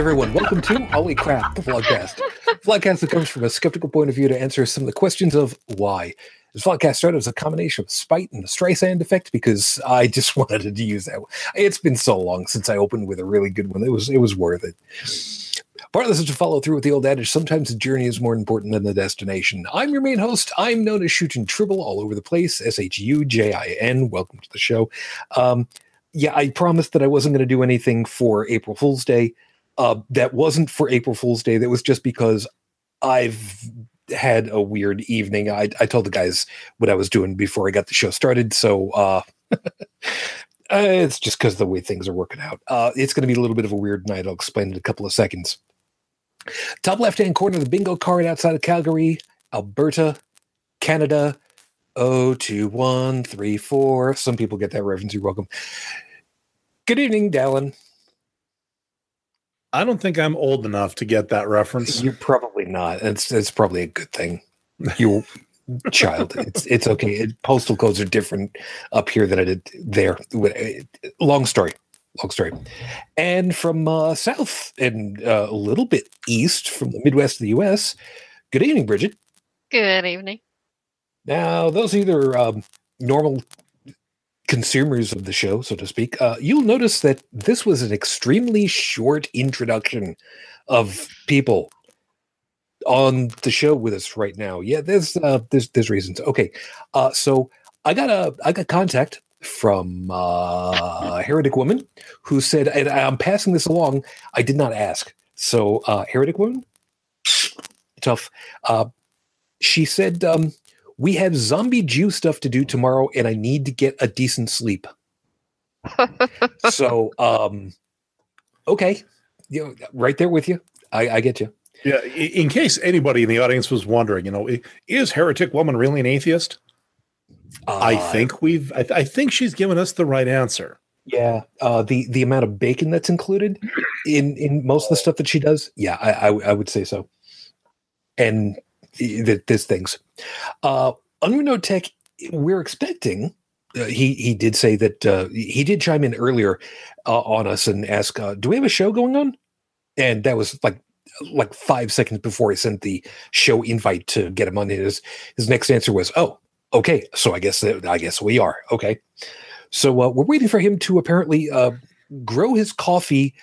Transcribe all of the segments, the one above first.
everyone. Welcome to Holy Crap, the Vlogcast. Vlogcast that comes from a skeptical point of view to answer some of the questions of why. This vlogcast started as a combination of spite and the Streisand effect because I just wanted to use that. It's been so long since I opened with a really good one. It was it was worth it. Part of this is to follow through with the old adage sometimes the journey is more important than the destination. I'm your main host. I'm known as Shujin Tribble all over the place. S H U J I N. Welcome to the show. Um, yeah, I promised that I wasn't going to do anything for April Fool's Day. Uh, that wasn't for April Fool's Day. That was just because I've had a weird evening. I, I told the guys what I was doing before I got the show started. So uh, it's just because the way things are working out. Uh, it's going to be a little bit of a weird night. I'll explain in a couple of seconds. Top left hand corner of the bingo card outside of Calgary, Alberta, Canada. Oh, two, one, three, four. Some people get that reference. You're welcome. Good evening, Dallin. I don't think I'm old enough to get that reference. You're probably not. It's it's probably a good thing. You child. It's it's okay. It, postal codes are different up here than it did there. Long story. Long story. And from uh, south and uh, a little bit east from the Midwest of the U.S. Good evening, Bridget. Good evening. Now, those either um, normal consumers of the show, so to speak, uh, you'll notice that this was an extremely short introduction of people on the show with us right now. Yeah, there's uh, there's there's reasons. Okay, uh, so I got a I got contact from uh, heretic woman who said, and I'm passing this along. I did not ask. So uh, heretic woman, tough. Uh, she said, um, we have zombie Jew stuff to do tomorrow, and I need to get a decent sleep. so, um, okay, you know, right there with you. I, I get you. Yeah. In case anybody in the audience was wondering, you know, is heretic woman really an atheist? Uh, I think we've. I, I, think she's given us the right answer. Yeah. Uh, the the amount of bacon that's included in in most of the stuff that she does. Yeah, I I, I would say so. And th- there's things. Uh, Unrenode Tech, we're expecting. Uh, he he did say that uh, he did chime in earlier uh, on us and ask, uh, "Do we have a show going on?" And that was like like five seconds before he sent the show invite to get him on. His his next answer was, "Oh, okay. So I guess I guess we are okay." So uh, we're waiting for him to apparently grow his coffee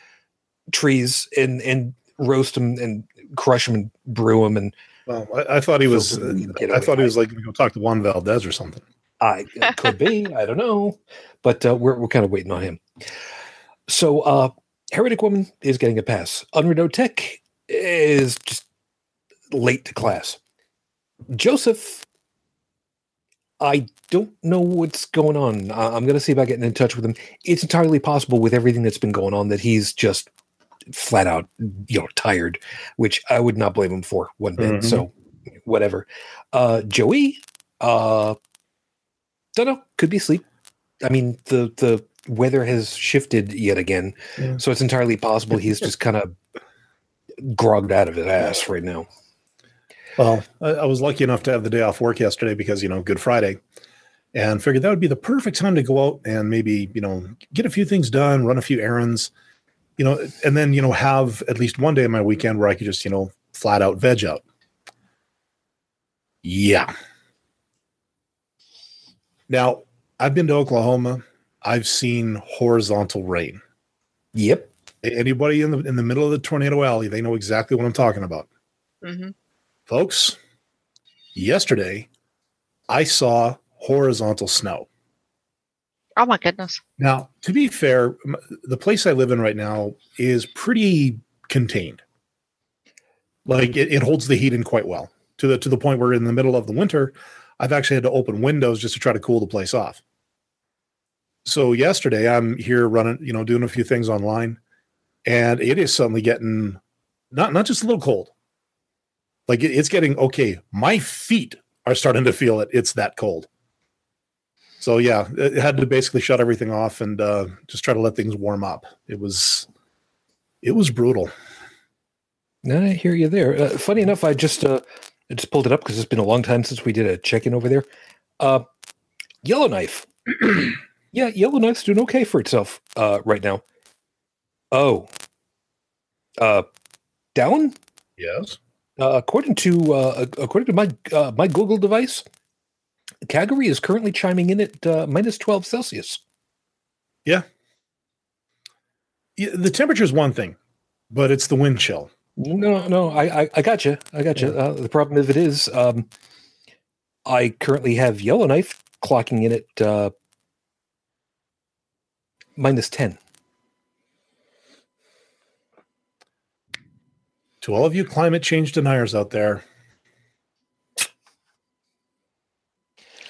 trees and and roast them and crush them and brew them and well, I, I thought he was. Uh, I thought he was like gonna go talk to Juan Valdez or something. I could be. I don't know, but uh, we're we're kind of waiting on him. So, uh, heretic woman is getting a pass. Unrenode Tech is just late to class. Joseph, I don't know what's going on. I'm going to see about getting in touch with him. It's entirely possible with everything that's been going on that he's just flat out, you know, tired, which I would not blame him for one bit. Mm-hmm. So whatever. Uh Joey, uh don't know, could be sleep. I mean, the the weather has shifted yet again. Yeah. So it's entirely possible he's just kind of grogged out of his ass right now. Well, I, I was lucky enough to have the day off work yesterday because, you know, Good Friday and figured that would be the perfect time to go out and maybe, you know, get a few things done, run a few errands, you know, and then, you know, have at least one day in my weekend where I could just, you know, flat out veg out. Yeah. Now, I've been to Oklahoma. I've seen horizontal rain. Yep. Anybody in the in the middle of the tornado alley, they know exactly what I'm talking about. Mm-hmm. Folks, yesterday I saw horizontal snow. Oh my goodness. Now, to be fair, the place I live in right now is pretty contained. Like it, it holds the heat in quite well to the to the point where in the middle of the winter, I've actually had to open windows just to try to cool the place off. So yesterday I'm here running, you know, doing a few things online, and it is suddenly getting not not just a little cold. Like it, it's getting okay. My feet are starting to feel it. It's that cold so yeah, it had to basically shut everything off and uh, just try to let things warm up. It was it was brutal. I hear you there. Uh, funny enough, I just uh, I just pulled it up because it's been a long time since we did a check in over there. Uh, Yellowknife, yeah, Yellowknife's doing okay for itself uh, right now. Oh. Uh, down? Yes. Uh, according to uh, according to my uh, my Google device, Calgary is currently chiming in at uh, minus twelve Celsius. Yeah, the temperature is one thing, but it's the wind chill. No, no, I I, I got you. I got you. Yeah. Uh, the problem of it is, um, I currently have Yellowknife clocking in at uh, minus ten. To all of you climate change deniers out there,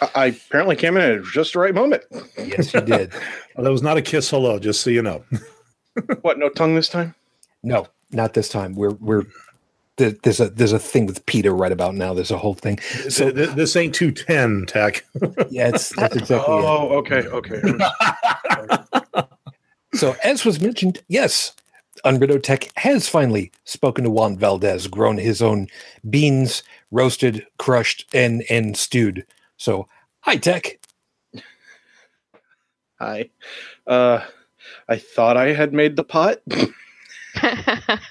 I, I apparently came in at just the right moment. Yes, you did. well, that was not a kiss hello, just so you know. What? No tongue this time? no, not this time. We're we're there's a there's a thing with Peter right about now. There's a whole thing. So So this ain't 210 tech. yeah, it's that's exactly it. Oh, okay, okay. So, as was mentioned, yes, Unrido Tech has finally spoken to Juan Valdez, grown his own beans, roasted, crushed, and and stewed. So, hi, Tech. Hi. Uh, I thought I had made the pot.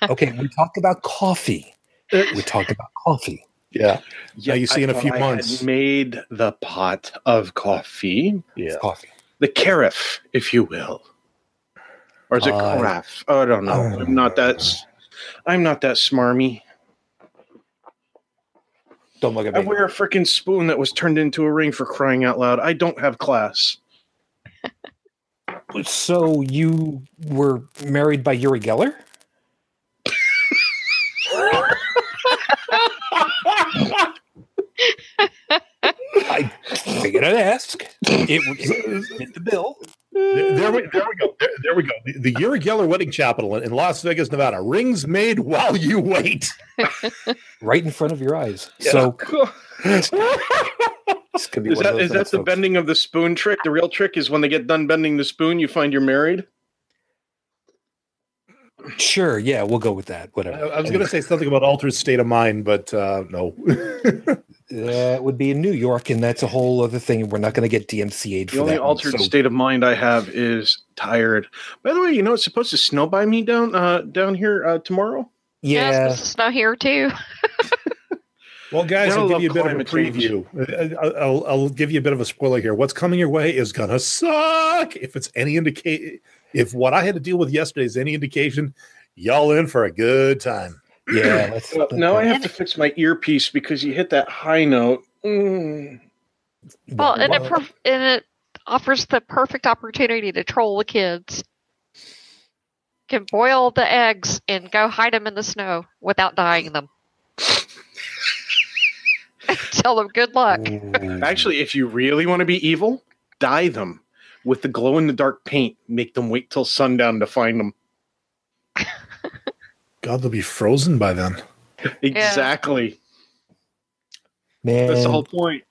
Okay, we talked about coffee. We talked about coffee. yeah. Yeah, you see in a few I had months. made the pot of coffee, Yeah. Coffee. the carafe, if you will, or is it Uh, carafe? Oh, I don't know. uh, I'm not that. I'm not that smarmy. Don't look at I wear a freaking spoon that was turned into a ring for crying out loud. I don't have class. So, you were married by Uri Geller? I figured I'd ask. It, it fit the bill. There, there we, there we go. There, there we go. The, the Uri Geller Wedding Chapel in, in Las Vegas, Nevada. Rings made while you wait. right in front of your eyes. So this could be Is one that of those is that nights, the folks. bending of the spoon trick? The real trick is when they get done bending the spoon, you find you're married. Sure, yeah, we'll go with that. Whatever. I was going to say something about altered state of mind, but uh, no. that would be in New York, and that's a whole other thing. We're not going to get DMCA'd The for only that. one, altered so- state of mind I have is tired. By the way, you know it's supposed to snow by me down uh, down here uh, tomorrow. Yeah, it's Yeah, supposed to snow here too. Well, guys, I'll give you a bit of a preview. I- I'll, I'll give you a bit of a spoiler here. What's coming your way is gonna suck. If it's any indicate, if what I had to deal with yesterday is any indication, y'all in for a good time. Yeah. Let's, Well, now I have to fix my earpiece because you hit that high note. Mm. Well, and it well, per- and it offers the perfect opportunity to troll the kids. Can boil the eggs and go hide them in the snow without dyeing them. Tell them good luck. Actually, if you really want to be evil, dye them with the glow in the dark paint. Make them wait till sundown to find them. God, they'll be frozen by then. Exactly. man, That's the whole point.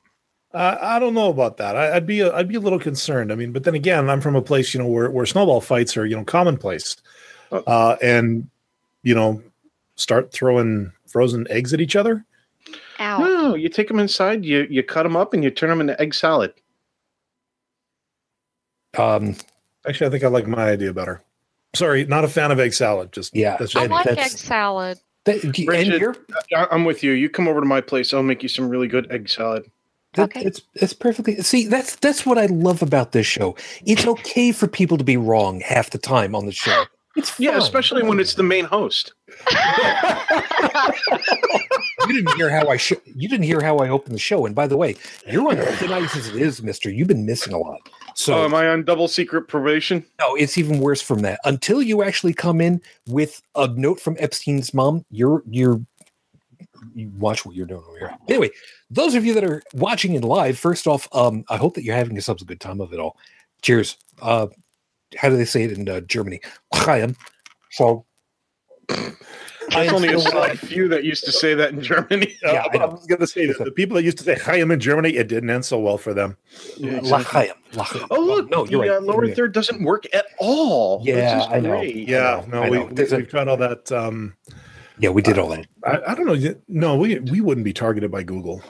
I I don't know about that. I, I'd be a, I'd be a little concerned. I mean, but then again, I'm from a place you know where where snowball fights are you know commonplace, Oh. uh, and you know start throwing frozen eggs at each other. Ow. No, you take them inside, you you cut them up, and you turn them into egg salad. um, Actually, I think I like my idea better. Sorry, not a fan of egg salad. Just Yeah, that's I just me. like egg salad. that, Bridget, you're I- I'm with you. You come over to my place, I'll make you some really good egg salad. That, Okay. It's it's perfectly see that's that's what I love about this show. It's okay for people to be wrong half the time on the show. It's Yeah, especially when it's the main host. You didn't hear how I sh- you didn't hear how I opened the show. And by the way, you're on thin ice as it is, Mister. You've been missing a lot. So So, am I on double secret probation? no, it's even worse from that. Until you actually come in with a note from Epstein's mom, you're you're you watch what you're doing over here. Anyway, those of you that are watching it live, first off, um, I hope that you're having yourselves a good time of it all. Cheers. Uh, how do they say it in uh, Germany? So There's only a select few that used to say that in Germany. Yeah, I I, was going to say that the people that used to say "Chaim" in Germany, it didn't end so well for them. L'chaim. L'chaim. Oh look, no, you're the right. uh, lower third doesn't work at all. which Yeah, is I know. great. Yeah, know, no, I we, know. we, There's a- we've tried all that. Um, Yeah, we did all that. I, I don't know. No, we we wouldn't be targeted by Google.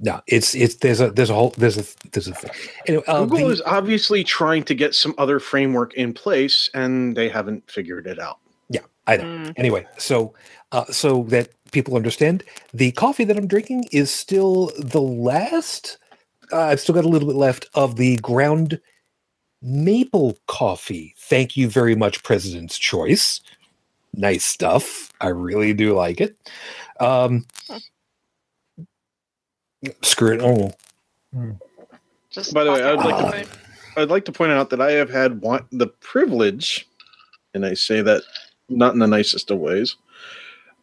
no, it's it's there's a there's a whole there's a there's a thing. Anyway, uh, Google the- is obviously trying to get some other framework in place, and they haven't figured it out. Yeah, I know. Mm. Anyway, so uh, so that people understand, the coffee that I'm drinking is still the last. Uh, I've still got a little bit left of the ground maple coffee. Thank you very much, President's Choice. Nice stuff. I really do like it. Um, screw it. Oh, Just By the way, I would like to- I'd like to point out that I have had one, the privilege, and I say that not in the nicest of ways,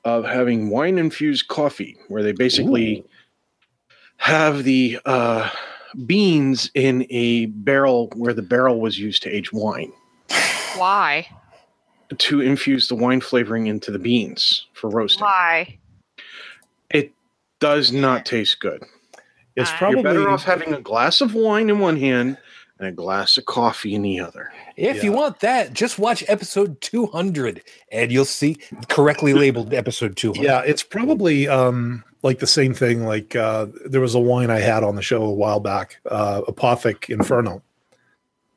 of having wine infused coffee, where they basically have the uh, beans in a barrel where the barrel was used to age wine Why? to infuse the wine flavoring into the beans for roasting. Why? It does not taste good. It's probably You're better off having a glass of wine in one hand and a glass of coffee in the other. If you want that, just watch episode 200 and you'll see correctly labeled episode 200. Yeah, it's probably um, like the same thing. Like uh, there was a wine I had on the show a while back, uh, Apothic Inferno,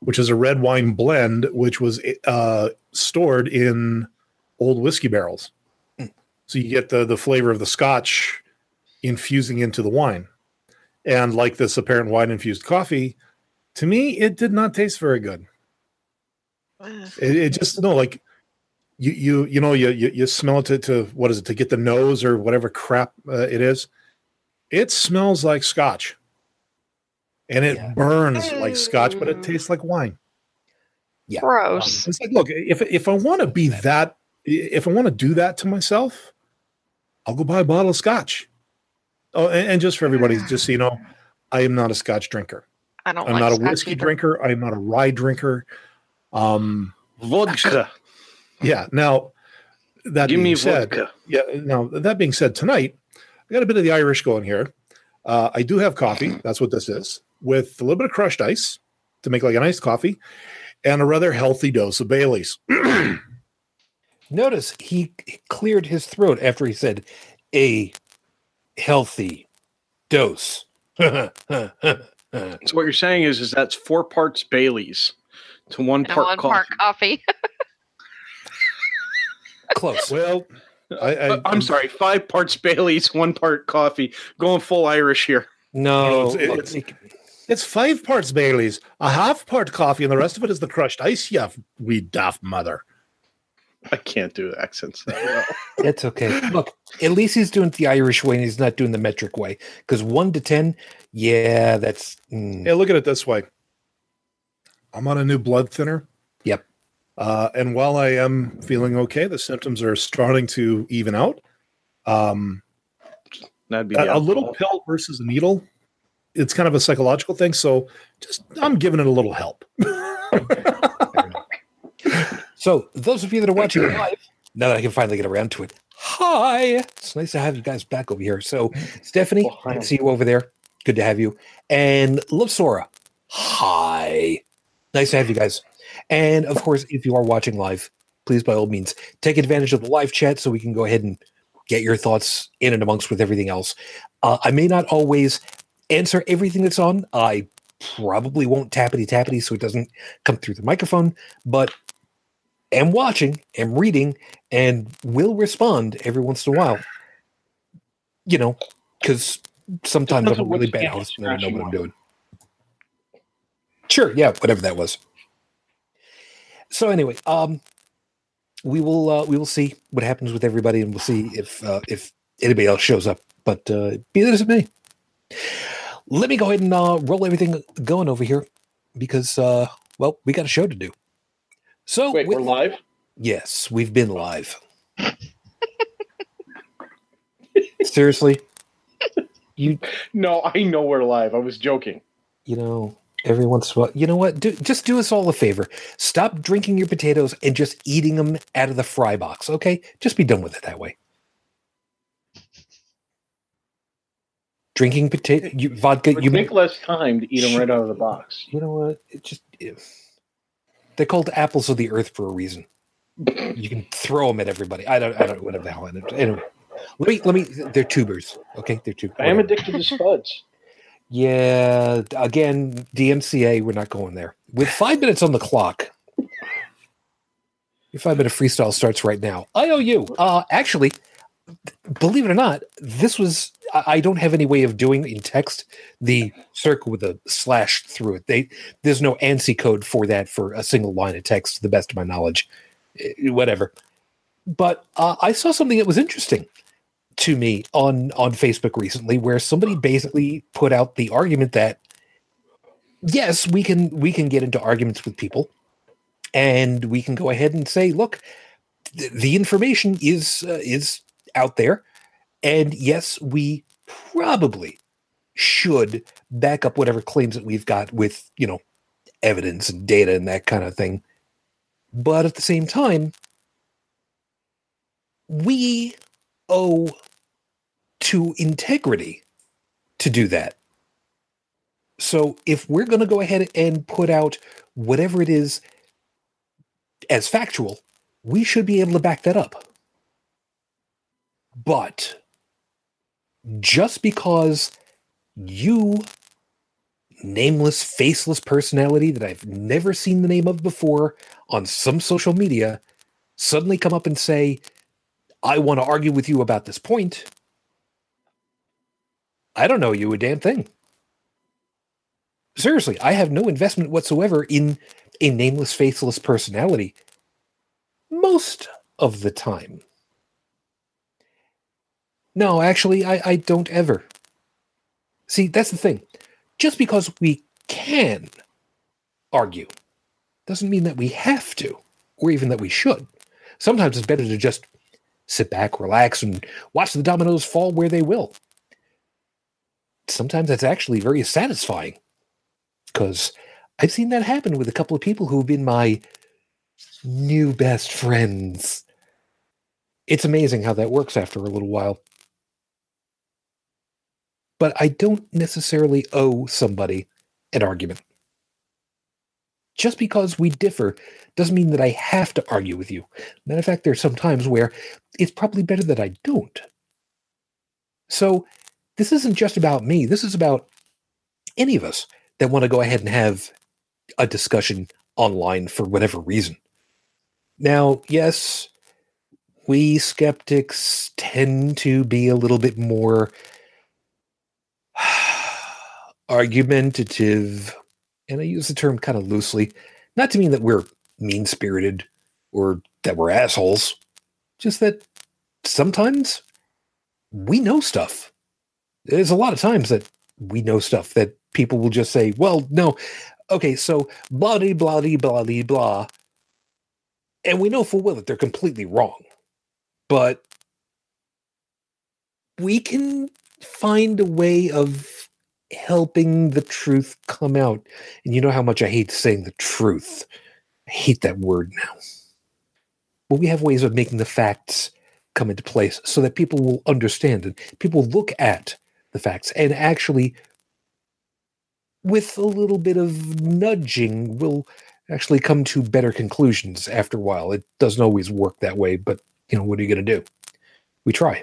which is a red wine blend, which was uh, stored in old whiskey barrels. So you get the the flavor of the Scotch infusing into the wine, and like this apparent wine infused coffee, to me it did not taste very good. It, it just no like you you you know you you, you smell it to, to what is it to get the nose or whatever crap uh, it is. It smells like scotch, and it Yeah. burns like scotch, but it tastes like wine. Yeah. Gross. It's like look if if I want to be that if I want to do that to myself, I'll go buy a bottle of scotch. Oh, and, and just for everybody, just so you know, I am not a scotch drinker. I don't I'm like not a whiskey either. drinker. I'm not a rye drinker. Um, Vodka. yeah. Now that Give being me said, vodka. yeah. Now that being said, tonight I got a bit of the Irish going here. Uh, I do have coffee. That's what this is, with a little bit of crushed ice to make like a nice coffee, and a rather healthy dose of Bailey's. Notice he cleared his throat after he said a healthy dose. So what you're saying is, is that's four parts Bailey's to one And part one coffee. part coffee. Close. well, I, I, Uh, I'm sorry, five parts Bailey's, one part coffee. Going full Irish here. No, it's- look, it's- it- It's five parts Bailey's, a half part coffee, and the rest of it is the crushed ice. You wee daft mother. I can't do accents that well. it's okay. Look, at least he's doing it the Irish way and he's not doing the metric way. Because one to 10, yeah, that's. mm, Hey, look at it this way. I'm on a new blood thinner. Yep. Uh, and while I am feeling okay, the symptoms are starting to even out. Um, That'd be a, a little pill versus a needle, it's kind of a psychological thing. So just I'm giving it a little help. So, those of you that are watching live, now that I can finally get around to it, hi. It's nice to have you guys back over here. So, Stephanie, Oh. I see you over there. Good to have you. And Love Sora, hi. Nice to have you guys. And of course, if you are watching live, please by all means take advantage of the live chat so we can go ahead and get your thoughts in and amongst with everything else. Uh, I may not always answer everything that's on. I probably won't tappity tappity so it doesn't come through the microphone, but am watching, am reading, and will respond every once in a while. You know, because sometimes I'm on really bad host and I don't know what I'm doing. Sure, yeah, whatever that was. So anyway, um, we will uh, we will see what happens with everybody, and we'll see if uh, if anybody else shows up. But uh, be that as it may, let me go ahead and uh, roll everything going over here because uh, well, we got a show to do. So Wait, with- we're live? Yes, we've been live. Seriously, you No, I know we're live. I was joking. you know every once in a while, you know what? Do, just do us all a favor. Stop drinking your potatoes and just eating them out of the fry box. Okay, just be done with it that way. Drinking potato you, vodka. It You would take less time to eat them right out of the box. You know what? It just it- they're called apples of the earth for a reason. You can throw them at everybody. I don't. I don't. Whatever the hell. Anyway, let me. Let me. They're tubers. Okay, they're tubers. I am addicted to spuds. Yeah, again, DMCA, we're not going there. With five minutes on the clock, your five minute freestyle starts right now. IOU. Uh, actually, believe it or not, this was I don't have any way of doing in text the circle with a slash through it. They there's no ANSI code for that for a single line of text, to the best of my knowledge. Eh, Whatever. But uh, I saw something that was interesting to me on on Facebook recently, where somebody basically put out the argument that yes, we can we can get into arguments with people, and we can go ahead and say, look, th- the information is uh, is out there, and yes, we probably should back up whatever claims that we've got with you know evidence and data and that kind of thing. But at the same time, we owe to integrity to do that. So if we're going to go ahead and put out whatever it is as factual, we should be able to back that up. But just because you, nameless, faceless personality that I've never seen the name of before on some social media, suddenly come up and say, I want to argue with you about this point, I don't know you a damn thing. Seriously, I have no investment whatsoever in a nameless, faceless personality most of the time. No, actually, I, I don't ever. See, that's the thing. Just because we can argue doesn't mean that we have to, or even that we should. Sometimes it's better to just sit back, relax, and watch the dominoes fall where they will. Sometimes that's actually very satisfying because I've seen that happen with a couple of people who've been my new best friends. It's amazing how that works after a little while. But I don't necessarily owe somebody an argument. Just because we differ doesn't mean that I have to argue with you. Matter of fact, there's some times where it's probably better that I don't. So, this isn't just about me. This is about any of us that want to go ahead and have a discussion online for whatever reason. Now, yes, we skeptics tend to be a little bit more argumentative, and I use the term kind of loosely, not to mean that we're mean spirited or that we're assholes, just that sometimes we know stuff. There's a lot of times that we know stuff that people will just say, well, no, okay, so blah blah blah de blah. And we know full well that they're completely wrong. But we can find a way of helping the truth come out. And you know how much I hate saying the truth. I hate that word now. But we have ways of making the facts come into place so that people will understand and people look at the facts and actually with a little bit of nudging will actually come to better conclusions after a while it doesn't always work that way but you know what are you going to do we try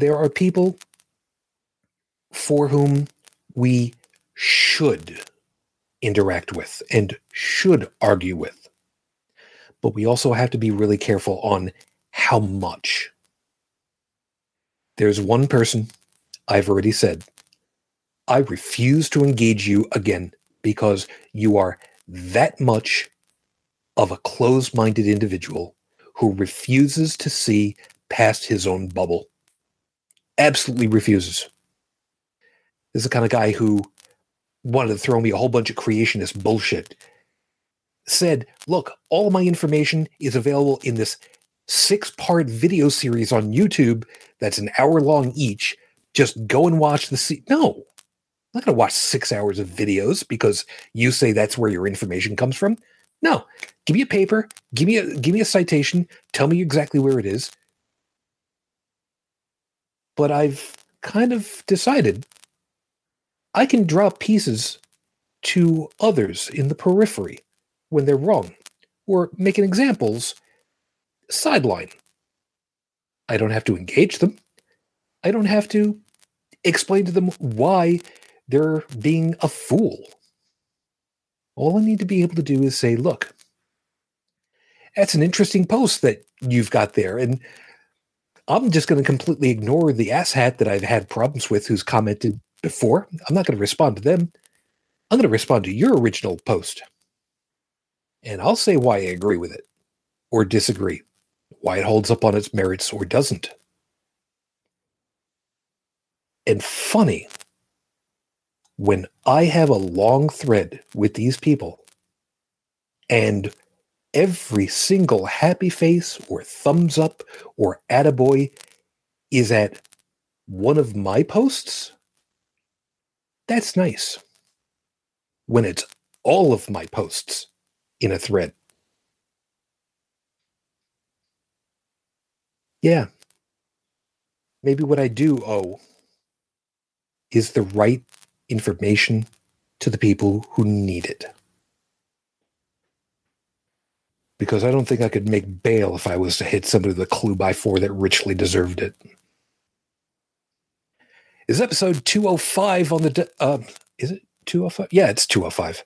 there are people for whom we should interact with and should argue with but we also have to be really careful on how much there's one person I've already said, I refuse to engage you again because you are that much of a closed minded individual who refuses to see past his own bubble. Absolutely refuses. This is the kind of guy who wanted to throw me a whole bunch of creationist bullshit. Said, look, all my information is available in this six part video series on YouTube that's an hour long each. Just go and watch the se- No, I'm not going to watch six hours of videos because you say that's where your information comes from. No, give me a paper, give me a give me a citation, tell me exactly where it is. But I've kind of decided I can drop pieces to others in the periphery when they're wrong, or making examples sideline. I don't have to engage them. I don't have to explain to them why they're being a fool. All I need to be able to do is say, look, that's an interesting post that you've got there. And I'm just going to completely ignore the asshat that I've had problems with who's commented before. I'm not going to respond to them. I'm going to respond to your original post. And I'll say why I agree with it or disagree, why it holds up on its merits or doesn't. And funny, when I have a long thread with these people and every single happy face or thumbs up or attaboy is at one of my posts, that's nice. When it's all of my posts in a thread. Yeah. Maybe what I do owe is the right information to the people who need it. Because I don't think I could make bail if I was to hit somebody with a clue by four that richly deserved it. Is episode 205 on the. De- uh, is it 205? Yeah, it's 205.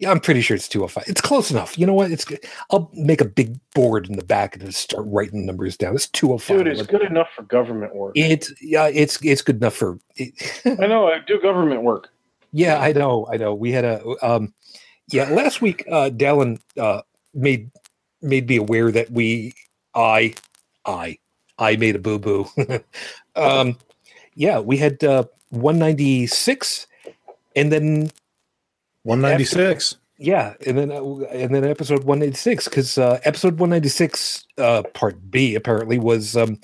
Yeah, I'm pretty sure it's 205. It's close enough. You know what? It's good. I'll make a big board in the back and just start writing numbers down. It's 205. Dude, it's good enough for government work. It's yeah, it's it's good enough for. It, I know. I do government work. yeah, I know, I know. We had a um, yeah. Last week, uh, Dallin uh, made made me aware that we, I, I, I made a boo boo. um, yeah, we had uh, 196, and then 196. yeah, and then uh, and then episode 196 because uh, episode 196 uh, part B apparently was um,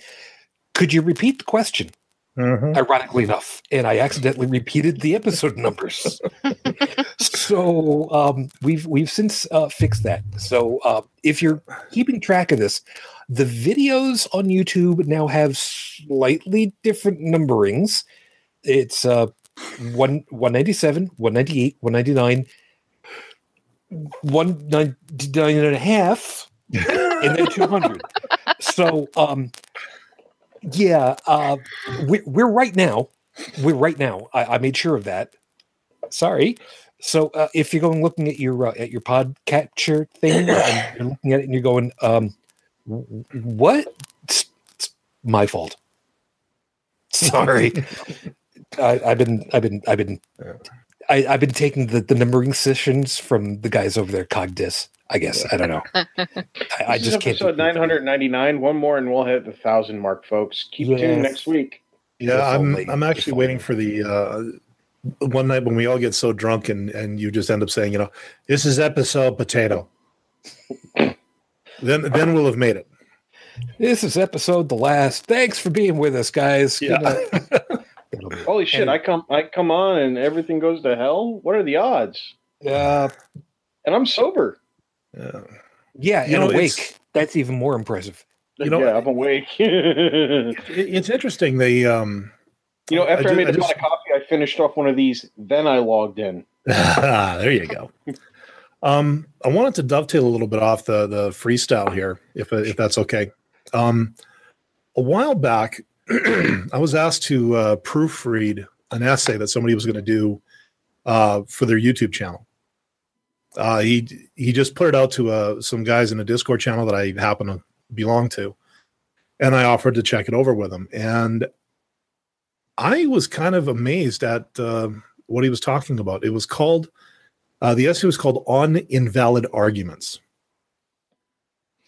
could you repeat the question? Mhm. Ironically enough, and I accidentally repeated the episode numbers. so um, we've we've since uh, fixed that. So uh, if you're keeping track of this, the videos on YouTube now have slightly different numberings. It's uh, one 197, 198, 199, 199 and a half, and then 200. so, um, yeah, uh, we, we're right now. We're right now. I, I made sure of that. Sorry. So, uh, if you're going looking at your uh, at your podcatcher thing, and you're looking at it and you're going, um, what? It's, it's my fault. Sorry. I, I've been, I've been, I've been, I, I've been taking the, the numbering sessions from the guys over there, Cogdis. I guess I don't know. I, I This is just can't. episode 999. One more, and we'll hit the thousand mark, folks. Keep Yes. tuned next week. Yeah, If I'm only- I'm actually waiting for the uh, one night when we all get so drunk and and you just end up saying, you know, this is episode potato. then then we'll have made it. This is episode the last. Thanks for being with us, guys. Yeah. night. That'll be- Holy shit! And- I come, I come on, and everything goes to hell. What are the odds? Uh, And I'm sober. Yeah. yeah, You and know, awake. That's even more impressive. You know- yeah, I'm awake. It- it's interesting. They um you know, after I, ju- made a just- pot of coffee, I finished off one of these. Then I logged in. there you go. Um, I wanted to dovetail a little bit off the the freestyle here, if if that's okay. Um, a while back, I was asked to uh, proofread an essay that somebody was going to do uh, for their YouTube channel. Uh, he he just put it out to uh, some guys in a Discord channel that I happen to belong to, and I offered to check it over with him. And I was kind of amazed at uh, what he was talking about. It was called uh, the essay was called "On Invalid Arguments,"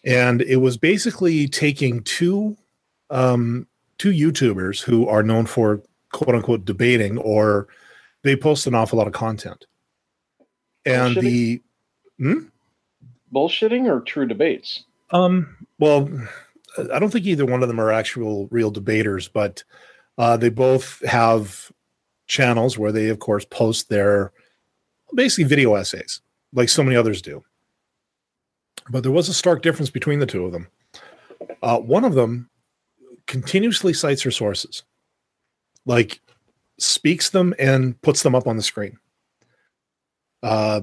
and it was basically taking two um, two YouTubers who are known for quote unquote debating, or they post an awful lot of content, and the Bullshitting or true debates? um, well, I don't think either one of them are actual real debaters, but uh, they both have channels where they, of course, post their basically video essays, like so many others do. But there was a stark difference between the two of them. Uh, one of them continuously cites her sources, like speaks them and puts them up on the screen. Uh,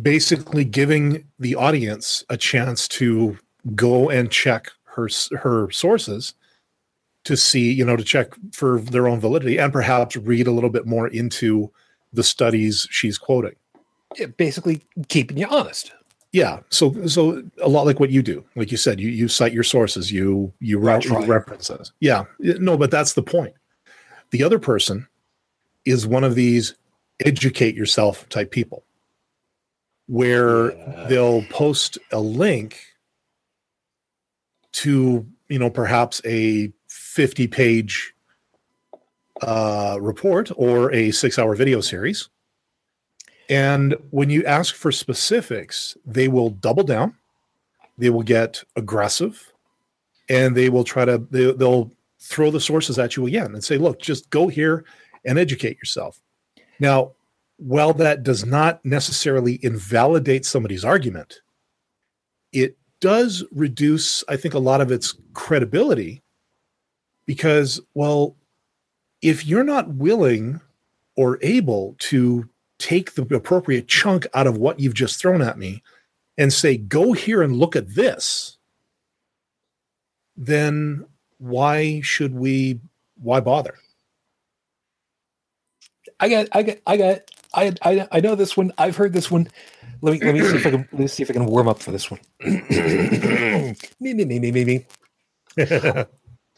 basically giving the audience a chance to go and check her her sources to see, you know, to check for their own validity and perhaps read a little bit more into the studies she's quoting. Yeah, basically keeping you honest. Yeah. So so a lot like what you do. Like you said, you you cite your sources, you you, That's right. you reference. Yeah. No, but that's the point. The other person is one of these educate yourself type people where Yeah. they'll post a link to, you know, perhaps a 50 page uh, report or a six hour video series. And when you ask for specifics, they will double down, they will get aggressive, and they will try to, they, they'll throw the sources at you again and say, look, just go here and educate yourself. Now, while that does not necessarily invalidate somebody's argument, it does reduce, I think, a lot of its credibility because, well, if you're not willing or able to take the appropriate chunk out of what you've just thrown at me and say, go here and look at this, then why should we, why bother? I got, I got, I got, I, I, I know this one. I've heard this one. Let me, let me see if I can, let me see if I can warm up for this one. me, me, me, me, me, me.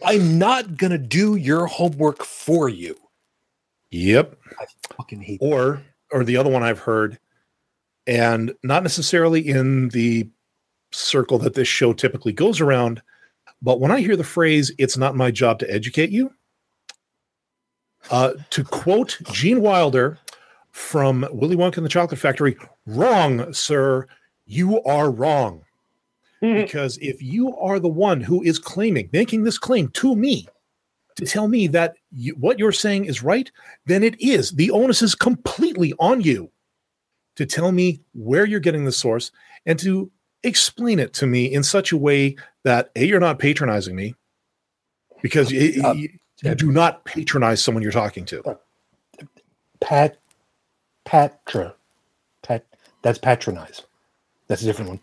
I'm not gonna do your homework for you. yep. I Fucking hate. or or the other one I've heard, and not necessarily in the circle that this show typically goes around, but when I hear the phrase "It's not my job to educate you," uh, to quote Gene Wilder from Willy Wonka and the Chocolate Factory, "Wrong, sir. You are wrong." because if you are the one who is claiming, making this claim to me, to tell me that you, what you're saying is right, then it is. The onus is completely on you to tell me where you're getting the source and to explain it to me in such a way that a you're not patronizing me because it- Uh, you, you do not patronize someone you're talking to. Pat, patra, pat. That's patronize. That's a different one.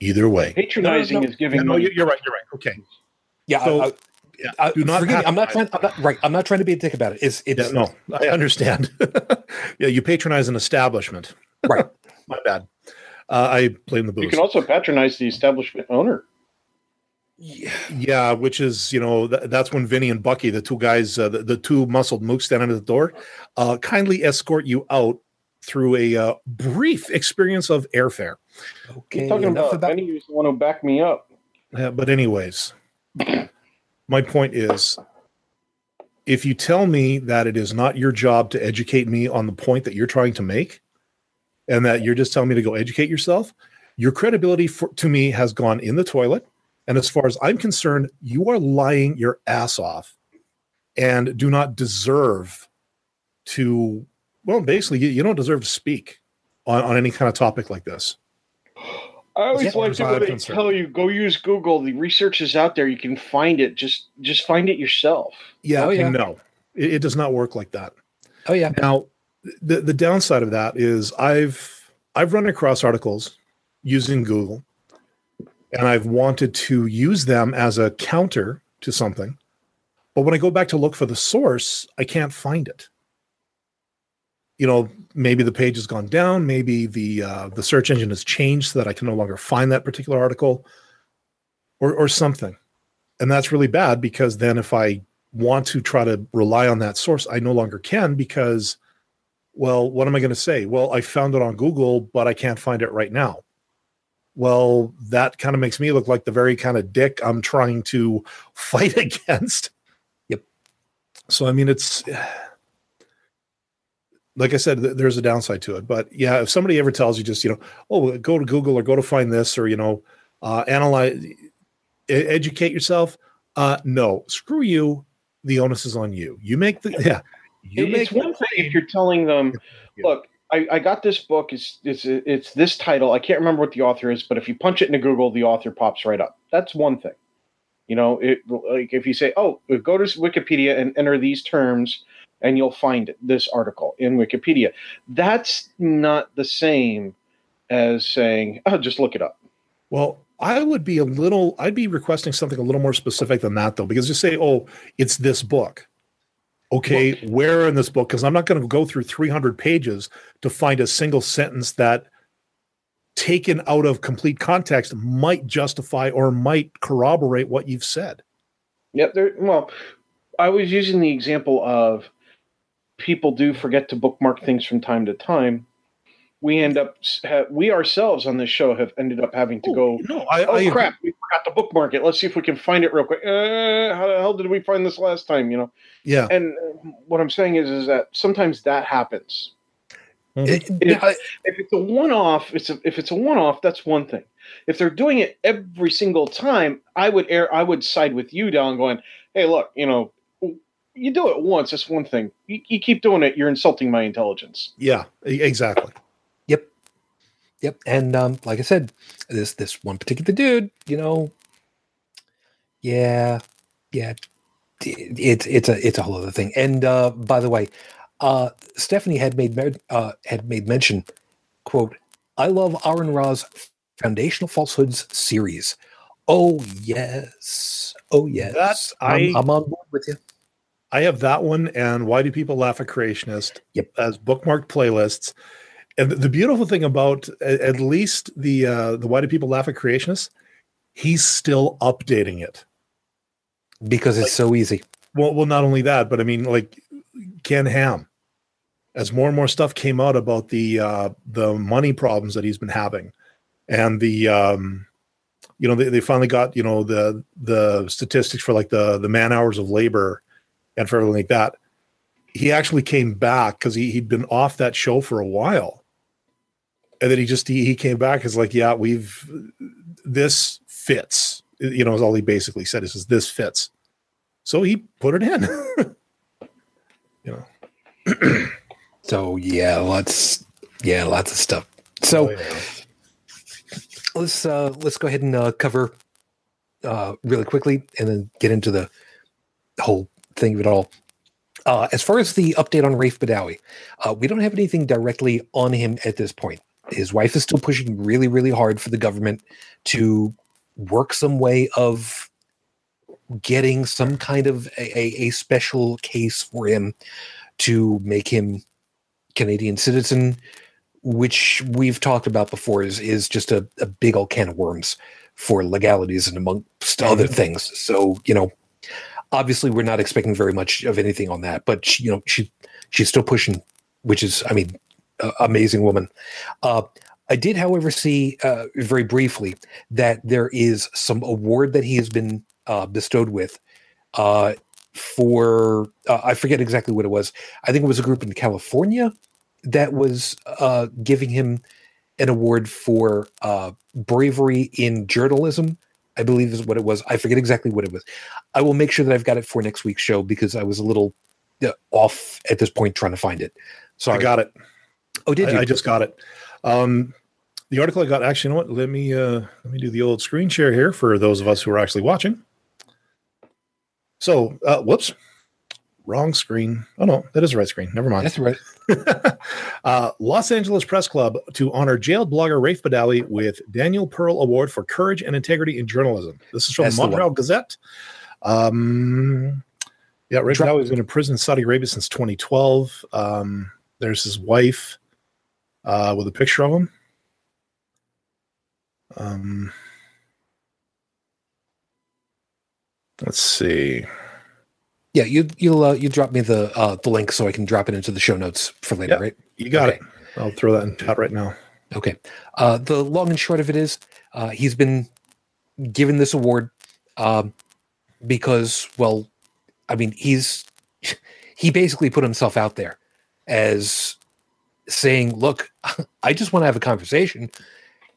Either way, Patronizing No, no, is giving Yeah, no, money. you- you're right. You're right. Okay. Yeah. So, I, I, yeah, I, do not forgive me, I'm not trying. I'm not right. I'm not trying to be a dick about it. It's it's Yeah, no, I understand. yeah, you patronize an establishment. right. My bad. Uh, I blame the booze. You can also patronize the establishment owner. Yeah. yeah, which is you know th- that's when Vinny and Bucky, the two guys, uh, the, the two muscled mooks standing at the door, uh, kindly escort you out through a uh, brief experience of airfare. Okay. You're talking enough about, about Benny was the one who backed me up. Yeah, but anyways, my point is, if you tell me that it is not your job to educate me on the point that you're trying to make, and that you're just telling me to go educate yourself, your credibility for, to me has gone in the toilet. And as far as I'm concerned, you are lying your ass off and do not deserve to, well, basically, you, you don't deserve to speak on, on any kind of topic like this. I always Yeah, like to far when they concerned. tell you go use Google. The research is out there. You can find it. Just just find it yourself. Yeah, Oh, yeah. no, it, it does not work like that. Oh yeah. Now, the the downside of that is I've I've run across articles using Google, and I've wanted to use them as a counter to something, but when I go back to look for the source, I can't find it. You know, maybe the page has gone down, maybe the uh, the search engine has changed so that I can no longer find that particular article, or or something, and that's really bad because then if I want to try to rely on that source, I no longer can because, well, what am I going to say? Well, I found it on Google, but I can't find it right now. Well, that kind of makes me look like the very kind of dick I'm trying to fight against. Yep. So, I mean, it's like I said, th- there's a downside to it. But yeah, if somebody ever tells you just, you know, oh, go to Google or go to find this or, you know, uh, analyze, educate yourself. Uh, no, screw you the onus is on you. You make the yeah. You It- make one thing if you're telling them, look, I, I got this book. It's it's it's this title. I can't remember what the author is, but if you punch it into Google, the author pops right up. That's one thing. You know, it like if you say, oh, go to Wikipedia and enter these terms, and you'll find it, this article in Wikipedia. That's not the same as saying, oh, just look it up. well, I would be a little, I'd be requesting something a little more specific than that, though, because you say, oh, it's this book. Okay, where in this book? Because I'm not going to go through 300 pages to find a single sentence that, taken out of complete context, might justify or might corroborate what you've said. Yep. There. Well, I was using the example of people do forget to bookmark things from time to time. We end up, ha- we ourselves on this show have ended up having to go. No, I, Oh I crap! We forgot to bookmark it. Let's see if we can find it real quick. Uh, how the hell did we find this last time? You know. Yeah. And uh, what I'm saying is, is that sometimes that happens. It- If- I- If it's a one-off, it's a, if it's a one-off, that's one thing. If they're doing it every single time, I would air, I would side with you, Dallin, going, "Hey, look, you know, you do it once, that's one thing. You, you keep doing it, you're insulting my intelligence." Yeah, exactly. Yep. And um, like I said, this this one particular dude, you know, yeah, yeah, it- it's it's a it's a whole other thing. And uh, by the way, uh, Stephanie had made uh, had made mention, quote, "I love Aaron Ra's Foundational Falsehoods series." Oh yes, oh yes, That I'm, I- I'm on board with you. I have that one and Why Do People Laugh at Creationists Yep. as bookmarked playlists. And the- beautiful thing about at least the uh, the Why Do People Laugh at creationists, he's still updating it. Because it's so easy. Well, well, not only that, but I mean, like Ken Ham, as more and more stuff came out about the uh, the money problems that he's been having, and the um, you know they, they finally got you know the the statistics for like the the man hours of labor and for everything like that. He actually came back because he he'd been off that show for a while, and then he just he, he came back as like yeah we've this fits you know is all he basically said is says, this fits so he put it in you know So yeah, lots yeah, lots of stuff. So Oh, yeah. let's uh let's go ahead and uh, cover uh really quickly and then get into the whole thing of it all. Uh as far as the update on Raif Badawi, uh we don't have anything directly on him at this point. His wife is still pushing really, really hard for the government to work some way of getting some kind of a, a, a special case for him to make him Canadian citizen, which we've talked about before, is is just a, a big old can of worms for legalities and amongst other mm-hmm. things. So you know, obviously we're not expecting very much of anything on that, but she, you know she she's still pushing, which is I mean, uh, amazing woman. Uh, I did, however, see uh, very briefly that there is some award that he has been uh, bestowed with uh, for uh, I forget exactly what it was. I think it was a group in California that was uh, giving him an award for uh, bravery in journalism. I believe is what it was. I forget exactly what it was. I will make sure that I've got it for next week's show because I was a little off at this point trying to find it. Sorry. i got it oh, did you? I, I just got it um the article i got actually you know what let me uh let me do the old screen share here for those of us who are actually watching so uh whoops wrong screen oh no that is the right screen never mind That's right. uh, Los Angeles Press Club to honor jailed blogger Raif Badawi with Daniel Pearl Award for Courage and Integrity in Journalism. This is from That's the Montreal Gazette. Um, yeah, Raif Badawi has been in prison in Saudi Arabia since 2012. Um, there's his wife uh, with a picture of him. Um, let's see. Yeah, you you'll uh, you drop me the uh, the link so I can drop it into the show notes for later, Yep. right? You got Okay. it. I'll throw that in chat right now. Okay. Uh, the long and short of it is, uh, he's been given this award um, because, well, I mean, he's he basically put himself out there as saying, "Look, I just want to have a conversation,"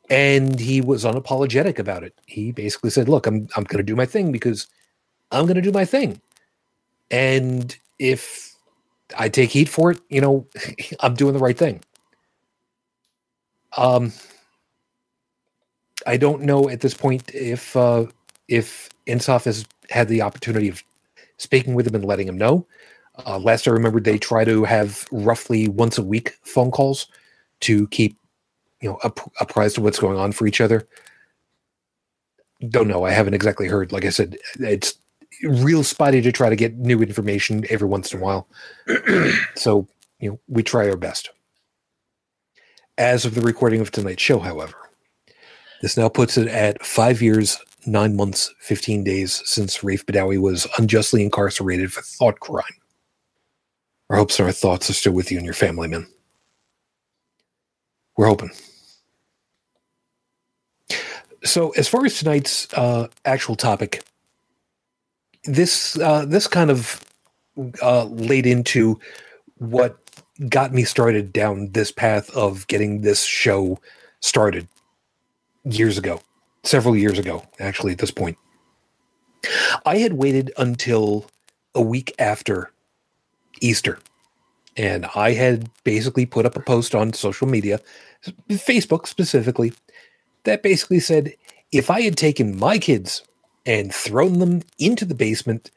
and he was unapologetic about it. He basically said, "Look, I'm I'm going to do my thing because I'm going to do my thing, and if I take heat for it, you know, I'm doing the right thing." Um, I don't know at this point if uh, if Ensaf has had the opportunity of speaking with him and letting him know. Uh, last I remember, they try to have roughly once a week phone calls to keep you know app- apprised of what's going on for each other. don't know. I haven't exactly heard. Like I said, it's real spotty to try to get new information every once in a while. so, you know, we try our best. As of the recording of tonight's show, however, this now puts it at five years, nine months, 15 days since Raif Badawi was unjustly incarcerated for thought crime. Our hopes and our thoughts are still with you and your family, man. We're hoping. So, as far as tonight's uh, actual topic, this uh, this kind of uh, laid into what got me started down this path of getting this show started years ago, several years ago, actually. At this point, I had waited until a week after Easter, and I had basically put up a post on social media, Facebook specifically, that basically said if I had taken my kids and thrown them into the basement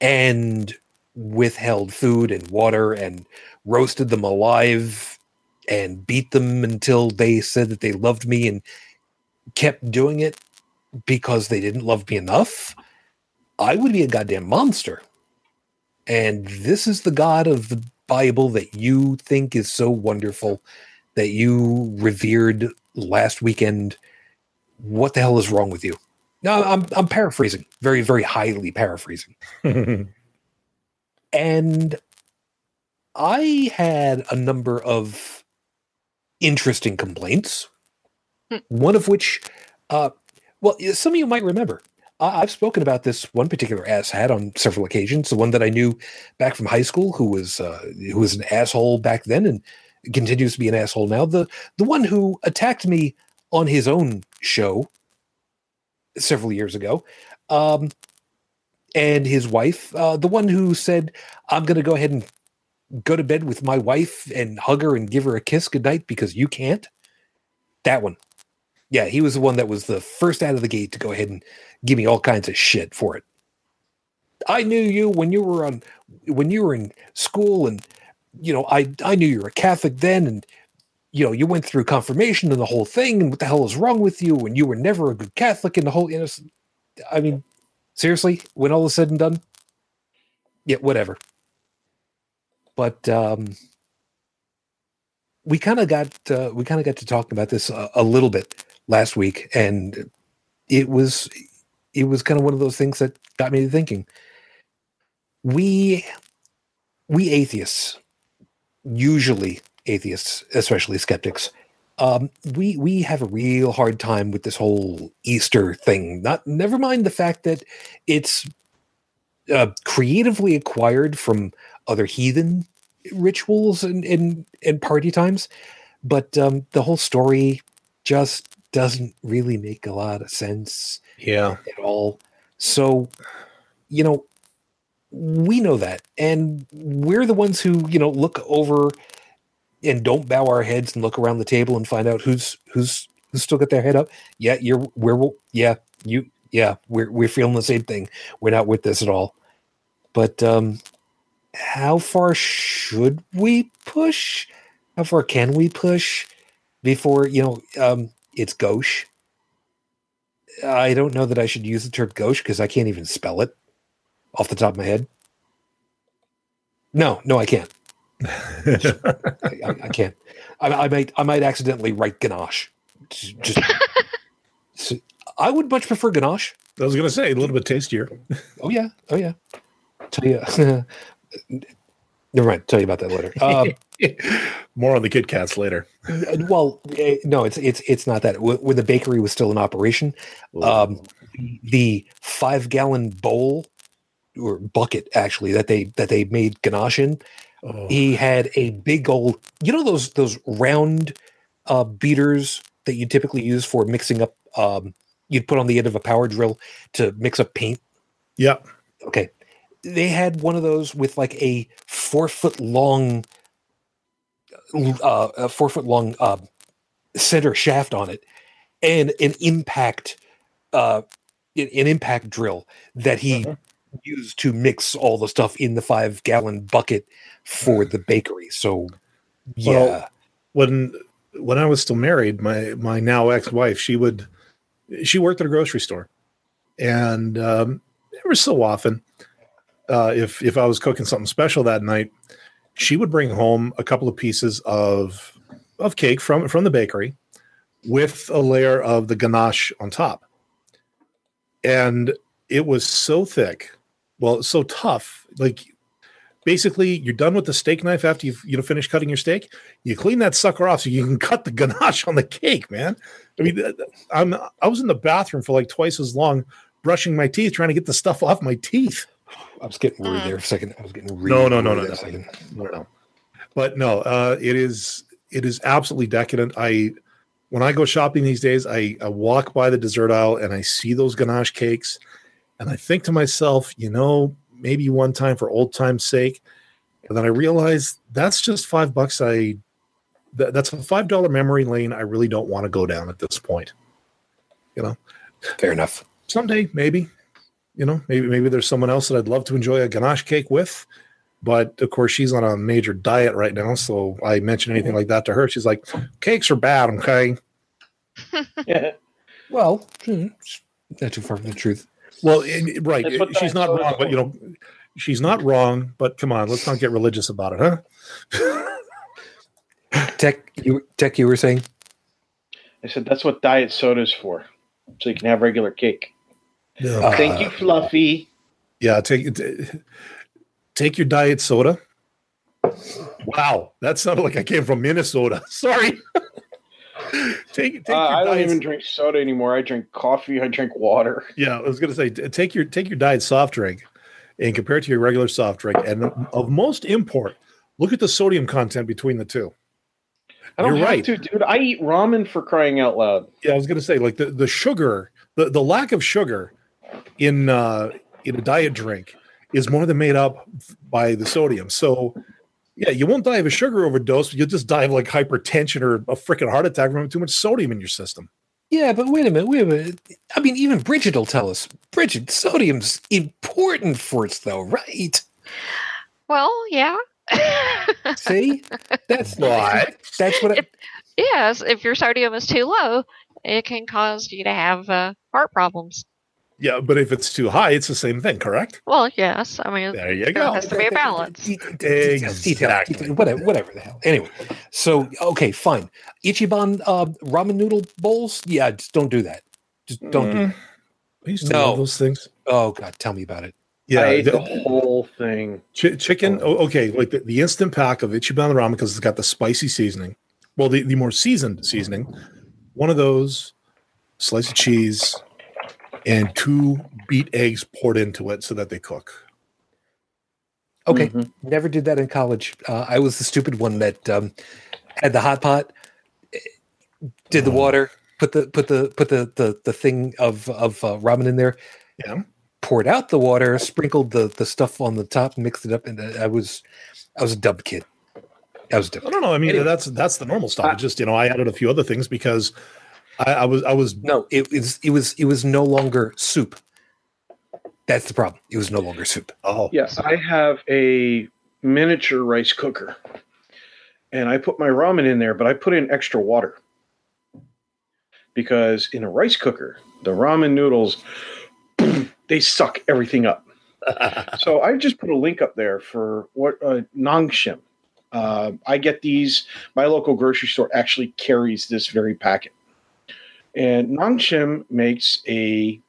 and withheld food and water and roasted them alive and beat them until they said that they loved me and kept doing it because they didn't love me enough, I would be a goddamn monster. And this is the God of the Bible that you think is so wonderful that you revered last weekend. What the hell is wrong with you? No, I'm I'm paraphrasing, very very highly paraphrasing. and I had a number of interesting complaints. Hmm. One of which, uh, well, some of you might remember. I- I've spoken about this one particular asshat on several occasions. The one that I knew back from high school, who was uh, who was an asshole back then and continues to be an asshole now. The the one who attacked me on his own show several years ago. Um, and his wife, uh, the one who said, I'm going to go ahead and go to bed with my wife and hug her and give her a kiss goodnight because you can't. That one. Yeah, he was the one that was the first out of the gate to go ahead and give me all kinds of shit for it. I knew you when you were on when you were in school and you know, I I knew you were a Catholic then and you know, you went through confirmation and the whole thing, and what the hell is wrong with you? And you were never a good Catholic in the whole, know, I mean, seriously, when all is said and done, yeah, whatever. But um, we kind of got uh, we kind of got to talking about this a little bit last week, and it was it was kind of one of those things that got me thinking. We we atheists usually atheists, especially skeptics, um, we we have a real hard time with this whole Easter thing. Not never mind the fact that it's uh, creatively acquired from other heathen rituals and and, and party times, but um, the whole story just doesn't really make a lot of sense Yeah. at all. So, you know, we know that, and we're the ones who you know look over and don't bow our heads and look around the table and find out who's who's who's still got their head up. Yeah, you're we're yeah you yeah we're we're feeling the same thing. We're not with this at all. But um, how far should we push? How far can we push before you know um, it's gauche? I don't know that I should use the term gauche because I can't even spell it off the top of my head. No, no, I can't. I, I, I can't. I, I might. I might accidentally write ganache. Just. I would much prefer ganache. I was going to say a little bit tastier. Oh yeah. Oh yeah. Tell you. never mind. Tell you about that later. Um, More on the Kit Kats later. well, eh, no, it's it's it's not that. When the bakery was still in operation, um, the five gallon bowl or bucket actually that they that they made ganache in Oh, he had a big old you know those those round uh beaters that you typically use for mixing up um you'd put on the end of a power drill to mix up paint yeah. okay they had one of those with like a four foot long uh a four foot long uh center shaft on it and an impact uh an an impact drill that he Uh-huh. used to mix all the stuff in the five gallon bucket for the bakery. So yeah. Well, when when I was still married, my my now ex wife, she would she worked at a grocery store, and um, every so often, uh, if if I was cooking something special that night, she would bring home a couple of pieces of of cake from from the bakery with a layer of the ganache on top, and it was so thick, well, so tough, like. Basically, you're done with the steak knife after you've you know finished cutting your steak. You clean that sucker off so you can cut the ganache on the cake, man. I mean, I'm I was in the bathroom for like twice as long brushing my teeth, trying to get the stuff off my teeth. I was getting worried Mm. there for a second. I was getting really No, no, no, worried no, no. second. No, no. But no, uh, it is it is absolutely decadent. I when I go shopping these days, I, I walk by the dessert aisle and I see those ganache cakes, and I think to myself, you know, maybe one time for old time's sake. And then I realize that's just five bucks. I that, that's a five dollar memory lane. I really don't want to go down at this point. You know, fair enough. someday maybe you know maybe maybe there's someone else that i'd love to enjoy a ganache cake with but of course she's on a major diet right now so i mention anything like that to her she's like cakes are bad okay Yeah. Well, hmm, not too far from the truth. well and- right That's she's not wrong but you know she's not wrong but come on let's not get religious about it huh Tech, you Tech, you were saying? I said that's what diet soda's for, so you can have regular cake. Uh, Thank you, Fluffy. yeah take take your diet soda wow that sounded like i came from minnesota sorry take, take Uh, your I don't diet even drink soda anymore. I drink coffee. I drink water. Yeah, I was going to say take your take your diet soft drink and compare it to your regular soft drink, and of most import, look at the sodium content between the two. I don't You're have right. to, dude. I eat ramen for crying out loud. Yeah, I was going to say like the the sugar, the the lack of sugar in uh, in a diet drink is more than made up by the sodium. So. Yeah, you won't die of a sugar overdose. You'll just die of like hypertension or a freaking heart attack from having too much sodium in your system. Yeah, but wait a minute, wait a minute. I mean, even Bridget will tell us. Bridget, sodium's important for us, though, right? Well, yeah. See, that's What? That's what. I, yes, if your sodium is too low, it can cause you to have uh, heart problems. Yeah, but if it's too high, it's the same thing, correct? Well, yes. I mean, There you there go. has to be a balance. Exactly. whatever, whatever the hell. Anyway, so okay, fine. Ichiban uh, ramen noodle bowls. Yeah, just don't do that. Just don't do. Mm. That. I used to No. love those things. Oh God, tell me about it. Yeah, I ate the- the whole thing. chi- chicken. Oh, okay, like the, the instant pack of Ichiban ramen because it's got the spicy seasoning. Well, the, the more seasoned seasoning. One of those, slice of cheese, and two beat eggs poured into it so that they cook. Okay, Mhm. never did that in college. Uh, I was the stupid one that um, had the hot pot, did the Oh. water, put the put the put the the, the thing of of uh, ramen in there, Yeah. poured out the water, sprinkled the the stuff on the top, mixed it up, and I was I was a dumb kid. I was a dumb. I don't know. I mean, Anyway. that's that's the normal stuff. I- just you know, I added a few other things because I, I was I was No, it was it was it was no longer soup. That's the problem. It was no longer soup. oh Yes, I have a miniature rice cooker, and I put my ramen in there, but I put in extra water because in a rice cooker, the ramen noodles they suck everything up. so I just put a link up there for what uh, Nongshim. Uh, I get these. My local grocery store actually carries this very packet, and Nongshim makes a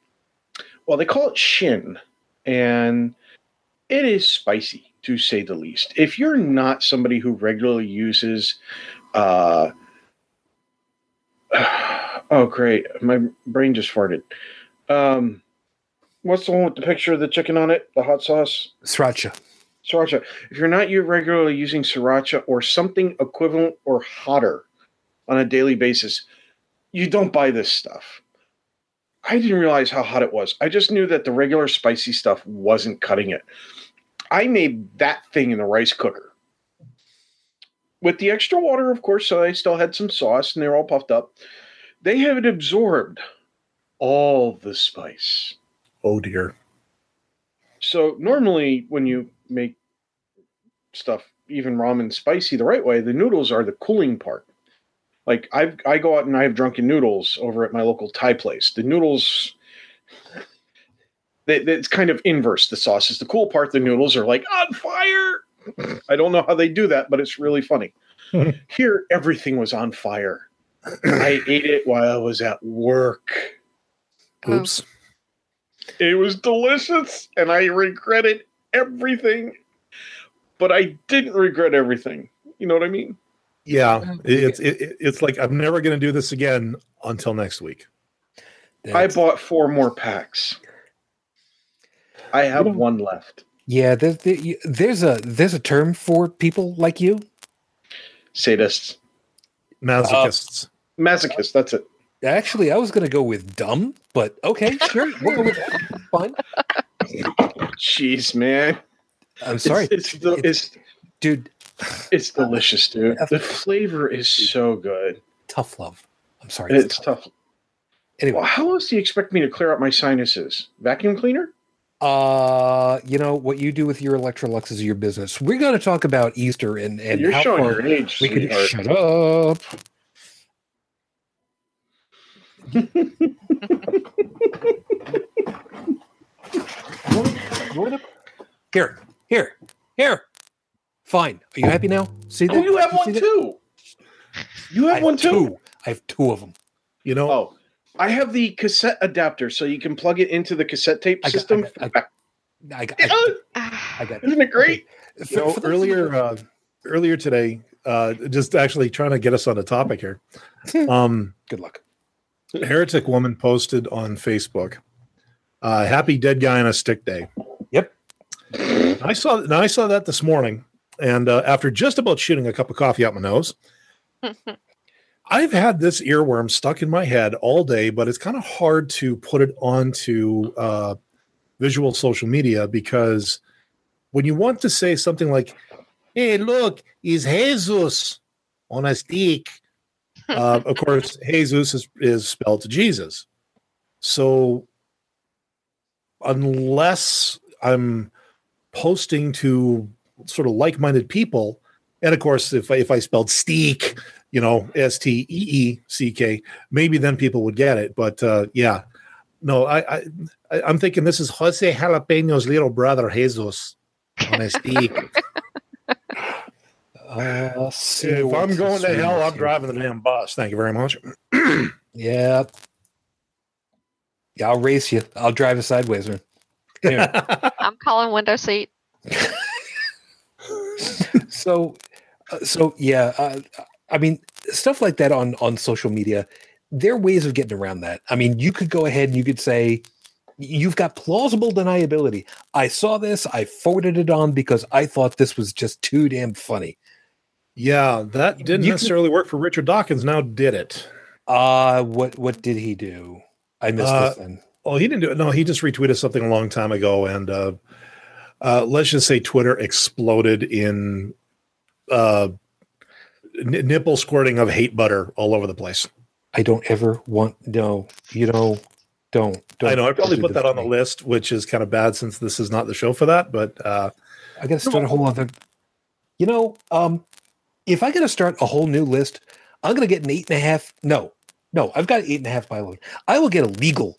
well, they call it shin, and it is spicy to say the least. If you're not somebody who regularly uses, uh, oh great, my brain just farted. Um, what's the one with the picture of the chicken on it? The hot sauce. Sriracha. Sriracha. If you're not you regularly using sriracha or something equivalent or hotter on a daily basis, you don't buy this stuff. I didn't realize how hot it was. I just knew that the regular spicy stuff wasn't cutting it. I made that thing in the rice cooker. With the extra water, of course, so I still had some sauce and they're all puffed up. They had absorbed all the spice. oh dear. So normally when you make stuff, even ramen spicy the right way, the noodles are the cooling part. Like I've I go out and I have drunken noodles over at my local Thai place. The noodles they, they- it's kind of inverse. The sauce is the cool part. The noodles are like on fire. I don't know how they do that, but it's really funny. Here, everything was on fire. I ate it while I was at work. Oh, Oops. It was delicious, and I regretted everything. But I didn't regret everything. You know what I mean? Yeah, it's it, it- it's like I'm never going to do this again until next week. I bought four more packs. I have You know- one left. yeah, there's, there- there's a there's a term for people like you. Sadists. Masochists. Oh. Masochist, that's it. Actually, I was going to go with dumb, but okay, sure, we'll go with that. Fine. Jeez, man. I'm sorry, It's, it's, the, it's, dude. It's delicious, dude. The flavor is so good. Tough love. I'm sorry. It's It's tough. tough. Anyway, Well, how else do you expect me to clear out my sinuses? Vacuum cleaner? uh, you know what you do with your Electrolux is your business. We're going to talk about Easter and and You're how showing far your age, we could shut up. You want it? Here, here, here. Fine. Are you happy now? See that? Oh, you have See one that? too. You I have one too. two. I have two of them. You know, Oh, I have the cassette adapter, so you can plug it into the cassette tape got- system. I got- I got, I, ah, I got Isn't it great? Okay. you know, For- for those earlier uh, earlier today, uh, just actually trying to get us on a topic here. Um, Good luck. heretic woman posted on Facebook, uh, "Happy Dead Guy on a Stick Day." Yep. I saw now I saw that this morning, and uh, after just about shooting a cup of coffee out my nose, I've had this earworm stuck in my head all day, but it's kind of hard to put it onto uh, visual social media because when you want to say something like, "Hey, look, is Jesus on a stick?" uh, of course, Jesus is, is spelled to Jesus. So, unless I'm posting to sort of like-minded people, and of course, if I, if I spelled steak, you know, S T E E C K, maybe then people would get it. But uh, yeah, no, I, I I- I'm thinking this is Jose Jalapeno's little brother Jesus on a steak. Uh, see if I'm going to hell, I'm driving the damn bus. Thank you very much. Yeah. Yeah, I'll race you. I'll drive you sideways, man. I'm calling window seat. so, uh, so yeah. Uh, I mean, stuff like that on on social media. There are ways of getting around that. I mean, you could go ahead and you could say, "You've got plausible deniability." I saw this. I forwarded it on because I thought this was just too damn funny. Yeah, that didn't You necessarily work for Richard Dawkins. Now did it? Uh what what did he do? I missed Uh, this then. Oh, he didn't do it. No, he just retweeted something a long time ago, and uh, uh, let's just say Twitter exploded in uh, n- nipple squirting of hate butter all over the place. I don't ever want no. You know, don't. don't I know I probably put that on the list, which is kind of bad since this is not the show for that. But uh, I got to start a whole other. You know, um, if I got to start a whole new list, I'm going to get an eight and a half. No, no, I've got eight and a half by load. I will get a legal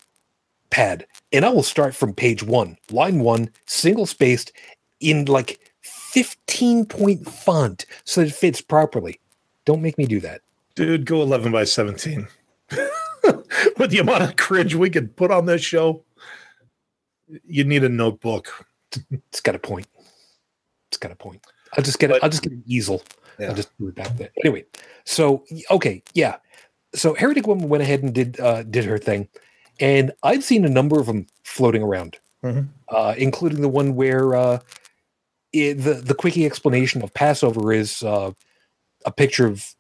pad, and I will start from page one, line one, single spaced, in like 15 point font, so that it fits properly. Don't make me do that. dude, go eleven by seventeen. With the amount of cringe we could put on this show, you need a notebook. It's got a point. It's got a point. I'll just get. But- I'll just get an easel. Yeah. I'll just do it back there. Anyway, so okay, yeah. So Heretic Woman went ahead and did uh, did her thing, and I've seen a number of them floating around, Mhm. uh, including the one where uh, it, the the quickie explanation of Passover is uh, a picture of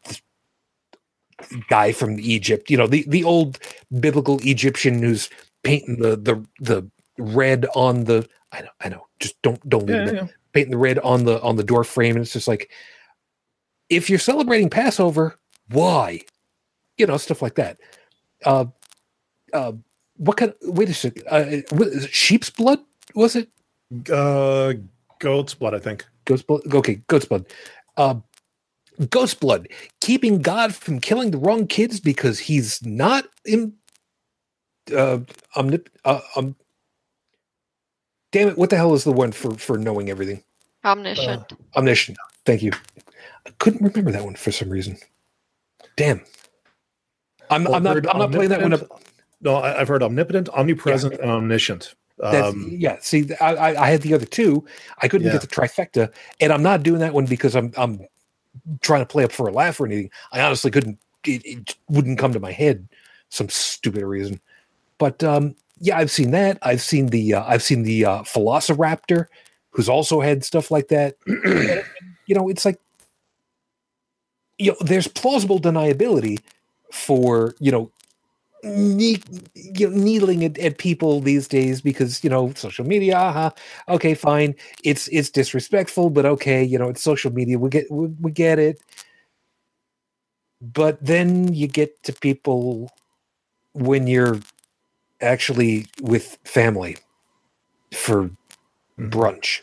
guy from Egypt. You know, the the old biblical Egyptian who's painting the the the red on the. I know, I know. Just don't don't it painting the red on the on the door frame and it's just like if you're celebrating passover why you know stuff like that uh uh what kind wait a second uh what, is it sheep's blood was it Uh, goat's blood, I think. goat's blood okay goat's blood uh Ghost blood, keeping God from killing the wrong kids because he's not in. Uh, omnip- uh, um, damn it! What the hell is the one for for knowing everything? Omniscient. Omniscient. Thank you. I couldn't remember that one for some reason. Damn. I'm, I'm not. I'm not playing that one up. No, I, I've heard omnipotent, omnipresent, and omniscient. Um, yeah. See, I, I, I had the other two. I couldn't Yeah. get the trifecta, and I'm not doing that one because I'm I'm trying to play up for a laugh or anything. I honestly couldn't. It, it wouldn't come to my head some stupid reason. But um, yeah, I've seen that. I've seen the uh, I've seen the uh, Velociraptor, who's also had stuff like that. You know, it's like you know, there's plausible deniability for you know ne- you know, needling at, at people these days because you know social media. Uh-huh, okay, fine. It's it's disrespectful, but okay, you know it's social media. We get we, we get it. But then you get to people when you're actually with family for Mhm. brunch,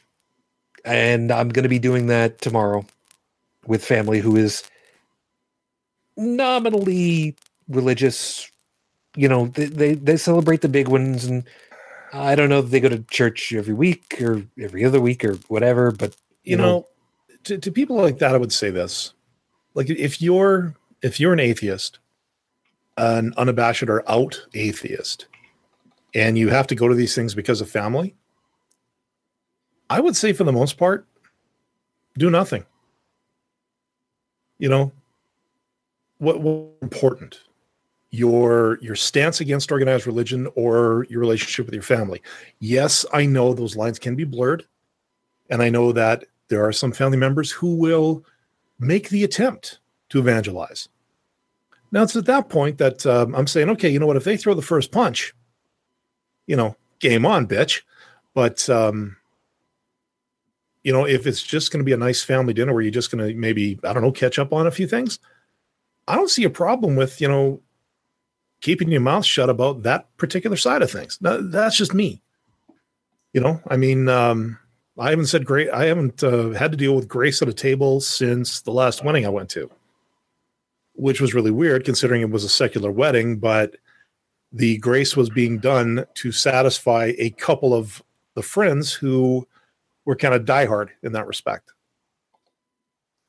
and I'm going to be doing that tomorrow with family who is nominally religious you know they, they they celebrate the big ones and i don't know if they go to church every week or every other week or whatever but you know, to, to people like that, I would say this: like if you're if you're an atheist, an unabashed or out atheist, and you have to go to these things because of family, I would say for the most part, do nothing. You know, what what important your your stance against organized religion or your relationship with your family. Yes, I know those lines can be blurred. And I know that there are some family members who will make the attempt to evangelize. Now it's at that point that um, I'm saying, okay, you know what? If they throw the first punch, you know, game on, bitch. But um, you know, if it's just going to be a nice family dinner where you're just going to maybe I don't know catch up on a few things, I don't see a problem with you know keeping your mouth shut about that particular side of things. Now, that's just me. You know, I mean, um, I haven't said great. I haven't uh, had to deal with grace at a table since the last wedding I went to, which was really weird considering it was a secular wedding. But the grace was being done to satisfy a couple of the friends who were kind of diehard in that respect.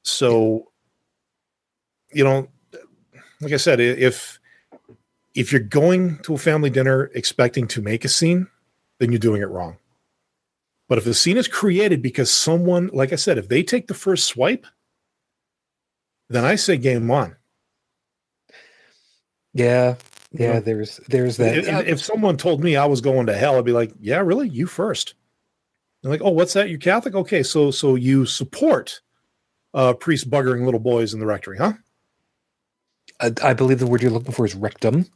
So, you know, like I said, if if you're going to a family dinner expecting to make a scene, then you're doing it wrong. But if the scene is created because someone, like I said, if they take the first swipe, then I say game on. yeah You yeah know, there's there's that if, if someone told me I was going to hell, I'd be like, "Yeah, really? You first? They're like, "Oh, what's that? You're Catholic? Okay, so so you support uh, priests buggering little boys in the rectory, huh?" I, I believe the word you're looking for is rectum.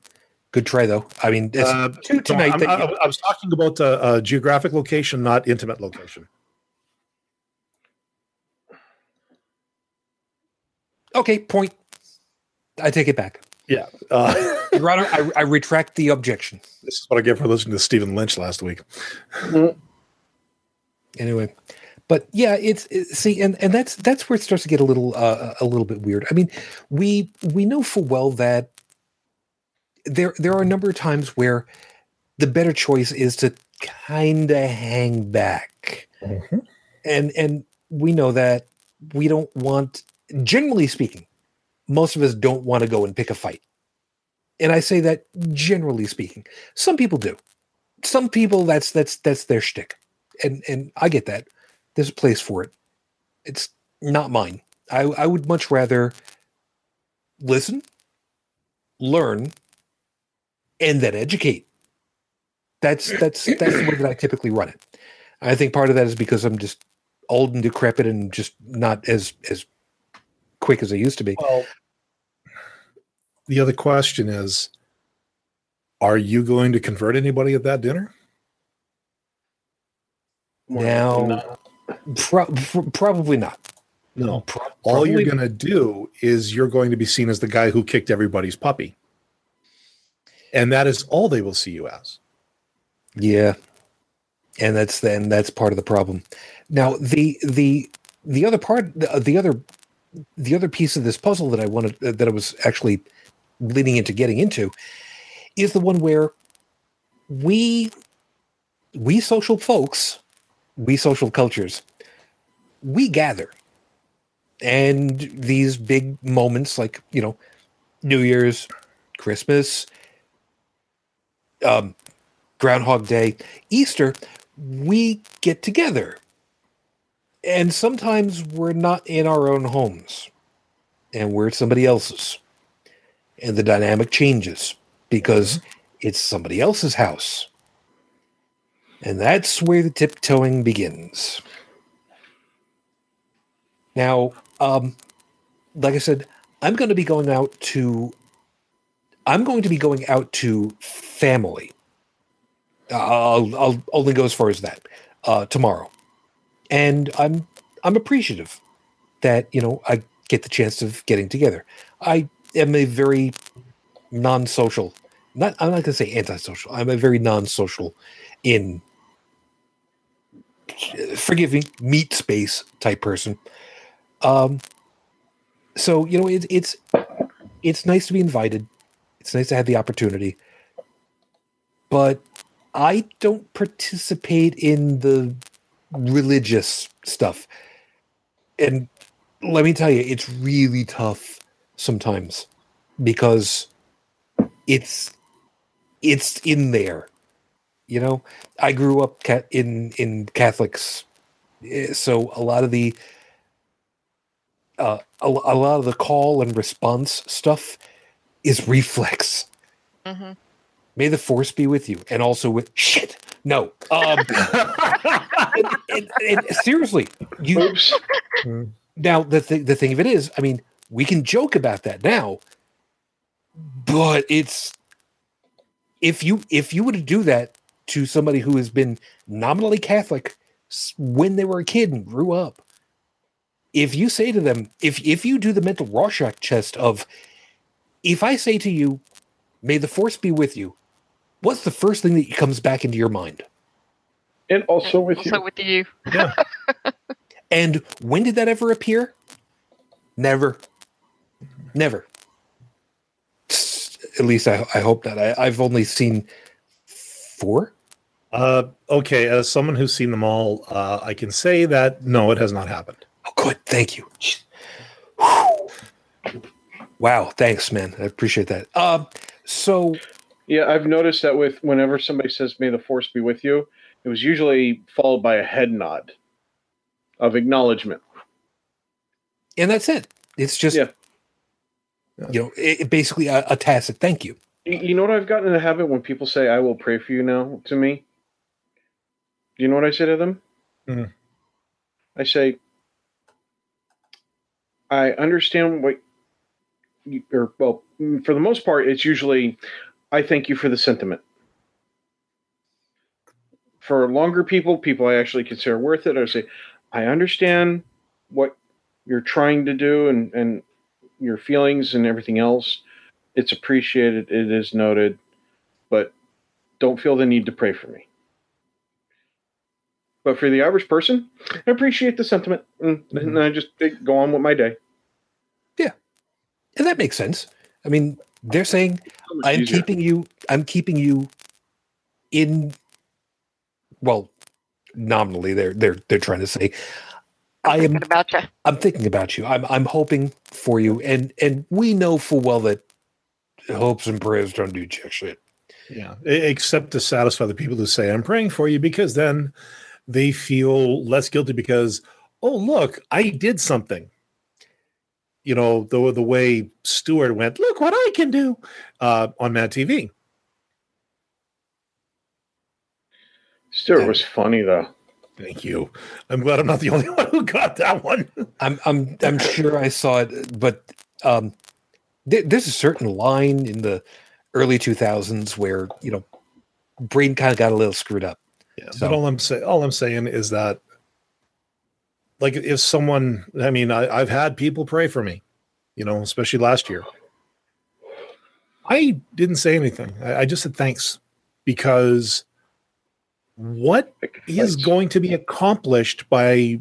Good try though. I mean it's Uh, two tonight I'm- that I, I was talking about uh, uh, geographic location, not intimate location. okay point. I take it back. Yeah, uh, your honor I, I retract the objection. this is what I get for listening to Stephen Lynch last week. anyway but yeah it's it, see and and that's that's where it starts to get a little uh, a little bit weird. I mean we we know full well that there there are a number of times where the better choice is to kind of hang back. And and we know that we don't want generally speaking most of us don't want to go and pick a fight. And i say that generally speaking. Some people do. Some people that's that's that's their shtick. And and i get that there's a place for it. It's not mine. I i would much rather listen learn and then educate. That's that's that's the way that i typically run it. I think part of that is because i'm just old and decrepit and just not as as quick as i used to be. Well, the other question is Are you going to convert anybody at that dinner? now pro- pro- probably not No. Pro- All you're going to do is you're going to be seen as the guy who kicked everybody's puppy. And that is all they will see you as. Yeah, and that's then that's part of the problem. Now the the the other part the, the other the other piece of this puzzle that I wanted that I was actually leading into getting into is the one where we we social folks, we social cultures, we gather. And these big moments like, you know, New Year's, Christmas, um, Groundhog Day, Easter, we get together. And sometimes we're not in our own homes and we're at somebody else's. And the dynamic changes because it's somebody else's house. And that's where the tiptoeing begins. Now, um, like I said, I'm going to be going out to. I'm going to be going out to family. I'll, I'll only go as far as that uh, tomorrow, and I'm I'm appreciative that you know I get the chance of getting together. I am a very non-social. Not I'm not going to say antisocial. I'm a very non-social in forgive me meat space type person. Um, so you know it's it's it's nice to be invited. It's nice to have the opportunity, but I don't participate in the religious stuff. And let me tell you, it's really tough sometimes because it's it's in there. You know, I grew up ca- in in Catholics, eh, so a lot of the uh, a, a lot of the call and response stuff is reflex. hmm May the force be with you, and also with shit. No, um, and, and- and seriously, you Oops. now the th- the thing of it is, I mean, we can joke about that now, but it's if you if you were to do that to somebody who has been nominally Catholic when they were a kid and grew up, if you say to them, if if you do the mental Rorschach test of, if I say to you, "May the force be with you," what's the first thing that comes back into your mind? And also with also you. with you. Yeah. And when did that ever appear? Never. Never. At least I, I hope not. I, I've only seen four. Uh, okay, as someone who's seen them all, uh, I can say that no, it has not happened. Oh, good. Thank you. Wow. Thanks, man. I appreciate that. Um, so Yeah, I've noticed that with whenever somebody says "May the Force be with you," it was usually followed by a head nod of acknowledgement. and that's it. It's just Yeah. you know, it, it basically a, a tacit thank you. You know what I've gotten in the habit when people say "I will pray for you" now to me. Do you know what I say to them? Mhm. I say, "I understand what." You, or well, for the most part, it's usually, "I thank you for the sentiment." For longer people, people I actually consider worth it, I say, "I understand what you're trying to do and and your feelings and everything else." it's appreciated, it is noted, but don't feel the need to pray for me. But for the average person, I appreciate the sentiment, and, and mm-hmm. I just eh, go on with my day. Yeah, and that makes sense. I mean, they're saying So I'm easier. keeping you I'm keeping you in well, nominally they're they're they're trying to say I am Thinking about you. I'm thinking about you. I'm I'm hoping for you, and and we know full well that hopes and prayers don't do jack shit. Yeah, except to satisfy the people who say I'm praying for you, because then they feel less guilty because oh look, I did something. You know the the way Stuart went, look what I can do uh, on Mad TV. stuart was funny though. Thank you. I'm glad I'm not the only one who got that one. I'm I'm I'm sure I saw it, but um, there, there's a certain line in the early 2000s where you know brain kind of got a little screwed up. Yeah, So- but all I'm saying, all I'm saying is that, like, if someone, I mean, I, I've had people pray for me, you know, especially last year. I didn't say anything. I, I just said thanks because what is going to be accomplished by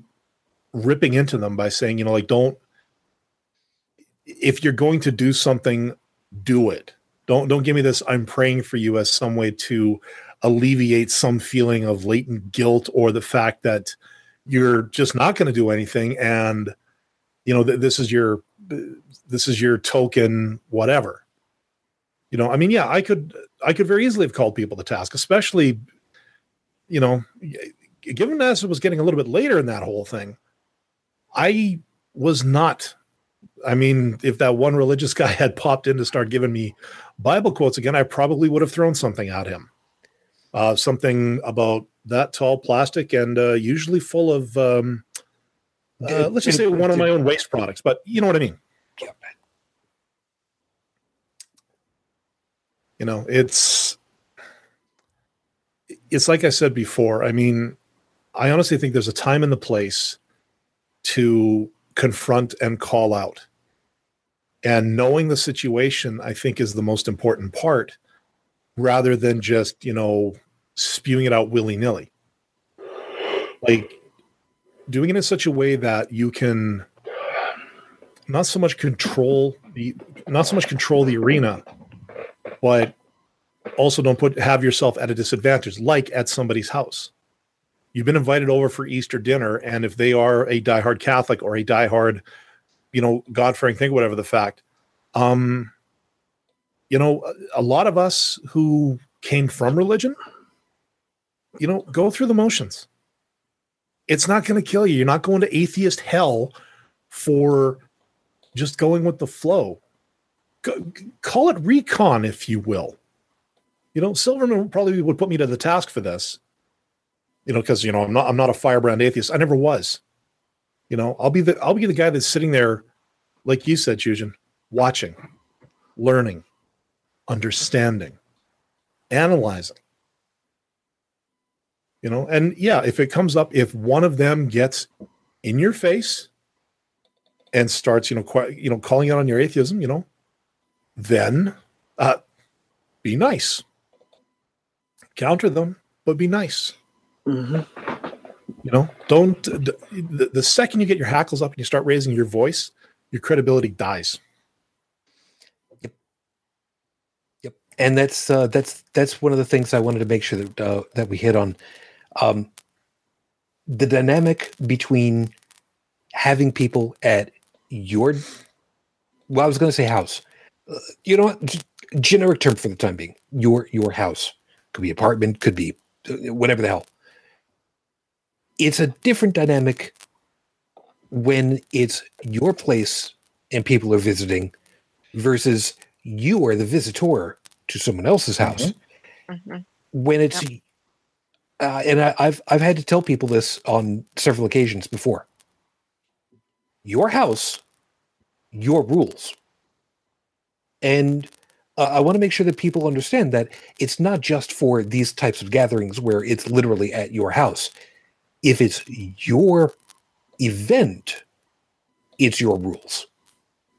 ripping into them by saying, you know, like, don't if you're going to do something, do it. Don't don't give me this. I'm praying for you as some way to alleviate some feeling of latent guilt or the fact that you're just not going to do anything and you know th- this is your this is your token whatever. You know i mean yeah i could i could very easily have called people to task especially you know given as it was getting a little bit later in that whole thing i was not i mean if that one religious guy had popped in to start giving me bible quotes again i probably would have thrown something at him uh, something about that tall plastic and uh, usually full of um, uh, let's just say one of my own waste products but you know what i mean. You know it's it's like i said before i mean i honestly think there's a time and the place to confront and call out. And knowing the situation i think is the most important part rather than just you know spewing it out willy-nilly. Like doing it in such a way that you can not so much control the not so much control the arena but also don't put have yourself at a disadvantage like at somebody's house. You've been invited over for easter dinner and if they are a diehard catholic or a diehard you know god-fearing thing whatever the fact um you know a- lot of us who came from religion you know go through the motions. It's not going to kill you. You're not going to atheist hell for just going with the flow. Go- call it recon if you will. You know silverman probably would put me to the task for this you know because you know i'm not i'm not a firebrand atheist. I never was. You know i'll be the i'll be the guy that's sitting there like you said Chujin, watching learning understanding analyzing. You know and yeah if it comes up if one of them gets in your face and starts you know quite you know calling out on your atheism you know then uh be nice. Counter them but be nice. Mm-hmm. you know don't the second you get your hackles up and you start raising your voice your credibility dies Yep, and that's uh, that's that's one of the things I wanted to make sure that uh, that we hit on. Um, the dynamic between having people at your well, I was going to say house. Uh, you know what? G- generic term for the time being. Your your house could be apartment, could be uh, whatever the hell. It's a different dynamic when it's your place and people are visiting versus you are the visitor to someone else's house Mhm. when it's uh, and I, I've I've had to tell people this on several occasions before. Your house, your rules, and uh, I want to make sure that people understand that it's not just for these types of gatherings where it's literally at your house. If it's your event, it's your rules.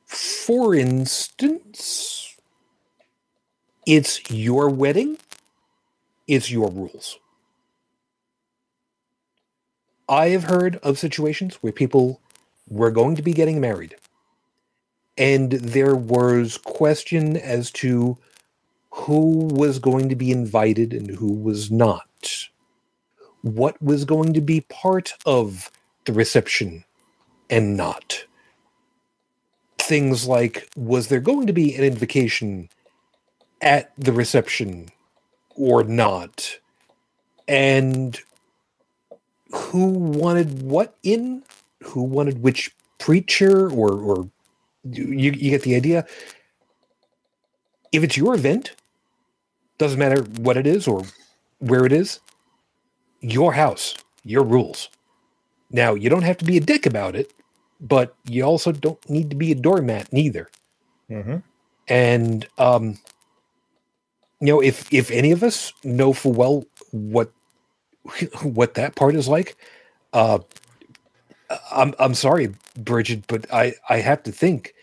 For instance, it's your wedding, it's your rules. I have heard of situations where people were going to be getting married, and there was question as to who was going to be invited and who was not. What was going to be part of the reception and not. Things like was there going to be an invocation at the reception or not? And who wanted what in? Who wanted which preacher or or you, you get the idea? If it's your event, doesn't matter what it is or where it is, your house, your rules. Now, you don't have to be a dick about it, but you also don't need to be a doormat neither. Mm-hmm. And um, you know, if if any of us know full well what what that part is like, uh, I'm I'm sorry, Bridget, but I I have to think,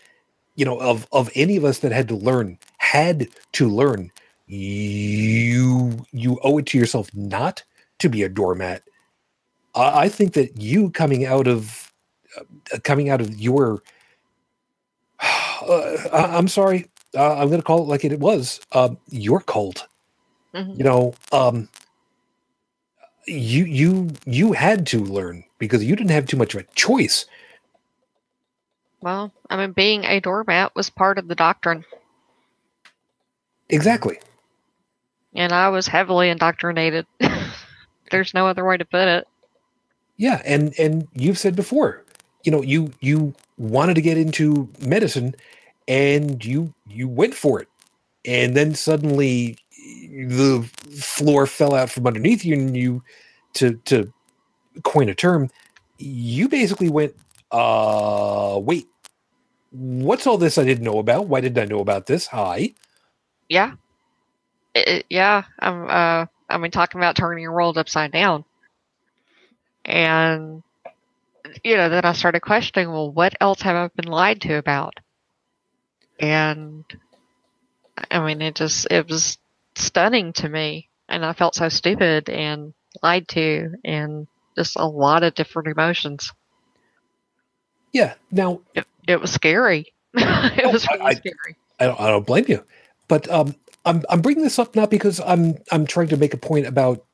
you know, of of any of us that had to learn had to learn, you you owe it to yourself not to be a doormat. I, I think that you coming out of uh, coming out of your uh, I'm sorry. Uh, I'm going to call it like it was. Um, you're cold. Mhm. You know, um, you you you had to learn because you didn't have too much of a choice. Well, I mean, being a doormat was part of the doctrine, Exactly. and I was heavily indoctrinated. There's no other way to put it. Yeah, and and you've said before, you know, you you wanted to get into medicine, and you you went for it, and then suddenly the floor fell out from underneath you, and you to to coin a term, you basically went, uh, wait, what's all this I didn't know about? Why didn't I know about this? Hi. Yeah, It- yeah. I'm. Uh, I mean, talking about turning your world upside down, and you know, then I started questioning. Well, what else have I been lied to about? And I mean, it just it was stunning to me, and I felt so stupid and lied to, and just a lot of different emotions. Yeah. Now It, it was scary. it Oh, was I- really I- scary. I don't, I don't blame you, but um, I'm I'm bringing this up not because I'm I'm trying to make a point about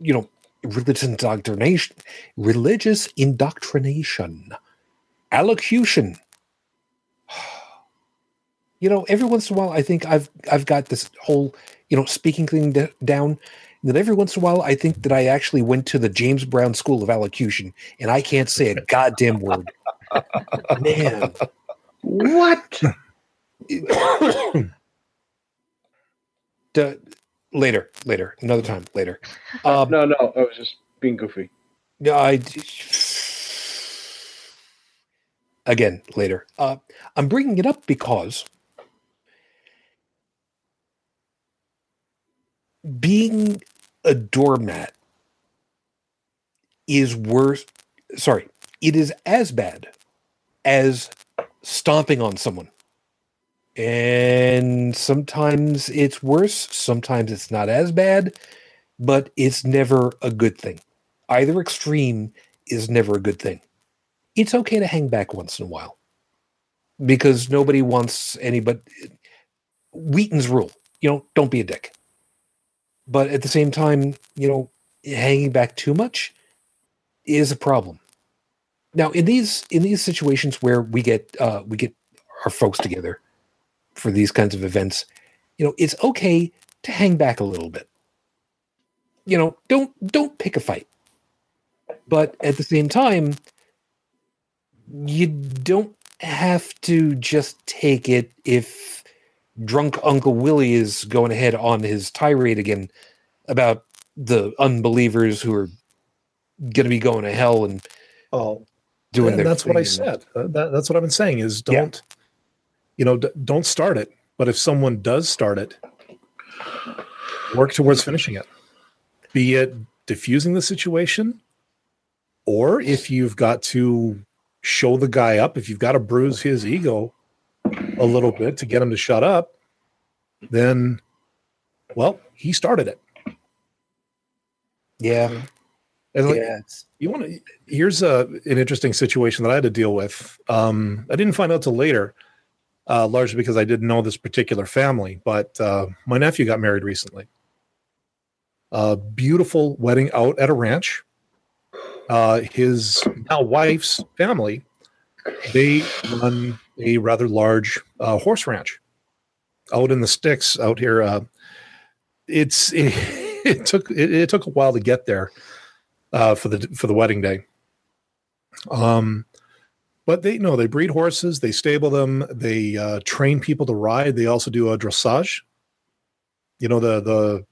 you know religious indoctrination, religious indoctrination, allocution. You know, every once in a while, I think I've I've got this whole you know speaking thing d- down. And then every once in a while, I think that I actually went to the James Brown School of Allocution, and I can't say a goddamn word. Man, What? D- later, later, another time, later. Um, no, no, I was just being goofy. no, I again later. Uh, I'm bringing it up because being a doormat is worse. Sorry, it is as bad as stomping on someone. And sometimes it's worse, sometimes it's not as bad, but it's never a good thing. Either extreme is never a good thing. It's okay to hang back once in a while because nobody wants anybody. Wheaton's rule, you know, don't be a dick. But at the same time, you know, hanging back too much is a problem. Now, in these in these situations where we get uh, we get our folks together for these kinds of events, you know, it's okay to hang back a little bit. You know, don't don't pick a fight. But at the same time, you don't have to just take it if drunk Uncle Willie is going ahead on his tirade again about the unbelievers who are going to be going to hell and Oh, doing and that's what I said. Uh, that, that's what I've been saying is don't, you know, d- don't start it. But if someone does start it, work towards finishing it. Be it diffusing the situation, or if you've got to show the guy up, if you've got to bruise his ego a little bit to get him to shut up, then, well, he started it. Yeah, And like, yeah, you want to here's a an interesting situation that i had to deal with. Um i didn't find out till later uh largely because i didn't know this particular family but uh my nephew got married recently. A beautiful wedding out at a ranch. Uh his now wife's family they run a rather large uh, horse ranch out in the sticks out here uh it's it, it took it, it took a while to get there uh, for the for the wedding day. Um, but they no, they breed horses, they stable them, they uh, train people to ride. They also do a dressage. You know the the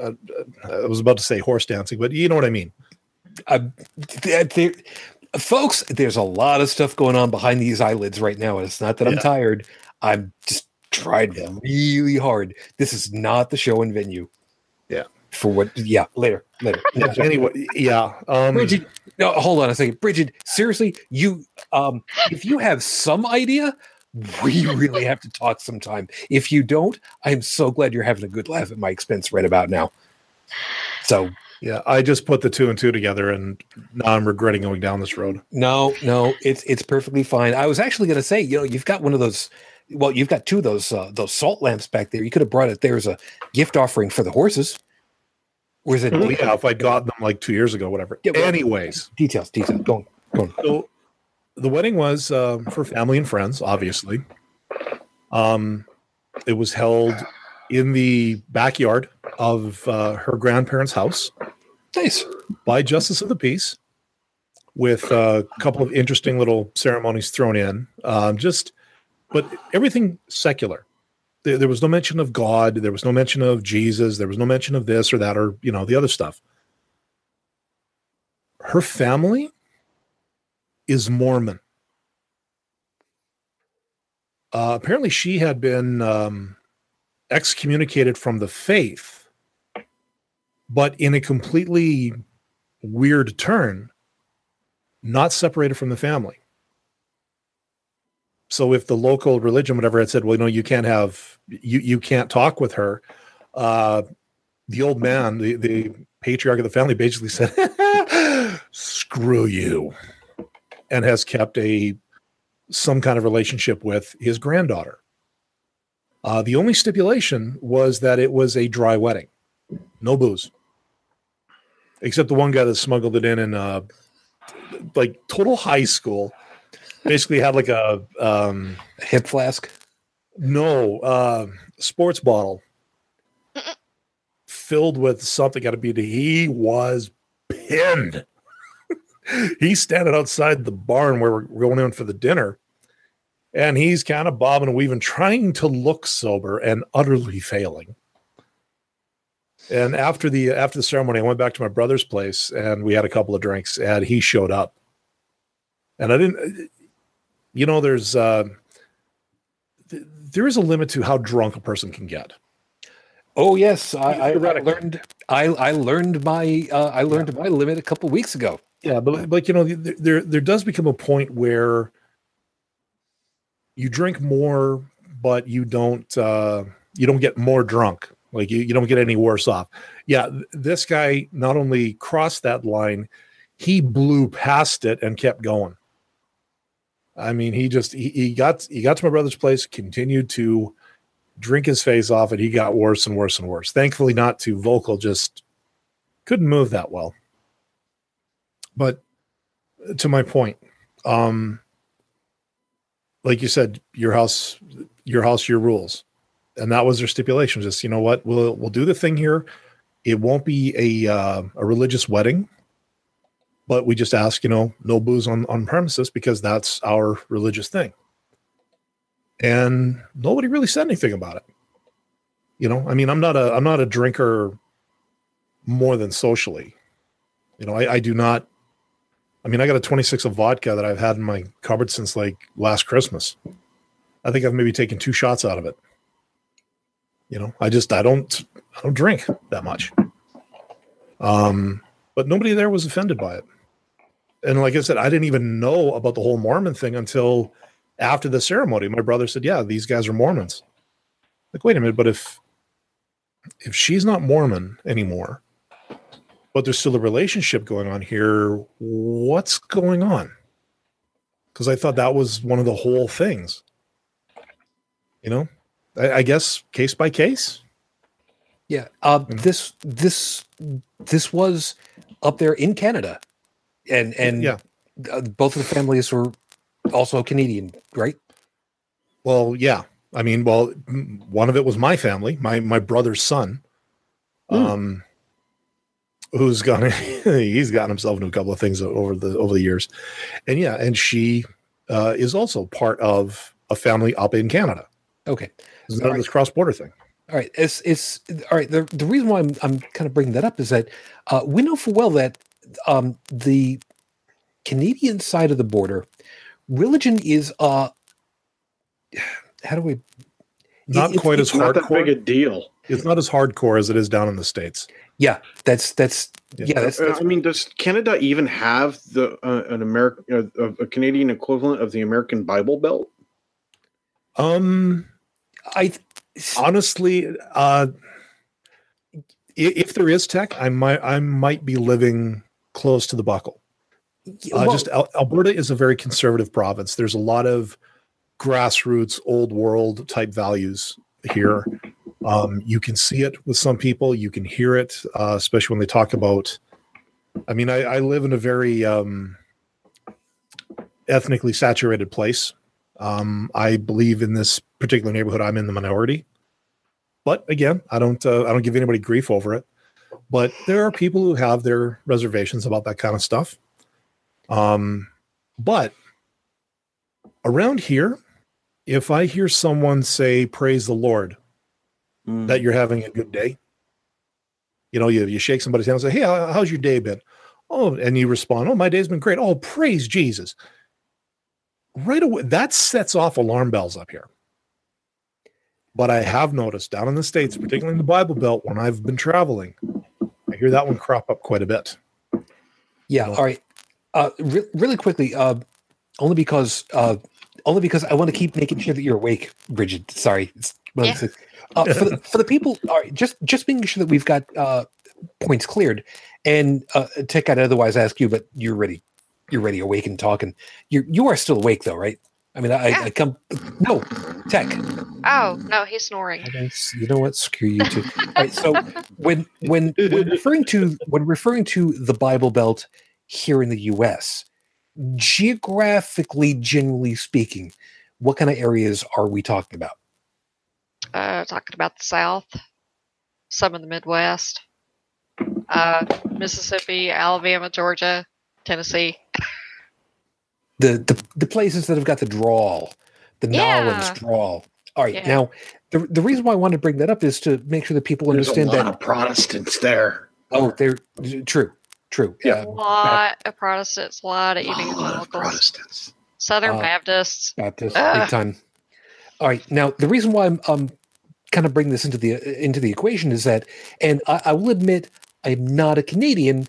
uh, I was about to say horse dancing, but you know what I mean. uh, th- there, folks, there's a lot of stuff going on behind these eyelids right now, and it's not that I'm tired. I'm just tried really hard. This is not the show and venue. Yeah. For what? Yeah. Later. Later. anyway, yeah. Um, Bridget, no, hold on a second. Bridget, seriously, you, um, if you have some idea, we really have to talk sometime. If you don't, I am so glad you're having a good laugh at my expense right about now. So Yeah, I just put the two and two together, and now I'm regretting going down this road. No, no, it's it's perfectly fine. I was actually going to say, you know, you've got one of those. Well, you've got two of those uh, those salt lamps back there. You could have brought it there as a gift offering for the horses. Or is it Well, yeah, if I'd gotten them like two years ago, whatever. Yeah, well- Anyways, details? Details. Go on. Go on. so the wedding was uh, for family and friends, obviously. Um, it was held in the backyard of uh, her grandparents' house Nice. by Justice of the Peace, with a couple of interesting little ceremonies thrown in. Um, just, but everything secular. There, there was no mention of God. There was no mention of Jesus. There was no mention of this or that or you know the other stuff. Her family is Mormon. Uh, apparently, she had been um, excommunicated from the faith, but in a completely weird turn, not separated from the family. So, if the local religion, whatever, had said, "Well, no, you can't have, you you can't talk with her," uh, the old man, the the patriarch of the family, basically said, "Screw you," and has kept a some kind of relationship with his granddaughter. Uh, the only stipulation was that it was a dry wedding, no booze, except the one guy that smuggled it in in uh, like total high school. Basically, had like a um, hip flask. no uh, sports bottle filled with something. Got to be. He was pinned. he's standing outside the barn where we're going in for the dinner, and he's kind of bobbing and weaving, trying to look sober and utterly failing. And after the after the ceremony, I went back to my brother's place and we had a couple of drinks, and he showed up. And I didn't, you know, there's uh, th- there is a limit to how drunk a person can get. Oh yes, I, I, I learned. I, I learned my uh, I learned my limit a couple weeks ago. Yeah, but like you know, there there- there does become a point where you drink more, but you don't uh, you don't get more drunk. Like you, you don't get any worse off. Yeah, th- this guy not only crossed that line, he blew past it and kept going. I mean, he just he, he got he got to my brother's place, continued to drink his face off, and he got worse and worse and worse. Thankfully, not too vocal, just couldn't move that well. But to my point, um, like you said, your house, your house, your rules, and that was their stipulation. Just you know what, we'll we'll do the thing here. It won't be a uh, a religious wedding, but we just ask you know no booze on on premises because that's our religious thing. And nobody really said anything about it. You know, I mean, I'm not a I'm not a drinker more than socially. You know, I, I do not. I mean, I got a 26 of vodka that I've had in my cupboard since like last Christmas. I think I've maybe taken two shots out of it. You know, I just I don't I don't drink that much. Um, but nobody there was offended by it. And like I said, I didn't even know about the whole Mormon thing until after the ceremony. My brother said, "Yeah, these guys are Mormons." Like, wait a minute, but if if she's not Mormon anymore, but there's still a relationship going on here. What's going on? Because I thought that was one of the whole things. You know, I, I guess case by case. Yeah. Uh. This this this was up there in Canada, and and yeah. uh, both of the families were also Canadian, right? Well, yeah. I mean, well, one of it was my family, my my brother's son, Hmm. um, who's gone. he's gotten himself into a couple of things over the over the years, and yeah, and she uh, is also part of a family up in Canada. Okay. It's not Right. this cross border thing. All right. It's it's all right. The the reason why I'm I'm kind of bringing that up is that uh, we know for well that um, the Canadian side of the border, religion is uh, how do we Not it's- quite as Not that big a deal. It's not as hardcore as it is down in the states. Yeah that's that's Yeah. yeah that's, Uh, that's I mean, does Canada even have the uh, an American uh, a Canadian equivalent of the American Bible Belt? Um, I honestly, uh, if there is tech, I might I might be living close to the buckle. Uh, Well, just Al- Alberta is a very conservative province. There's a lot of grassroots, old world type values here. Um, you can see it with some people. You can hear it, uh, especially when they talk about. I mean, I, I live in a very um, ethnically saturated place. Um, I believe in this particular neighborhood, I'm in the minority. But again, I don't uh, I don't give anybody grief over it. But there are people who have their reservations about that kind of stuff. Um, but around here, if I hear someone say "Praise the Lord," Mm. that you're having a good day, you know, you you shake somebody's hand and say, "Hey, how- how's your day been?" Oh, and you respond, "Oh, my day's been great." Oh, praise Jesus! Right away, that sets off alarm bells up here. But I have noticed down in the states, particularly in the Bible Belt, when I've been traveling, I hear that one crop up quite a bit. Yeah. No. All right. Uh, re- really quickly, uh, only because uh, only because I want to keep making sure that you're awake, Bridget. Sorry. It's one of those things. Uh, for, the, for the people, all right, just just making sure that we've got uh, points cleared, and uh, Tech, I'd otherwise ask you, but you're ready. You're ready, awake and talking. You you are still awake though, right? I mean, I, Yeah. I come. No, Tech. Oh no, he's snoring. You know what? Screw you too. All right. So when when when referring to when referring to the Bible Belt here in the U.S., geographically, generally speaking, what kind of areas are we talking about? Uh, talking about the South, some of the Midwest, uh, Mississippi, Alabama, Georgia, Tennessee. The the, the places that have got the drawl, the Yeah. Nolans drawl. All right. Yeah. Now, the the reason why I wanted to bring that up is to make sure that people There's a understand lot that. of Protestants there. Oh, they're true, true. Yeah. A Uh, lot of Protestants, a lot of A lot of evangelicals, Protestants. Southern Uh, Baptists. Baptist, Ah. big time. All right. Now, the reason why I'm um, kind of bringing this into the into the equation is that, and I, I will admit, I'm not a Canadian.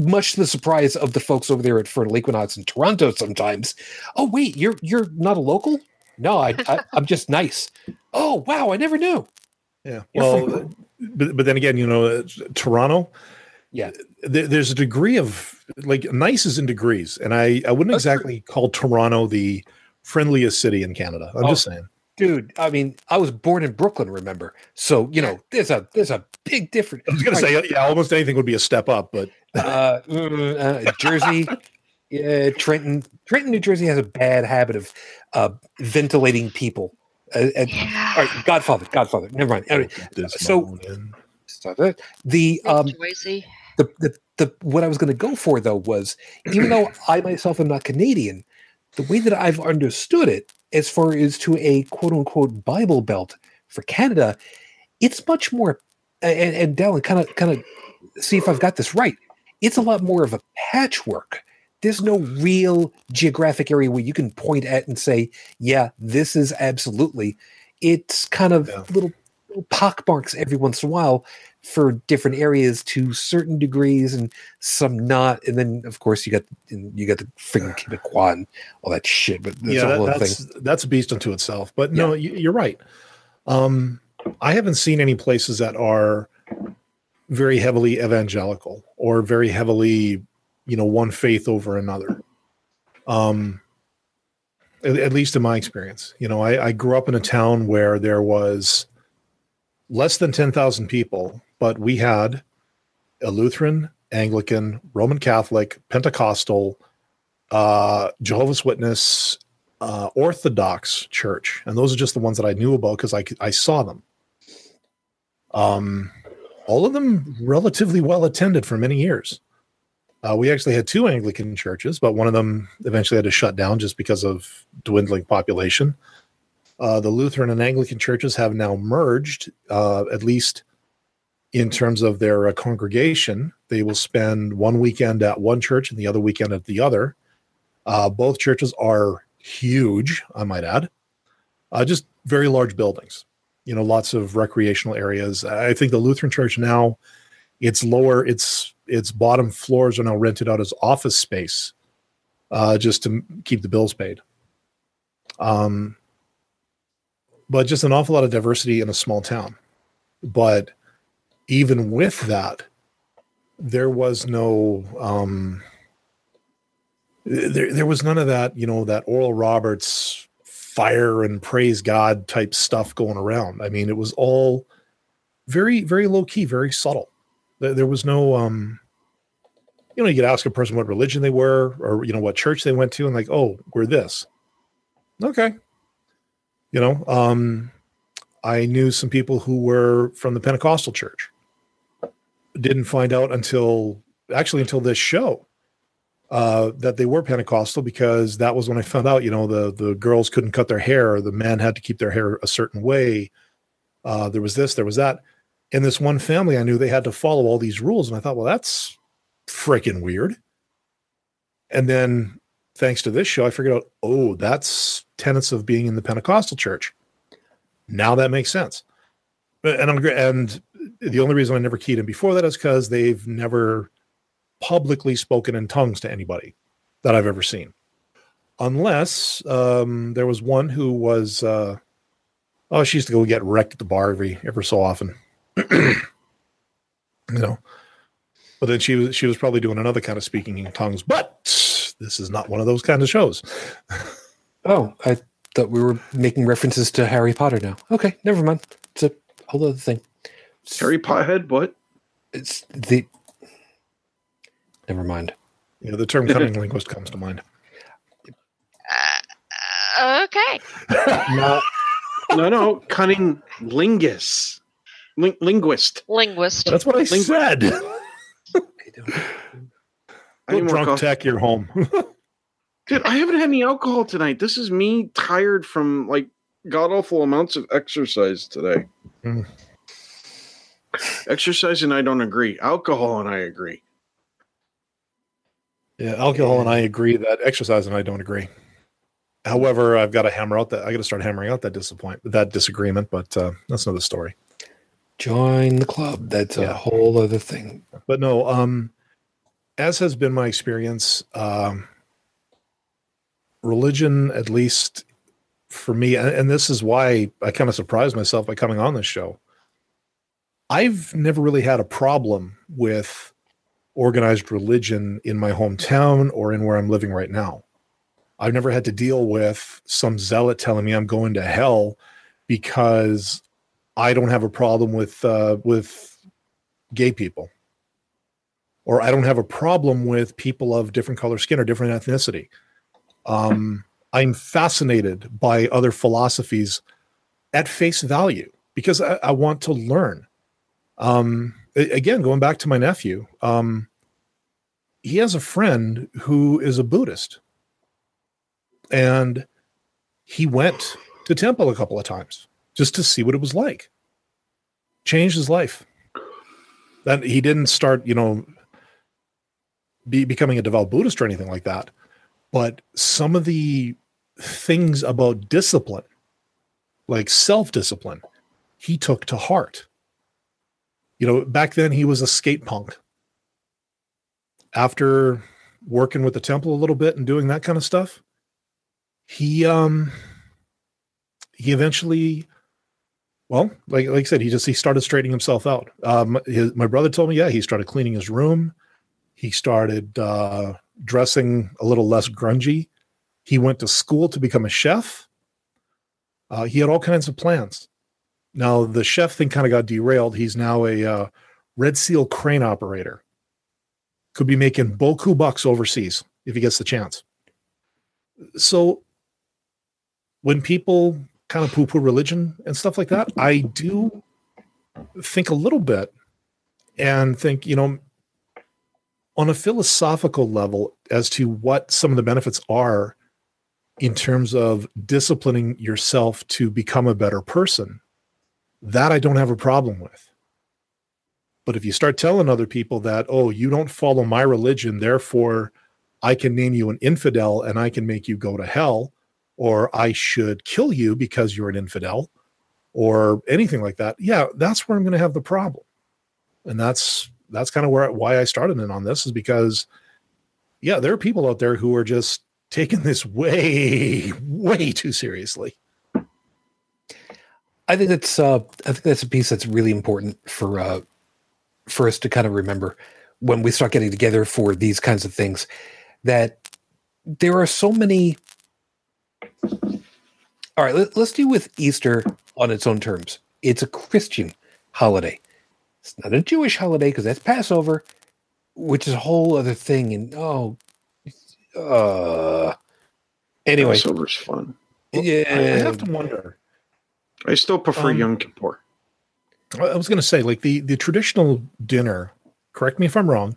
Much to the surprise of the folks over there at Fertile Equinox in Toronto, sometimes. Oh wait, you're you're not a local? No, I, I I'm just nice. Oh wow, I never knew. Yeah. You're Well, from- but, but then again, you know, uh, Toronto, Yeah. there, there's a degree of like nice is in degrees. And I, I wouldn't That's true. exactly call Toronto the friendliest city in Canada. I'm Oh. just saying. Dude, I mean, I was born in Brooklyn, remember? So you know, there's a there's a big difference. I was going to say, yeah, almost anything would be a step up, but uh, mm, uh, Jersey, yeah, Trenton, Trenton, New Jersey has a bad habit of uh, ventilating people. Uh, and, Yeah. all right, Godfather, Godfather. Never mind. Anyway, this so- mountain. The um, the, the the what I was going to go for though was even though I myself am not Canadian, the way that I've understood it, as far as to a quote unquote Bible Belt for Canada, it's much more. And, and Dallin, kind of kind of see if I've got this right. It's a lot more of a patchwork. There's no real geographic area where you can point at and say, "Yeah, this is absolutely." It's kind of Yeah. little, little pockmarks every once in a while for different areas to certain degrees and some not and then of course you got you got the freaking Quebecois and all that shit but that's yeah, a whole that- that's thing that's a beast unto itself. But no, you, you're right. Um, I haven't seen any places that are very heavily evangelical or very heavily, you know, one faith over another. Um, at, at least in my experience, you know, I, I grew up in a town where there was less than ten thousand people, but we had a Lutheran, Anglican, Roman Catholic, Pentecostal, uh, Jehovah's Witness, uh, Orthodox Church, and those are just the ones that I knew about because I I saw them. Um, all of them relatively well attended for many years. Uh, we actually had two Anglican churches, but one of them eventually had to shut down just because of dwindling population. Uh, the Lutheran and Anglican churches have now merged, uh, at least in terms of their uh, congregation. They will spend one weekend at one church and the other weekend at the other. Uh, both churches are huge, I might add. Uh, just very large buildings. You know, lots of recreational areas. I think the Lutheran Church now, its lower, its its bottom floors are now rented out as office space, uh, just to keep the bills paid. Um, but just an awful lot of diversity in a small town. But even with that, there was no um, there there was none of that, you know, that Oral Roberts fire and praise God type stuff going around. I mean, it was all very, very low key, very subtle. There, there was no um you know, you could ask a person what religion they were or you know what church they went to and like, oh, we're this. Okay. You know, um I knew some people who were from the Pentecostal church. Didn't find out until actually until this show uh, that they were Pentecostal because that was when I found out, you know, the the girls couldn't cut their hair, the men had to keep their hair a certain way. Uh, there was this, there was that. In this one family, I knew they had to follow all these rules, and I thought, well, that's freaking weird. And then, thanks to this show, I figured out, oh, that's tenets of being in the Pentecostal church. Now that makes sense. And I'm and the only reason I never keyed in before that is because they've never publicly spoken in tongues to anybody that I've ever seen, unless um, there was one who was. Uh, oh, she used to go get wrecked at the bar every ever so often, you know. But then she was she was probably doing another kind of speaking in tongues. But this is not one of those kind of shows. oh, I thought we were making references to Harry Potter now. Okay, never mind. It's a whole other thing. Harry Pothead, what? It's the Never mind. You know, the term cunning linguist comes to mind. Uh, okay. no, no, no, cunning linguist. Ling- linguist. Linguist. That's what I Lingu- said. I Go drunk tech your home. Dude, I haven't had any alcohol tonight. This is me tired from like god awful amounts of exercise today. Mm. Exercise and I don't agree. Alcohol and I agree. Yeah, alcohol and I agree that exercise and I don't agree. However, I've got to hammer out that I got to start hammering out that disappointment, that disagreement, but uh, that's another story. Join the club. That's yeah. a whole other thing. But no, um, as has been my experience, um, religion, at least for me, and, and this is why I kind of surprised myself by coming on this show. I've never really had a problem with organized religion in my hometown or in where I'm living right now. I've never had to deal with some zealot telling me I'm going to hell because I don't have a problem with uh, with gay people, or I don't have a problem with people of different color skin or different ethnicity. Um, I'm fascinated by other philosophies at face value because I, I want to learn. Um, again, going back to my nephew, um, he has a friend who is a Buddhist, and he went to temple a couple of times just to see what it was like. Changed his life. That he didn't start, you know, be becoming a devout Buddhist or anything like that, but some of the things about discipline, like self discipline, he took to heart you know, back then he was a skate punk. After working with the temple a little bit and doing that kind of stuff, he um he eventually well, like like I said, he just he started straightening himself out. Um his, my brother told me, yeah, he started cleaning his room. He started uh dressing a little less grungy. He went to school to become a chef. Uh, he had all kinds of plans. Now the chef thing kind of got derailed. He's now a uh, Red Seal crane operator. Could be making boku bucks overseas if he gets the chance. So when people kind of poo-poo religion and stuff like that, I do think a little bit and think, you know, on a philosophical level as to what some of the benefits are in terms of disciplining yourself to become a better person that I don't have a problem with. But if you start telling other people that, oh, you don't follow my religion, therefore I can name you an infidel and I can make you go to hell, or I should kill you because you're an infidel, or anything like that, yeah, that's where I'm going to have the problem. And that's that's kind of where why I started in on this is because, yeah, there are people out there who are just taking this way, way too seriously. I think that's uh, I think that's a piece that's really important for uh, for us to kind of remember when we start getting together for these kinds of things that there are so many. All right, let, let's deal with Easter on its own terms. It's a Christian holiday. It's not a Jewish holiday because that's Passover, which is a whole other thing. And oh, uh, anyway, Passover's fun. yeah, I, I have to wonder. I still prefer Um, Yom Kippur. I I was going to say, like the the traditional dinner. Correct me if I'm wrong.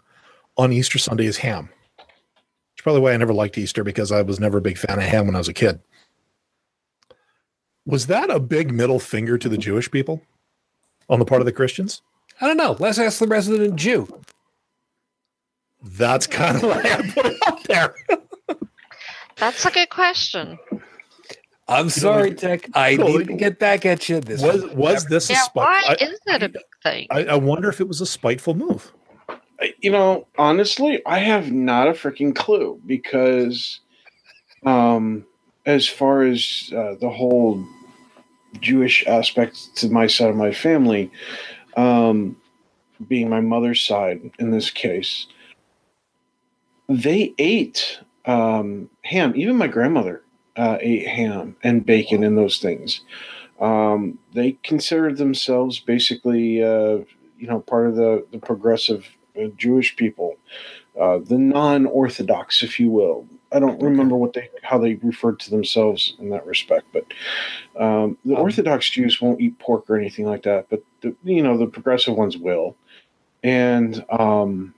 On Easter Sunday is ham. It's probably why I never liked Easter because I was never a big fan of ham when I was a kid. Was that a big middle finger to the Jewish people on the part of the Christians? I don't know. Let's ask the resident Jew. That's kind of why I put it out there. That's a good question. I'm sorry, Tech. I No, need to get back at you. This Was was this a Yeah, why spite? is it a big thing? I, I wonder if it was a spiteful move. You know, honestly, I have not a freaking clue because, um, as far as uh, the whole Jewish aspect to my side of my family, um, being my mother's side in this case, they ate um, ham. Even my grandmother uh, ate ham and bacon and those things. Um, they considered themselves basically, uh, you know, part of the, the progressive uh, Jewish people, uh, the non-Orthodox, if you will. I don't remember what they how they referred to themselves in that respect, but um, the Um, Orthodox Jews won't eat pork or anything like that, but the, you know the progressive ones will. And um,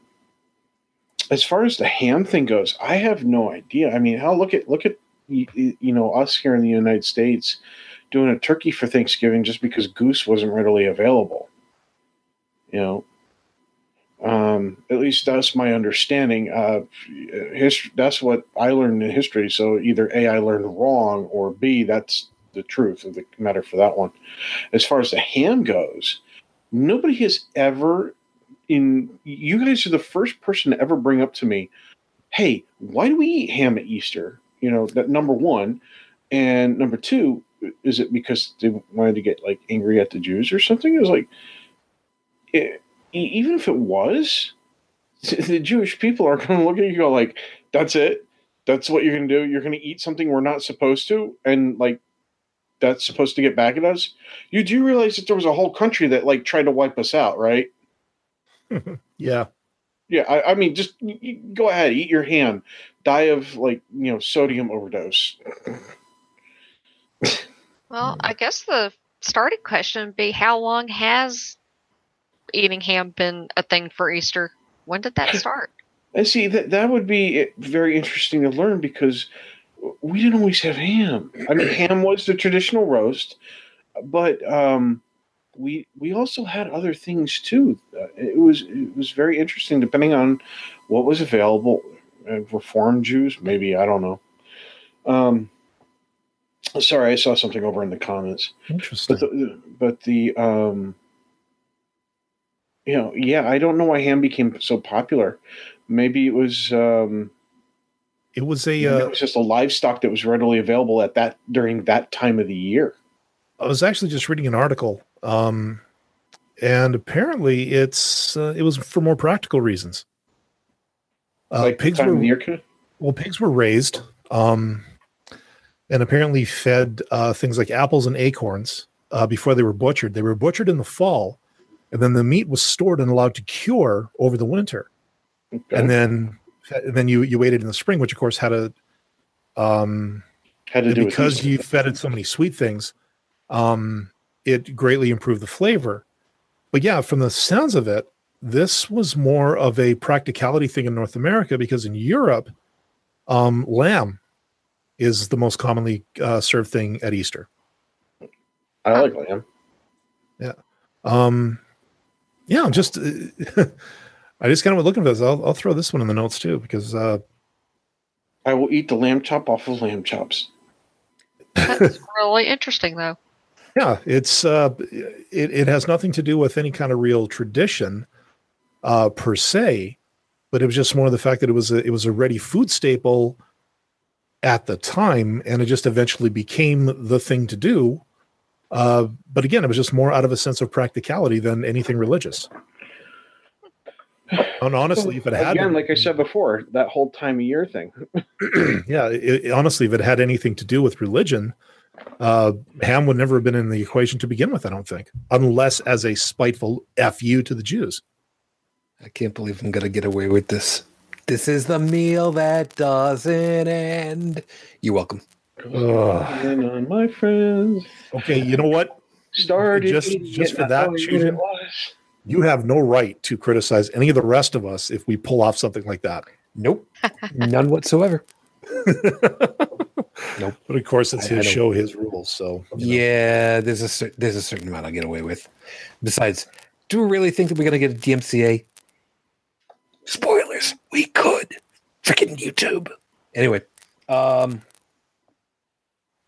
as far as the ham thing goes, I have no idea. I mean, how look at look at y- y- you know us here in the United States doing a turkey for Thanksgiving just because goose wasn't readily available. You know, um, at least that's my understanding. Uh, history, that's what I learned in history. So either A, I learned wrong, or B, that's the truth of the matter for that one. As far as the ham goes, nobody has ever in you guys are the first person to ever bring up to me, hey, why do we eat ham at Easter? You know, that number one. And number two, is it because they wanted to get like angry at the Jews or something? It was like, it, even if it was, the Jewish people are going to look at you and go like, "That's it. That's what you're going to do. You're going to eat something we're not supposed to, and like that's supposed to get back at us." You do realize that there was a whole country that like tried to wipe us out, right? Yeah. Yeah, I, I mean, just go ahead, eat your ham, die of like you know sodium overdose. Well, I guess the starting question would be how long has eating ham been a thing for Easter? When did that start? I see that that would be very interesting to learn because we didn't always have ham. I mean, ham was the traditional roast, but um, we we also had other things too. Uh, it was it was very interesting depending on what was available. Uh, Reformed Jews, maybe I don't know. Um, sorry, I saw something over in the comments. Interesting. But the, but the um, you know, yeah, I don't know why ham became so popular. Maybe it was um, it was a. Uh, it was just a livestock that was readily available at that during that time of the year. I was actually just reading an article, um, and apparently it's uh, it was for more practical reasons. Uh, like pigs were year. well, pigs were raised, um, and apparently fed uh, things like apples and acorns uh, before they were butchered. They were butchered in the fall, and then the meat was stored and allowed to cure over the winter. Okay. And then, and then you you waited in the spring, which of course had a um, had to do because you fed it so many sweet things, um, it greatly improved the flavor. But yeah, from the sounds of it, this was more of a practicality thing in North America because in Europe, um, lamb is the most commonly uh, served thing at Easter. I like lamb. Um, yeah, just uh, I just kind of looking for this. I'll, I'll throw this one in the notes too because uh, I will eat the lamb chop off of lamb chops. That's really interesting, though. Yeah, it's uh, it it has nothing to do with any kind of real tradition uh, per se, but it was just more the fact that it was a it was a ready food staple at the time, and it just eventually became the thing to do. Uh, but again, it was just more out of a sense of practicality than anything religious. And honestly, if it had again, been- like I said before, that whole time of year thing. yeah, it, it- honestly, if it had anything to do with religion, uh, Ham would never have been in the equation to begin with. I don't think, unless as a spiteful fu to the Jews. I can't believe I'm gonna get away with this. This is the meal that doesn't end. You're welcome. Ugh. And on my friends Okay, you know what? started Just- just for that, know Susan. You have no right to criticize any of the rest of us if we pull off something like that. Nope, none whatsoever. Nope. But of course, it's I- I his don't- show, his rules. So you know. Yeah, there's a there's a certain amount I'll get away with. Besides, do we really think that we're gonna get a DMCA? Spoilers. We could. Freaking YouTube. Anyway, um,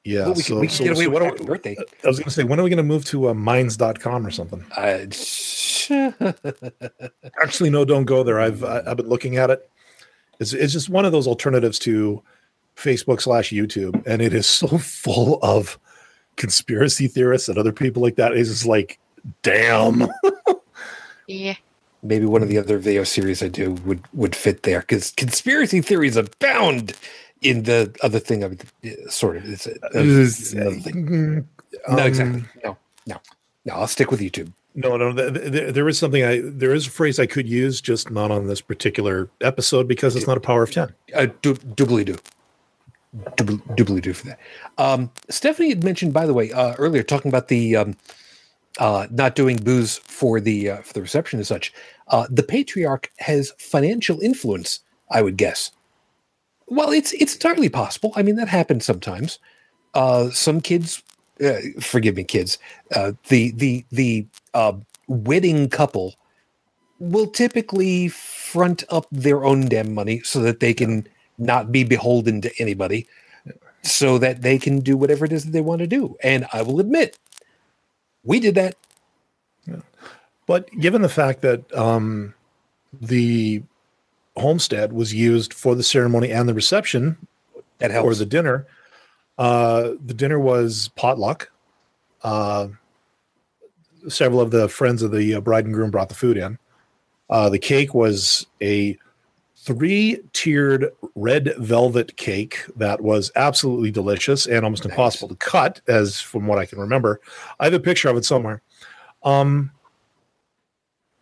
yeah. well, we so, can, we so- can get away so with what are happy we- birthday. I was going to say, when are we going to move to uh, minds.com or something? Uh, sh- Actually, no, don't go there. I've I- I've been looking at it. It's it's just one of those alternatives to Facebook slash YouTube, and it is so full of conspiracy theorists and other people like that. It's just like, damn. Yeah. Maybe one of the other video series I do would would fit there because conspiracy theories abound in the other thing. of it, sort of. It's, it's another thing. No, um, exactly. No, no, no. I'll stick with YouTube. No, no. th- th- th- there is something I there is a phrase I could use, just not on this particular episode because it's not a power of ten. Uh, du- doubly do. Doubly, doubly do for that. Um, Stephanie had mentioned, by the way, uh, earlier talking about the um, uh, not doing booze for the uh, for the reception and such. Uh, the patriarch has financial influence, I would guess. Well, it's it's entirely possible. I mean, that happens sometimes. Uh, some kids, uh, forgive me, kids. Uh, the the the uh, wedding couple will typically front up their own damn money so that they can not be beholden to anybody so that they can do whatever it is that they want to do. And I will admit, we did that. But given the fact that um, the homestead was used for the ceremony and the reception That helps. or the dinner, uh, the dinner was potluck. Uh, several of the friends of the uh, bride and groom brought the food in. Uh, the cake was a three tiered red velvet cake that was absolutely delicious and almost Nice. impossible to cut, as from what I can remember. I have a picture of it somewhere. Um,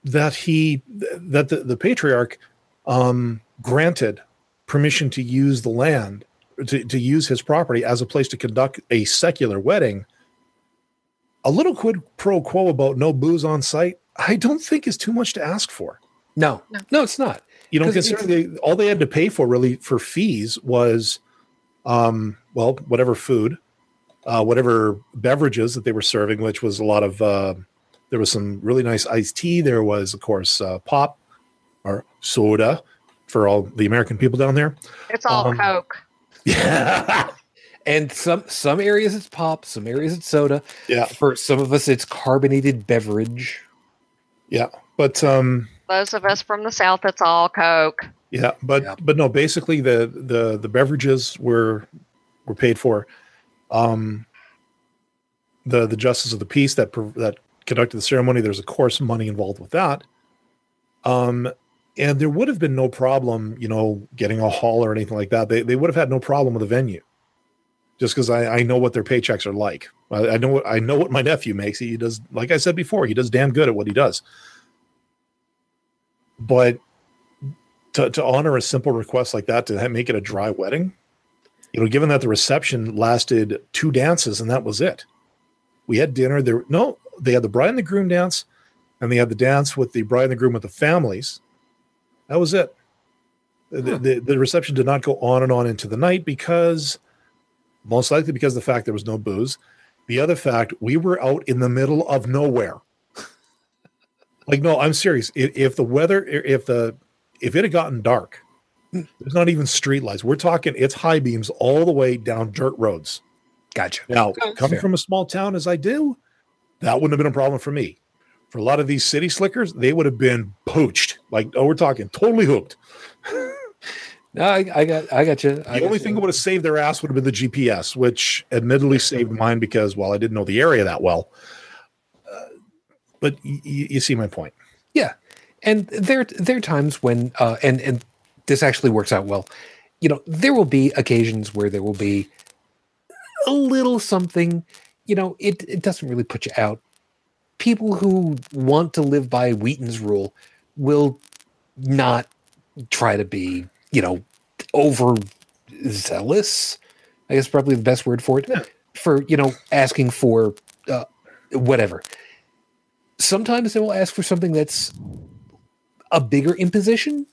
that he, that the, the patriarch um, granted permission to use the land, to, to use his property as a place to conduct a secular wedding. A little quid pro quo about no booze on site, I don't think is too much to ask for no, No. no, it's not. You know, considering they, all they had to pay for really for fees was um well whatever food uh whatever beverages that they were serving which was a lot of uh there was some really nice iced tea there was of course uh pop or soda for all the american people down there It's all Um, Coke. yeah And some some areas it's pop, some areas it's soda. yeah For some of us, it's carbonated beverage. yeah but um Those of us from the South, it's all Coke. Yeah, but Yeah. but no, basically the the the beverages were were paid for. Um, the the justice of the peace that that conducted the ceremony. There's of course money involved with that. Um, and there would have been no problem, you know, getting a hall or anything like that. They they would have had no problem with the venue, just because I I know what their paychecks are like. I, I know what I know what my nephew makes. He does, like I said before, he does damn good at what he does. But to, to honor a simple request like that to make it a dry wedding you know given that the reception lasted two dances and that was it. We had dinner there no they had the bride and the groom dance and they had the dance with the bride and the groom with the families. That was it. The, Huh. the, the reception did not go on and on into the night because most likely because of the fact there was no booze. The other fact we were out in the middle of nowhere like no i'm serious if, if the weather if the if it had gotten dark, there's not even street lights. We're talking it's high beams all the way down dirt roads. Gotcha. Now, oh, Okay. coming Fair. from a small town as I do, that wouldn't have been a problem for me. For a lot of these city slickers, they would have been poached. Like, oh, we're talking totally hooked. No, I, I got I got you. The only thing that would have saved their ass would have been the GPS, which admittedly saved mine because, well, I didn't know the area that well. But y- you see my point. Yeah, and there there are times when uh, and and this actually works out well. You know, there will be occasions where there will be a little something. You know, it it doesn't really put you out. People who want to live by Wheaton's rule will not try to be, you know, over zealous. I guess probably the best word for it. Yeah. For you know, asking for uh, whatever. Sometimes they will ask for something that's a bigger imposition.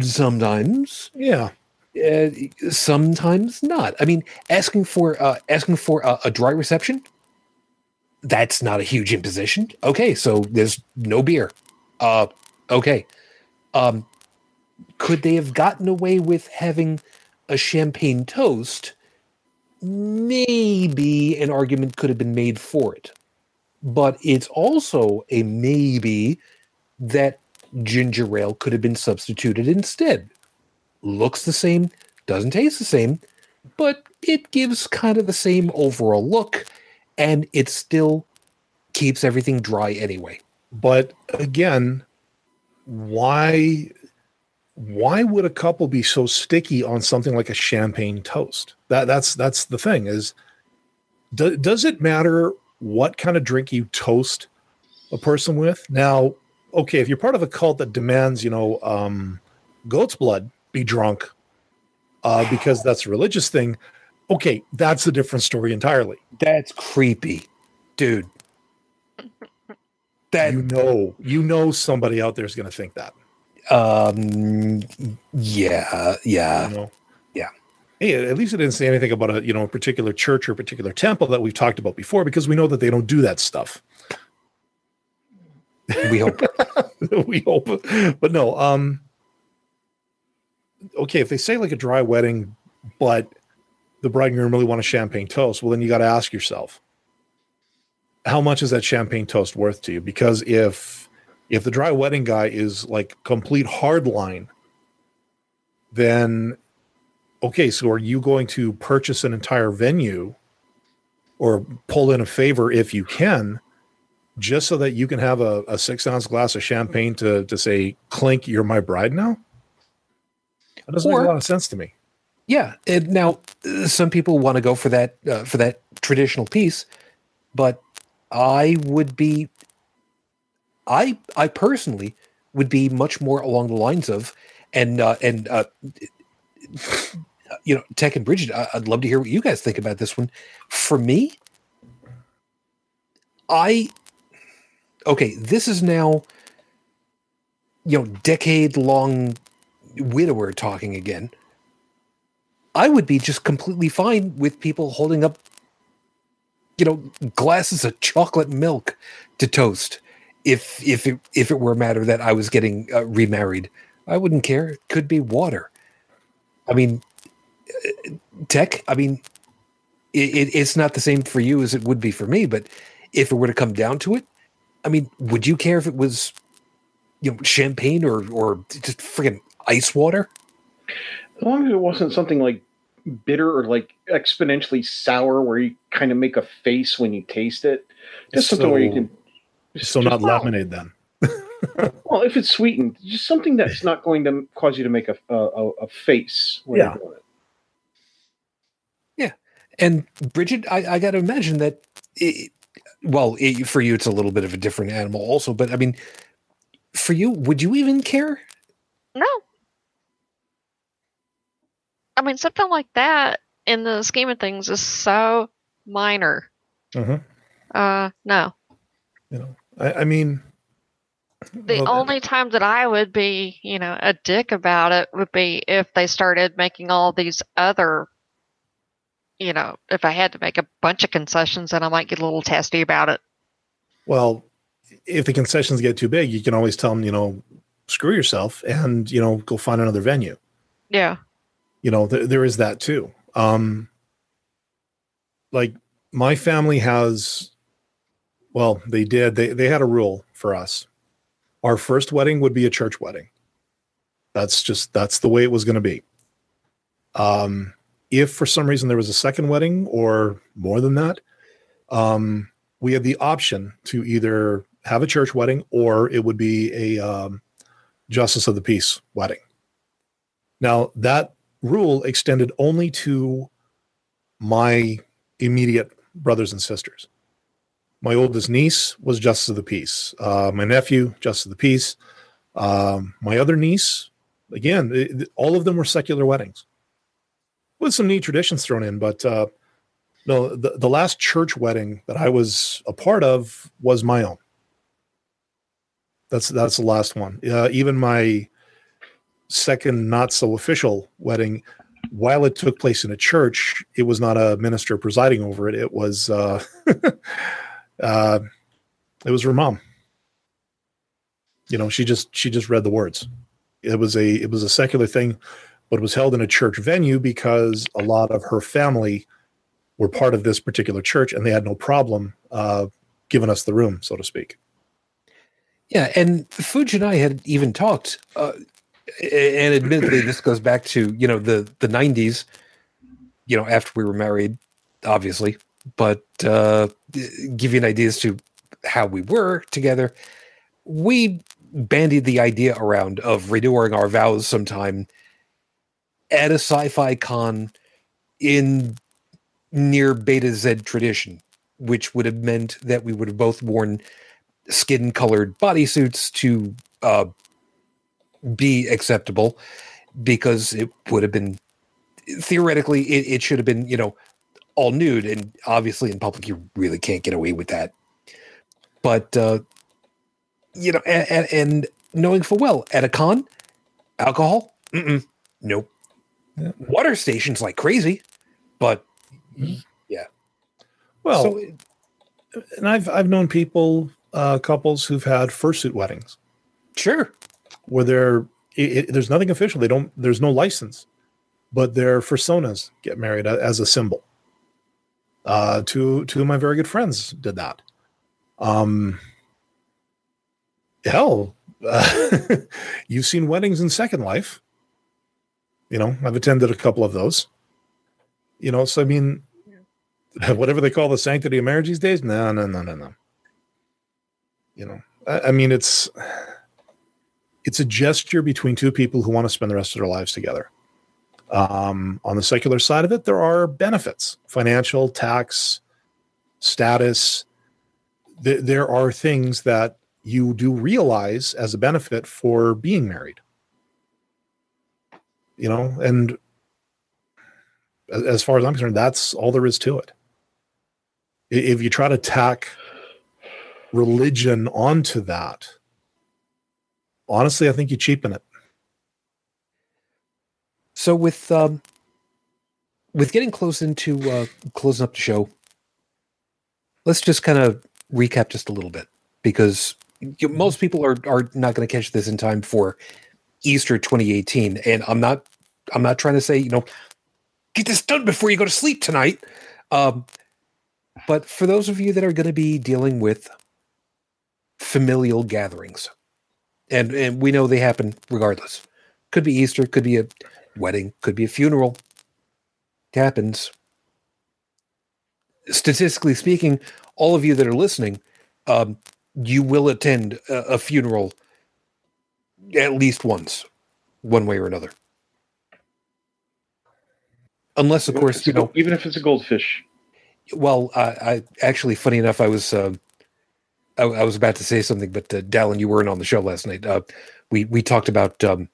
Sometimes, Yeah. uh, sometimes not. I mean, asking for uh, asking for a, a dry reception. That's not a huge imposition. Okay, so there's no beer. Uh, okay. Um, could they have gotten away with having a champagne toast? Maybe an argument could have been made for it, but it's also a maybe that ginger ale could have been substituted instead. Looks the same, doesn't taste the same, but it gives kind of the same overall look, and it still keeps everything dry anyway. But again, why why would a couple be so sticky on something like a champagne toast? That that's that's the thing is do, does it matter what kind of drink you toast a person with? Now, okay, if you're part of a cult that demands, you know, um goat's blood be drunk uh because that's a religious thing, okay, that's a different story entirely. That's creepy, dude. That you know, you know somebody out there is going to think that. um yeah, yeah. you know yeah. Hey at least it didn't say anything about a you know a particular church or a particular temple that we've talked about before because we know that they don't do that stuff. We hope. we hope. But no um okay if they say like a dry wedding but the bride and groom really want a champagne toast well then you got to ask yourself how much is that champagne toast worth to you? Because if if the dry wedding guy is like complete hard line then okay so are you going to purchase an entire venue or pull in a favor if you can just so that you can have a, a six ounce glass of champagne to to say clink you're my bride now that doesn't Or- make a lot of sense to me. Yeah, and now some people want to go for that uh, for that traditional piece, but I would be, I I personally would be much more along the lines of, and uh, and uh, you know, Tech and Bridget, I, I'd love to hear what you guys think about this one. For me, I okay, this is now, you know, decade long widower talking again. I would be just completely fine with people holding up, you know, glasses of chocolate milk to toast. If if it if it were a matter that I was getting uh, remarried, I wouldn't care. It could be water. I mean, tech. I mean, it, it, it's not the same for you as it would be for me. But if it were to come down to it, I mean, would you care if it was, you know, champagne or or just friggin' ice water? As long as it wasn't something like bitter or like exponentially sour where you kind of make a face when you taste it. Just something where you So- can. so not Wow. lemonade then Well, if it's sweetened, just something that's not going to cause you to make a a, a, a face when Yeah. you're doing it. And Bridget, I, I got to imagine that, it, well, it, for you, it's a little bit of a different animal, also. But I mean, for you, would you even care? No. I mean, something like that in the scheme of things is so minor. Mhm. Uh, no. you know i, I mean The well, only time that I would be, you know, a dick about it would be if they started making all these other, you know, if I had to make a bunch of concessions, then I might get a little testy about it. Well, if the concessions get too big, you can always tell them, you know, screw yourself and, you know, go find another venue. Yeah. You know, th- there is that too. Um, like my family has, well, they did, they, they had a rule for us. Our first wedding would be a church wedding. That's just, that's the way it was going to be. Um, if for some reason there was a second wedding or more than that, um, we had the option to either have a church wedding or it would be a um, justice of the peace wedding. Now, that rule extended only to my immediate brothers and sisters. My oldest niece was justice of the peace. Uh, my nephew, justice of the peace. Um, my other niece, again, it, all of them were secular weddings with some neat traditions thrown in. But uh, no, the, the last church wedding that I was a part of was my own. That's that's the last one. Uh, even my second not so official wedding, while it took place in a church, it was not a minister presiding over it. It was uh, uh, it was her mom. You know, she just she just read the words. It was a it was a secular thing, but was held in a church venue because a lot of her family were part of this particular church, and they had no problem uh, giving us the room, so to speak. Yeah, and Fuji and I had even talked, uh, and admittedly, this goes back to you know the the '90s. You know, after we were married, obviously, but uh, give you an idea as to how we were together. We bandied the idea around of renewing our vows sometime at a sci-fi con in near Betazed tradition, which would have meant that we would have both worn skin colored bodysuits to uh, be acceptable because it would have been theoretically it, it should have been you know all nude and obviously in public you really can't get away with that. But uh you know and, and knowing full well at a con alcohol? Nope yeah. water stations like crazy but yeah well so it, and i've i've known people uh, couples who've had fursuit weddings. Sure. Where they're it, it, there's nothing official. They don't. There's no license, but their personas get married as a symbol. Uh, two two of my very good friends did that. Um, hell, uh, you've seen weddings in Second Life. You know, I've attended a couple of those. You know, so I mean, whatever they call the sanctity of marriage these days, no, no, no, no, no. You know I, I mean it's it's a gesture between two people who want to spend the rest of their lives together. Um, on the secular side of it there are benefits financial tax status. Th- there are things that you do realize as a benefit for being married you know and as far as i'm concerned that's all there is to it if you try to tack religion onto that, honestly, I think you cheapen it. So with um, with getting close into uh, closing up the show, let's just kind of recap just a little bit because most people are are not going to catch this in time for Easter 2018, and I'm not I'm not trying to say you know get this done before you go to sleep tonight. Um, but for those of you that are going to be dealing with familial gatherings. And and we know they happen regardless. Could be Easter, could be a wedding, could be a funeral. It happens. Statistically speaking, all of you that are listening, um, you will attend a, a funeral at least once, one way or another. Unless, of course, you know, even if it's a goldfish. Well, I, I actually, funny enough, I was uh, I, I, was about to say something, but uh, Dallin, you weren't on the show last night. Uh, we we talked about um,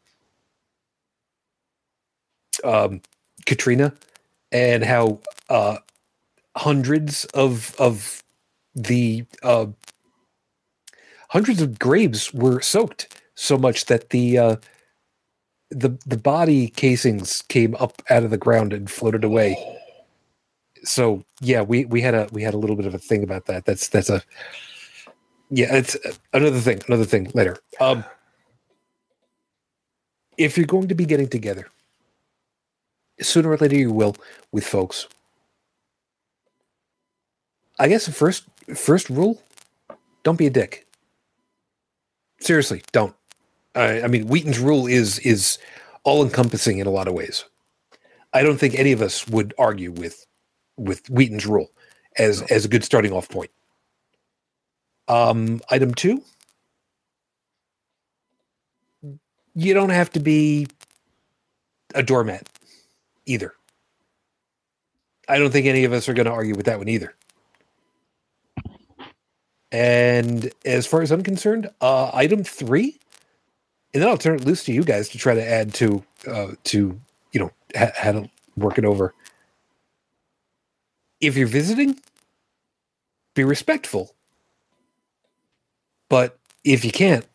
um, Katrina and how uh, hundreds of of the uh, hundreds of graves were soaked so much that the uh, the the body casings came up out of the ground and floated away. So yeah, we we had a we had a little bit of a thing about that. That's that's a yeah, it's uh, another thing. Another thing later. Um, if you're going to be getting together, sooner or later you will with folks. I guess the first first rule: don't be a dick. Seriously, don't. I, I mean, Wheaton's rule is is all encompassing in a lot of ways. I don't think any of us would argue with with Wheaton's rule as as a good starting off point. Um, item two, you don't have to be a doormat either. I don't think any of us are going to argue with that one either. And as far as I'm concerned, uh, item three, and then I'll turn it loose to you guys to try to add to uh, to you know ha- how to work it over. If you're visiting, be respectful. But if you can't,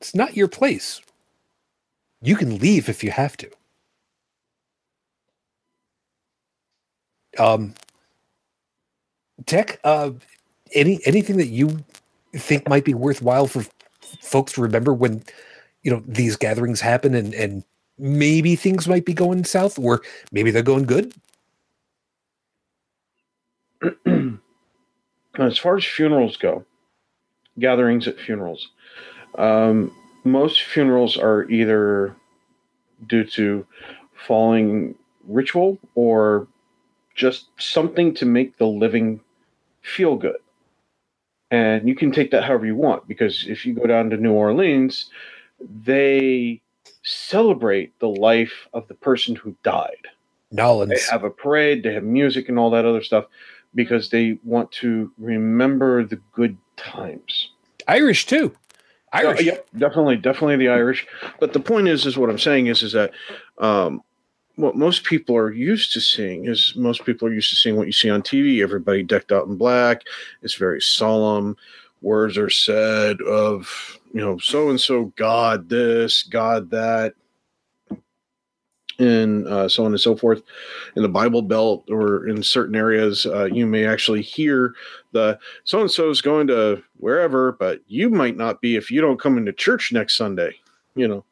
it's not your place. You can leave if you have to. Um, Tech, uh, any anything that you think might be worthwhile for folks remember when you know these gatherings happen and and maybe things might be going south or maybe they're going good as far as funerals go, gatherings at funerals, um, most funerals are either due to following ritual or just something to make the living feel good. And you can take that however you want because if you go down to New Orleans, they celebrate the life of the person who died. They have a parade, they have music and all that other stuff because they want to remember the good times. Irish too. Irish. Uh, yep, definitely, definitely the Irish. But the point is, is what I'm saying is, is that um, what most people are used to seeing is most people are used to seeing what you see on TV. Everybody decked out in black. It's very solemn. Words are said of you know so and so God this, God that, and uh, so on and so forth. In the Bible Belt or in certain areas, uh, you may actually hear the so and so is going to wherever, but you might not be if you don't come into church next Sunday. You know,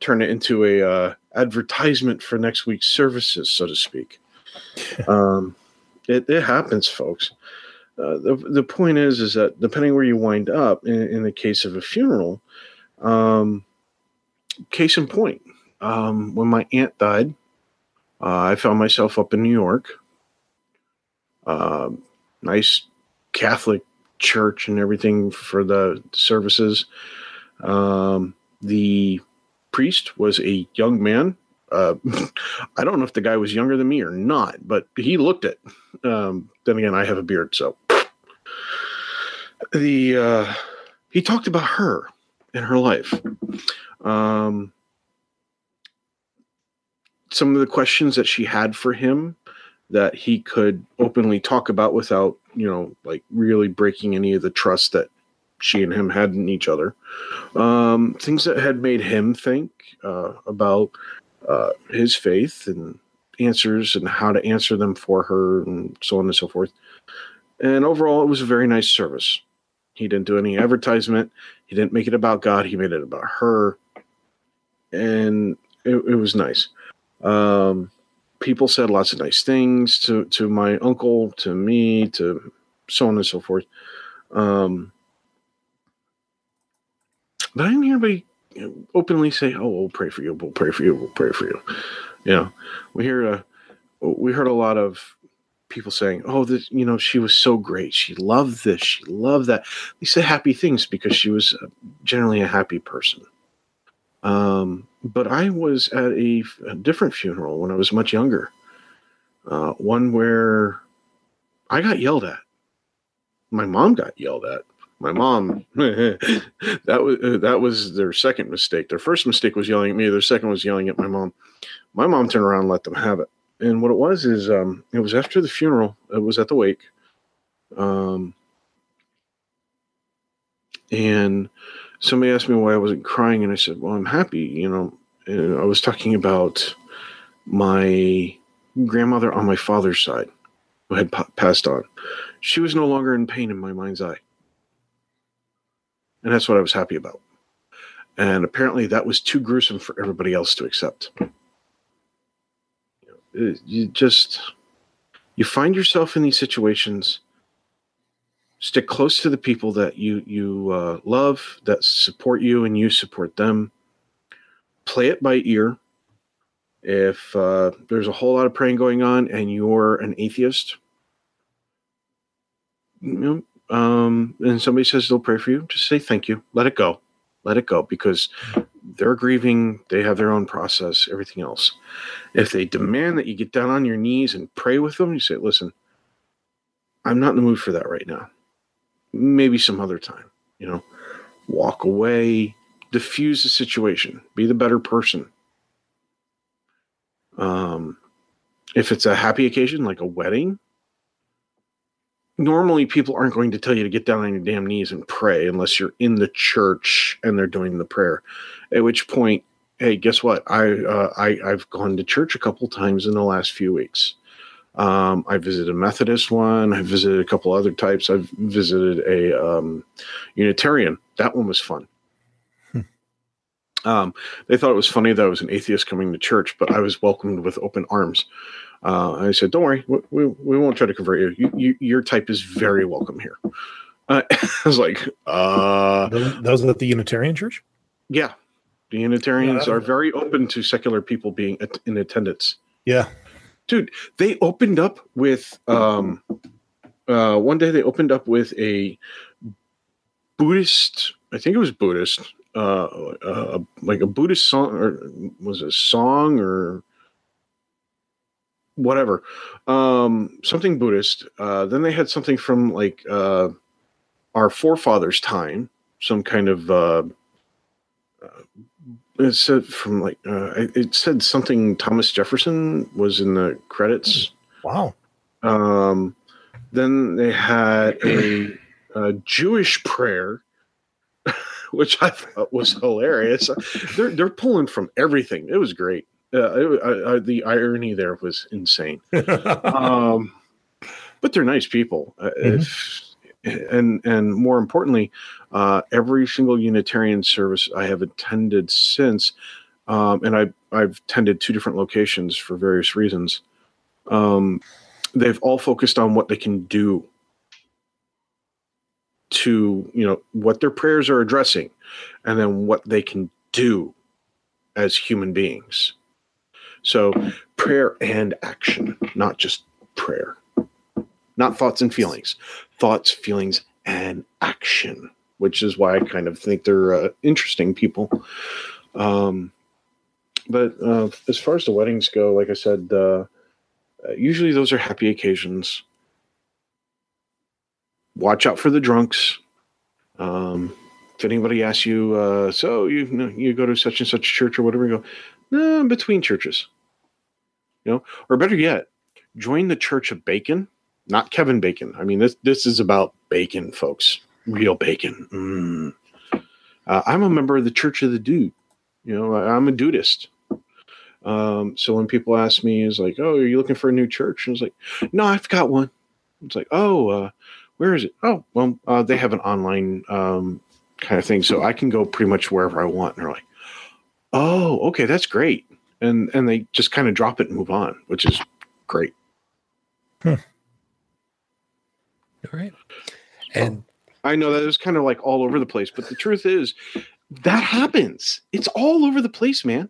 turn it into a uh, advertisement for next week's services, so to speak. um, it, it happens, folks. Uh, the the point is, is that depending where you wind up, in, in the case of a funeral, um, case in point, um, when my aunt died, uh, I found myself up in New York. Um nice Catholic church and everything for the services. Um, the priest was a young man. Uh, I don't know if the guy was younger than me or not, but he looked it. Um, then again, I have a beard, so the uh, he talked about her and her life. Um, some of the questions that she had for him that he could openly talk about without, you know, like really breaking any of the trust that she and him had in each other. Um, things that had made him think uh, about uh, his faith and answers and how to answer them for her and so on and so forth. And overall, it was a very nice service. He didn't do any advertisement. He didn't make it about God. He made it about her. And it, it was nice. Um, people said lots of nice things to, to my uncle, to me, to so on and so forth. Um, but I didn't hear anybody openly say, "Oh, we'll pray for you. We'll pray for you. We'll pray for you." You know, we hear a, we heard a lot of people saying, "Oh, this, you know, she was so great. She loved this. She loved that." They say happy things because she was generally a happy person. Um, but I was at a, a, different funeral when I was much younger. Uh, one where I got yelled at. My mom got yelled at. My mom that was uh, that was their second mistake. Their first mistake was yelling at me. Their second was yelling at my mom. My mom turned around and let them have it. And what it was is um, it was after the funeral. It was at the wake. Um, and somebody asked me why I wasn't crying, and I said, "Well, I'm happy." You know, and I was talking about my grandmother on my father's side who had pa- passed on. She was no longer in pain in my mind's eye, and that's what I was happy about. And apparently, that was too gruesome for everybody else to accept. You, just you find yourself in these situations stick close to the people that you you uh, love that support you and you support them play it by ear if uh, there's a whole lot of praying going on and you're an atheist you know um, and somebody says they'll pray for you, just say thank you. Let it go. Let it go because they're grieving. They have their own process, everything else. If they demand that you get down on your knees and pray with them, you say, listen, I'm not in the mood for that right now. Maybe some other time, you know, walk away, diffuse the situation, be the better person. Um, if it's a happy occasion like a wedding, normally people aren't going to tell you to get down on your damn knees and pray unless you're in the church and they're doing the prayer. At which point, hey, guess what? I uh, I I've gone to church a couple times in the last few weeks. Um, I visited a Methodist one. I visited a couple other types. I've visited a um, Unitarian. That one was fun. Um, they thought it was funny that I was an atheist coming to church, but I was welcomed with open arms. Uh, I said, "Don't worry, we, we, we, won't try to convert you. You, you. Your type is very welcome here." Uh, I was like, uh, That was at the Unitarian Church. "Yeah, the Unitarians Yeah. are very open to secular people being at, in attendance." Yeah, dude they opened up with um uh one day they opened up with a buddhist i think it was buddhist uh, uh like a buddhist song or was it a song or whatever um something buddhist uh then they had something from like uh our forefathers time some kind of uh it said from like uh, it it said something Thomas Jefferson was in the credits. wow. Um, then they had a, a Jewish prayer, which I thought was hilarious. They're they're pulling from everything. It was great. Uh, I, I, the irony there was insane. Um, but they're nice people. Uh, if, and and more importantly, uh, every single Unitarian service I have attended since, um, and I I've attended two different locations for various reasons. Um, they've all focused on what they can do to you know what their prayers are addressing, and then what they can do as human beings. So prayer and action, not just prayer, not thoughts and feelings, thoughts, feelings, and action, which is why I kind of think they're uh, interesting people. Um, but uh, as far as the weddings go, like I said, uh, usually those are happy occasions. Watch out for the drunks. Um, if anybody asks you, uh, so you you you go to such and such church or whatever, you go, I'm between churches. You know, or better yet, join the Church of Bacon, not Kevin Bacon. I mean, this this is about bacon, folks, real bacon. Mm. Uh, I'm a member of the Church of the Dude. You know, I- I'm a dudeist. Um, so when people ask me, is like, "Oh, are you looking for a new church?" And I was like, "No, I've got one." It's like, "Oh, uh, where is it?" Oh, well, uh, they have an online um, kind of thing, so I can go pretty much wherever I want. And they're like, "Oh, okay, that's great," and and they just kind of drop it and move on, which is great. Hmm. All right. Oh, and I know that it was kind of like all over the place, but the truth is that happens. It's all over the place, man.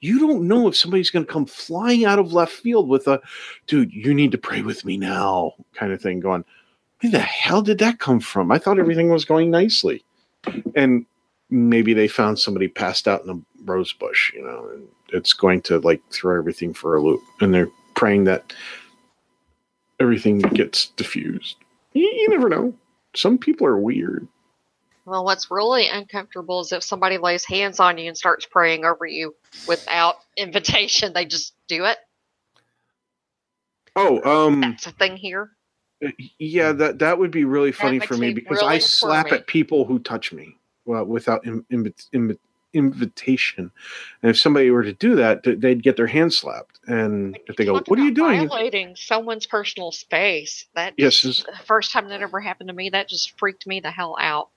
You don't know if somebody's going to come flying out of left field with a dude, you need to pray with me now kind of thing going, where the hell did that come from? I thought everything was going nicely. And maybe they found somebody passed out in a rose bush, you know, and it's going to like throw everything for a loop. And they're praying that everything gets diffused. You, you never know. Some people are weird. Well, what's really uncomfortable is if somebody lays hands on you and starts praying over you without invitation. They just do it. Oh, um, That's a thing here. yeah, that that would be really funny for me because really I slap at people who touch me well, without Im- Im- Im- invitation. And if somebody were to do that, they'd get their hand slapped. And if they go, "What are you doing?" Violating someone's personal space. That Yes, is- the first time that ever happened to me, that just freaked me the hell out.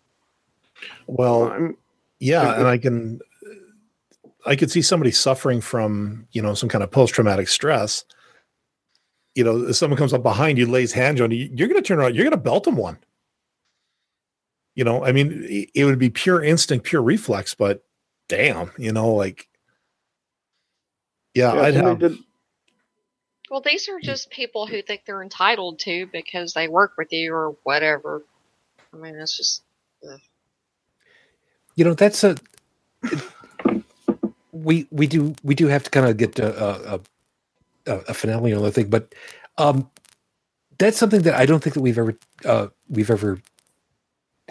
Well, I'm- yeah, and I can I could see somebody suffering from, you know, some kind of post-traumatic stress. You know, if someone comes up behind you, lays hands on you, you're going to turn around, you're going to belt them one. You know, I mean, it- it would be pure instinct, pure reflex, but damn, you know, like, yeah, yeah, I'd have, did- Well, these are just people who think they're entitled to because they work with you or whatever. I mean, it's just You know, that's a we we do we do have to kind of get a, a, a, a finale on the thing, but um, that's something that I don't think that we've ever uh, we've ever.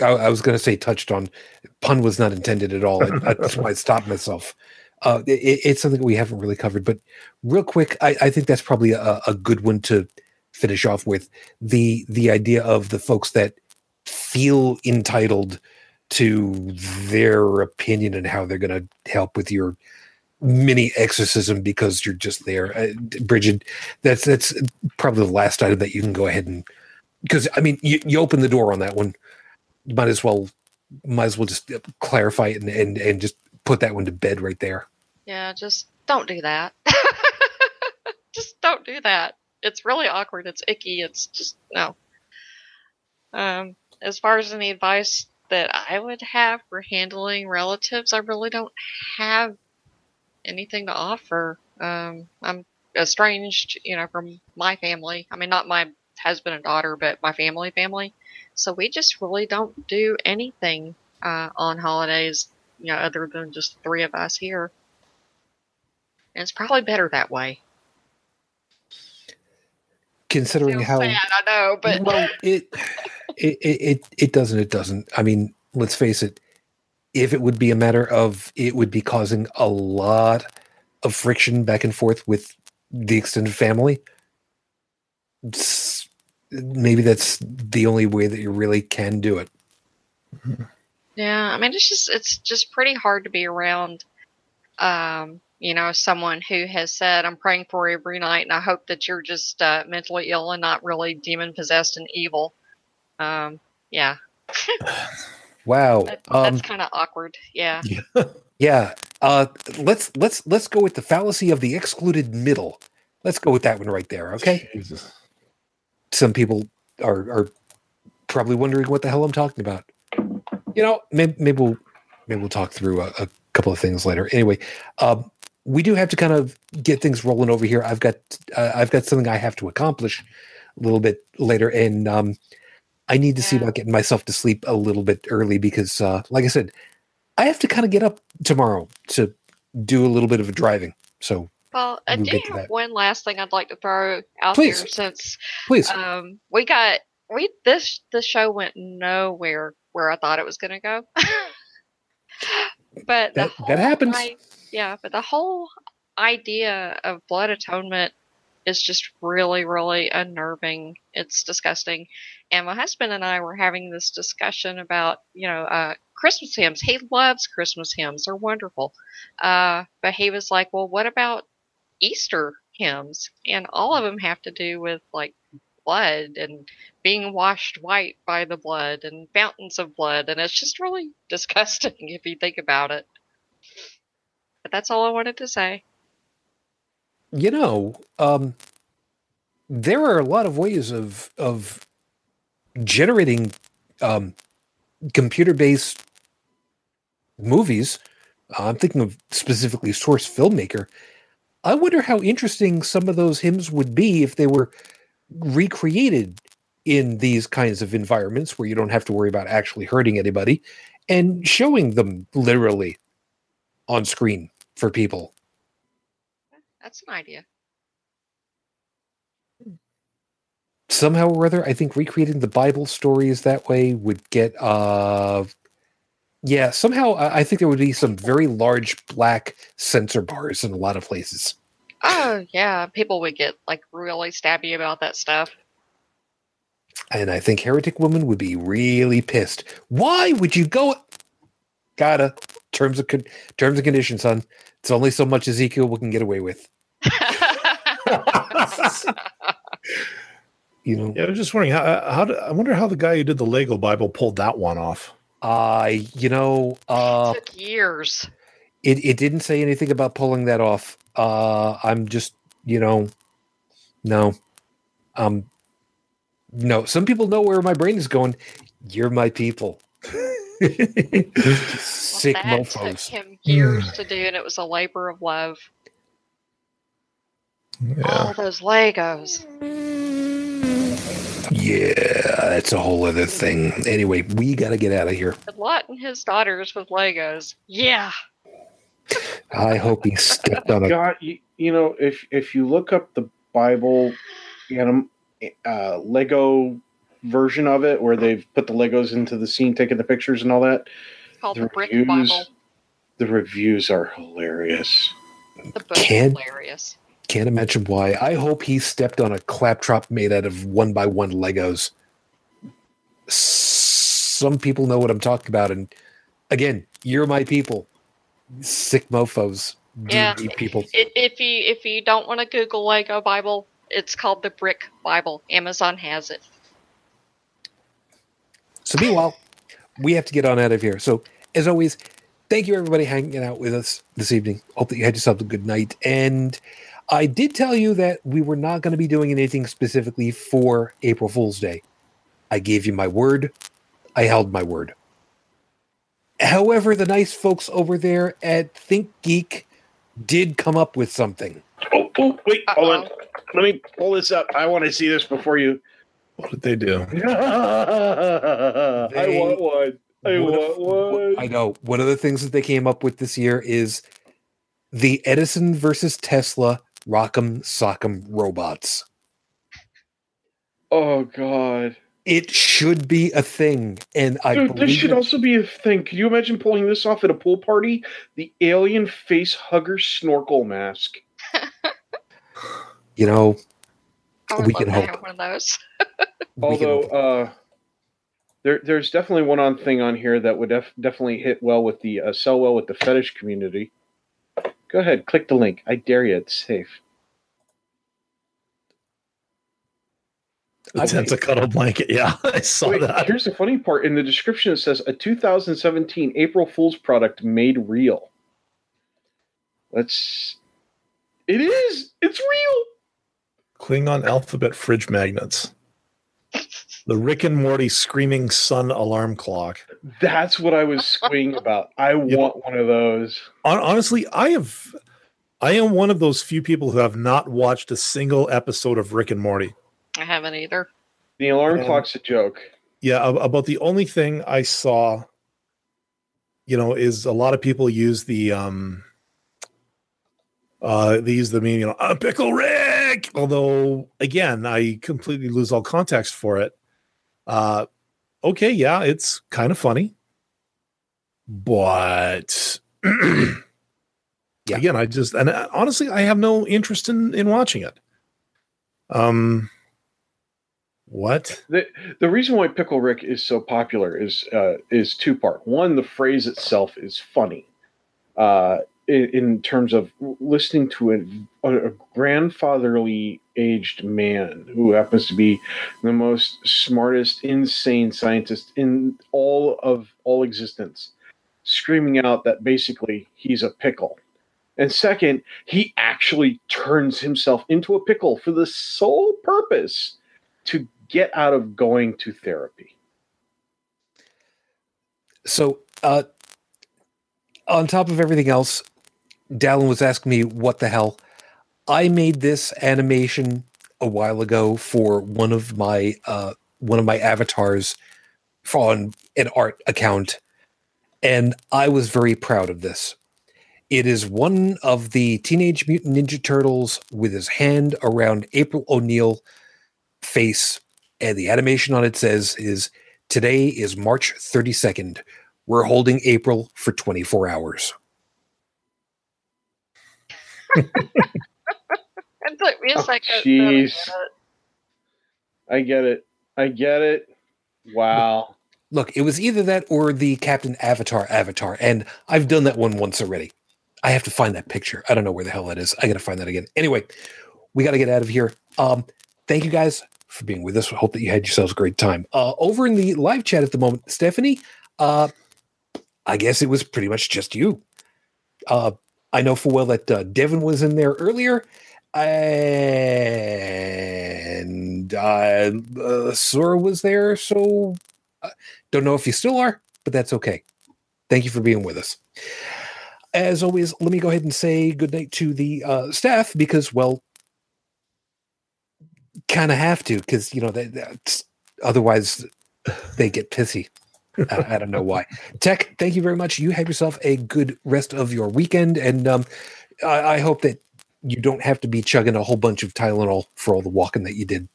I, I was going to say touched on. Pun was not intended at all. I, that's why I stopped myself. Uh, it, it's something we haven't really covered, but real quick, I, I think that's probably a, a good one to finish off with the the idea of the folks that feel entitled to their opinion and how they're going to help with your mini exorcism because you're just there. Uh, Bridget, that's that's probably the last item that you can go ahead and because I mean you, you open the door on that one. You might as well might as well just clarify it and, and and just put that one to bed right there. yeah, just don't do that. just don't do that. It's really awkward. It's icky. It's just no. Um, as far as any advice that I would have for handling relatives, I really don't have anything to offer. Um, I'm estranged, you know, from my family. I mean, not my husband and daughter, but my family family. So we just really don't do anything uh, on holidays, you know, other than just the three of us here. And it's probably better that way. Considering how sad, I know, but well it, it it it it doesn't it doesn't. I mean, let's face it. If it would be a matter of it would be causing a lot of friction back and forth with the extended family, s- maybe that's the only way that you really can do it. Yeah, I mean it's just it's just pretty hard to be around um, you know, someone who has said, I'm praying for you every night and I hope that you're just uh, mentally ill and not really demon possessed and evil. Um, yeah. Wow. That, Um, that's kind of awkward. Yeah. yeah. Uh, let's let's let's go with the fallacy of the excluded middle. Let's go with that one right there. Okay. Jesus. Some people are are probably wondering what the hell I'm talking about. You know, maybe, maybe we'll maybe we'll talk through a, a couple of things later. Anyway, um, we do have to kind of get things rolling over here. I've got uh, I've got something I have to accomplish a little bit later, and um, I need to see about getting myself to sleep a little bit early because, uh, like I said, I have to kind of get up tomorrow to do a little bit of driving. So Well, I do have one last thing I'd like to throw out Please. there since please, um, we got we this the show went nowhere where I thought it was going to go. but That- that happens. i- yeah, but the whole idea of blood atonement is just really, really unnerving. It's disgusting. And my husband and I were having this discussion about, you know, uh, Christmas hymns. He loves Christmas hymns; they're wonderful. Uh, but he was like, "Well, what about Easter hymns?" And all of them have to do with like blood and being washed white by the blood and fountains of blood, and it's just really disgusting if you think about it. But that's all I wanted to say. you know, um, there are a lot of ways of of generating um, computer-based movies. Uh, I'm thinking of specifically Source Filmmaker. I wonder how interesting some of those hymns would be if they were recreated in these kinds of environments where you don't have to worry about actually hurting anybody and showing them literally on screen for people. That's an idea. somehow or other, I think recreating the Bible stories that way would get uh yeah, somehow I I think there would be some very large black censor bars in a lot of places. Oh yeah, people would get like really stabby about that stuff. And I think Heretic Woman would be really pissed. Why would you go Gotta terms of con- terms and conditions, son. It's only so much Ezekiel we can get away with. You know, Yeah, I was just wondering how. how do, I wonder how the guy who did the Lego Bible pulled that one off. I you know, uh took years. it, it didn't say anything about pulling that off. Uh, I'm just, you know, no, um, no. Some people know where my brain is going. You're my people. Well, Sick that mofo's. took him years to do, and it was a labor of love. Yeah. All those Legos. Yeah, that's a whole other thing. Anyway, we got to get out of here. Good Lot and his daughters with Legos. Yeah. I hope he stepped on a. God, you, you know, if if you look up the Bible, anim, uh, Lego version of it, where they've put the Legos into the scene, taking the pictures and all that, It's called the the Brick reviews, Bible. the reviews are hilarious. The book is Can- hilarious. Can't imagine why. I hope he stepped on a claptrap made out of one by one Legos. Some people know what I'm talking about, and again, you're my people, sick mofo's. Yeah. People. If you if you don't want to Google Lego Bible, it's called the Brick Bible. Amazon has it. So meanwhile, we have to get on out of here. So as always, thank you everybody hanging out with us this evening. Hope that you had yourself a good night. And I did tell you that we were not going to be doing anything specifically for April Fool's Day. I gave you my word. I held my word. However, the nice folks over there at Think Geek did come up with something. Oh, oh wait, hold on. Let me pull this up. I want to see this before you. What did they do? I want one. I One of- want one. I know. One of the things that they came up with this year is the Edison versus Tesla Rock'em Sock'em robots. Oh God. It should be a thing, and I Dude, this should it- also be a thing. Can you imagine pulling this off at a pool party? The alien face hugger snorkel mask. you know I would We love can to hope. have one of those. Although uh, there, there's definitely one on thing on here that would def- definitely hit well with the uh, sell well with the fetish community. Go ahead, click the link. I dare you. It's safe. Okay. a cuddle blanket. Yeah, I saw Wait, that. here's the funny part. In the description, it says a 2017 April Fool's product made real. Let's. It is. It's real. Klingon alphabet fridge magnets. The Rick and Morty screaming sun alarm clock. That's what I was squeeing about. I want one of those. Honestly, I have. I am one of those few people who have not watched a single episode of Rick and Morty. I haven't either. The alarm Um, clock's a joke. Yeah, about the only thing I saw, you know, is a lot of people use the um uh they use the meme, you know, uh, pickle Rick. Although again, I completely lose all context for it. Uh okay, yeah, it's kind of funny. But Yeah. again, I just and uh, honestly, I have no interest in in watching it. Um what? The the reason why Pickle Rick is so popular is uh, is two part. One, the phrase itself is funny, uh, in, in terms of listening to a, a grandfatherly aged man who happens to be the most smartest, insane scientist in all of all existence, screaming out that basically he's a pickle. And second, he actually turns himself into a pickle for the sole purpose to get out of going to therapy. So, uh, on top of everything else, Dallin was asking me what the hell. I made this animation a while ago for one of my uh, one of my avatars on an art account, and I was very proud of this. It is one of the Teenage Mutant Ninja Turtles with his hand around April O'Neil face, and the animation on it says is Today is March 32nd. We're holding April for 24 hours. It took me a Oh, second. jeez. to. I get it. I get it. Wow. Look, it was either that or the Captain Avatar avatar, and I've done that one once already. I have to find that picture. I don't know where the hell that is. I got to find that again. Anyway, we got to get out of here. Um, thank you guys for being with us. I hope that you had yourselves a great time. Uh, over in the live chat at the moment, Stephanie, uh, I guess it was pretty much just you. Uh, I know full well that uh, Devin was in there earlier, and uh, uh, Sora was there. So uh, don't know if you still are, but that's okay. Thank you for being with us. As always, let me go ahead and say goodnight to the uh, staff because, well, kind of have to because you know that, that's, otherwise they get pissy. I, I don't know why. Tech, thank you very much. You have yourself a good rest of your weekend, and um, I, I hope that you don't have to be chugging a whole bunch of Tylenol for all the walking that you did.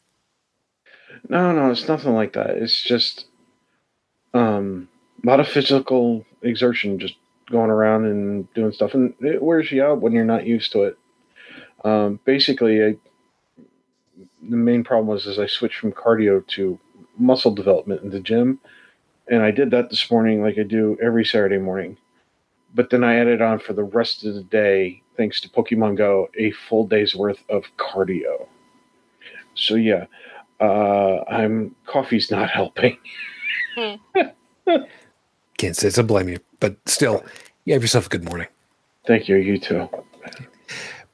No, no, it's nothing like that. It's just um, a lot of physical exertion, just going around and doing stuff, and it wears you out when you're not used to it. Um, basically, I, the main problem was is I switched from cardio to muscle development in the gym, and I did that this morning like I do every Saturday morning. But then I added on for the rest of the day, thanks to Pokemon Go, a full day's worth of cardio. So yeah, uh, I'm coffee's not helping. Can't say to blame you, but still, you have yourself a good morning. Thank you. You too.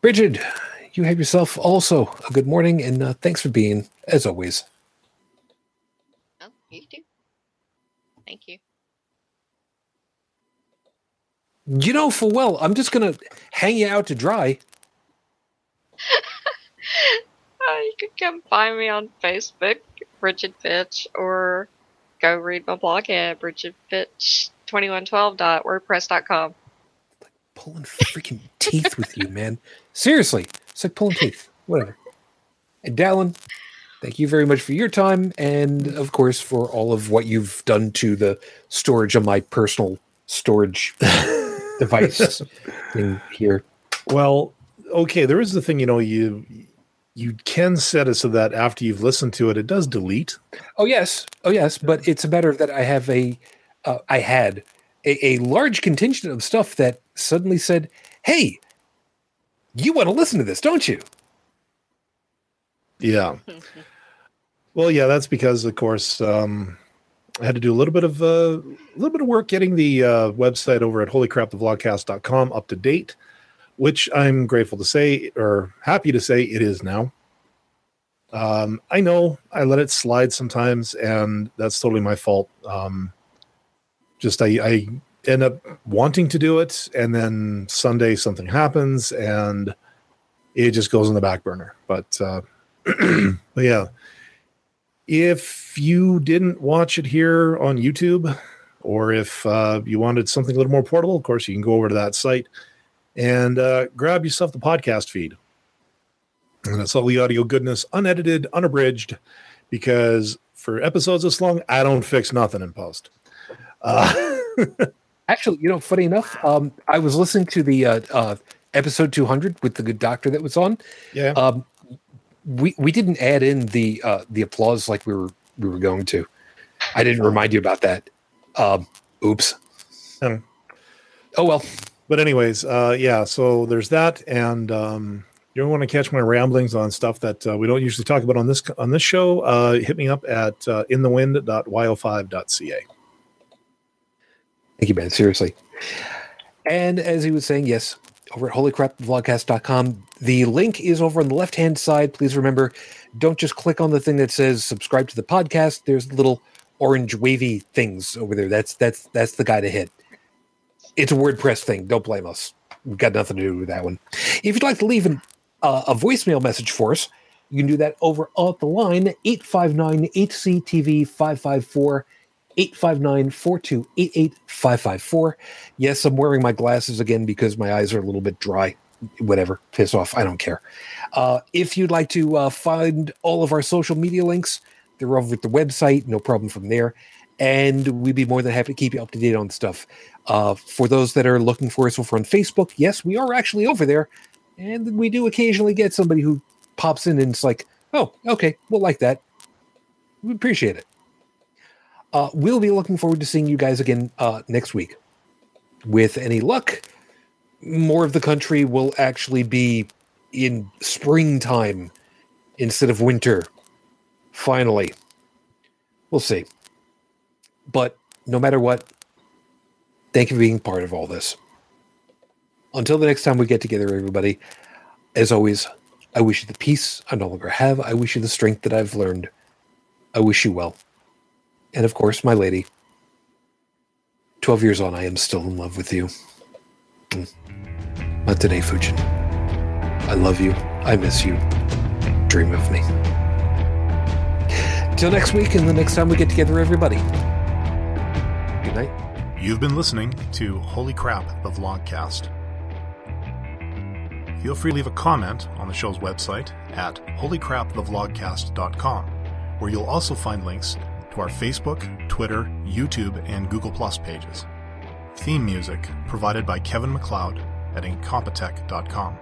Bridget, you have yourself also a good morning, and uh, thanks for being, as always. Oh, you too. Thank you. You know, for well, I'm just gonna hang you out to dry. Oh, you can come find me on Facebook, Bridget Fitch, or go read my blog at bridgetfitch2112.wordpress.com. Pulling freaking teeth with you, man. Seriously, it's like pulling teeth. Whatever. And Dallin, thank you very much for your time, and of course for all of what you've done to the storage of my personal storage device in here. Well, okay, there is the thing, you know, you you can set it so that after you've listened to it, it does delete. Oh yes, oh yes, but it's a matter that I have a, uh, I had a, a large contingent of stuff that suddenly said, "Hey, you want to listen to this, don't you?" Yeah. Well, yeah, that's because, of course, um, I had to do a little bit of uh, a little bit of work getting the uh, website over at holycrapthevlogcast.com up to date, which I'm grateful to say or happy to say it is now. Um, I know I let it slide sometimes, and that's totally my fault. Um, just I, I end up wanting to do it, and then Sunday something happens, and it just goes on the back burner. But, uh, but yeah, if you didn't watch it here on YouTube, or if uh, you wanted something a little more portable, of course, you can go over to that site and uh, grab yourself the podcast feed. And that's all the audio goodness, unedited, unabridged, because for episodes this long, I don't fix nothing in post. Uh, Actually, you know, funny enough, um, I was listening to the uh, uh, episode 200 with the good doctor that was on. yeah. Um, we we didn't add in the uh, the applause like we were we were going to. I didn't remind you about that. Um, oops. Um, Oh well. but anyways, uh, yeah. So there's that, and um, you don't want to catch my ramblings on stuff that uh, we don't usually talk about on this on this show. Uh, hit me up at uh, inthewind.yo5.ca. Thank you, man. Seriously. And as he was saying, yes, over at holycrapvlogcast.com. The link is over on the left hand side. Please remember, don't just click on the thing that says subscribe to the podcast. There's little orange wavy things over there. That's that's that's the guy to hit. It's a WordPress thing. Don't blame us. We've got nothing to do with that one. If you'd like to leave an, uh, a voicemail message for us, you can do that over on the line 859 HCTV 554 859 4288 554. Yes, I'm wearing my glasses again because my eyes are a little bit dry. Whatever, piss off. I don't care. Uh, if you'd like to uh, find all of our social media links, they're over at the website. No problem from there. And we'd be more than happy to keep you up to date on stuff. Uh, for those that are looking for us over on Facebook, yes, we are actually over there. And we do occasionally get somebody who pops in and it's like, oh, okay, we'll like that. We appreciate it. Uh, we'll be looking forward to seeing you guys again uh, next week. With any luck, more of the country will actually be in springtime instead of winter. Finally. We'll see. But no matter what, thank you for being part of all this. Until the next time we get together, everybody, as always, I wish you the peace I no longer have. I wish you the strength that I've learned. I wish you well. And of course, my lady, 12 years on, I am still in love with you. Not today, Fujin. I love you. I miss you. Dream of me. Till next week and the next time we get together, everybody. Good night. You've been listening to Holy Crap, the Vlogcast. Feel free to leave a comment on the show's website at holycrapthevlogcast.com, where you'll also find links to our Facebook, Twitter, YouTube, and Google Plus pages. Theme music provided by Kevin MacLeod at incompetech.com.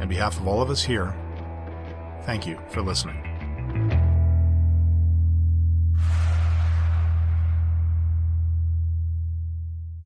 On behalf of all of us here, thank you for listening.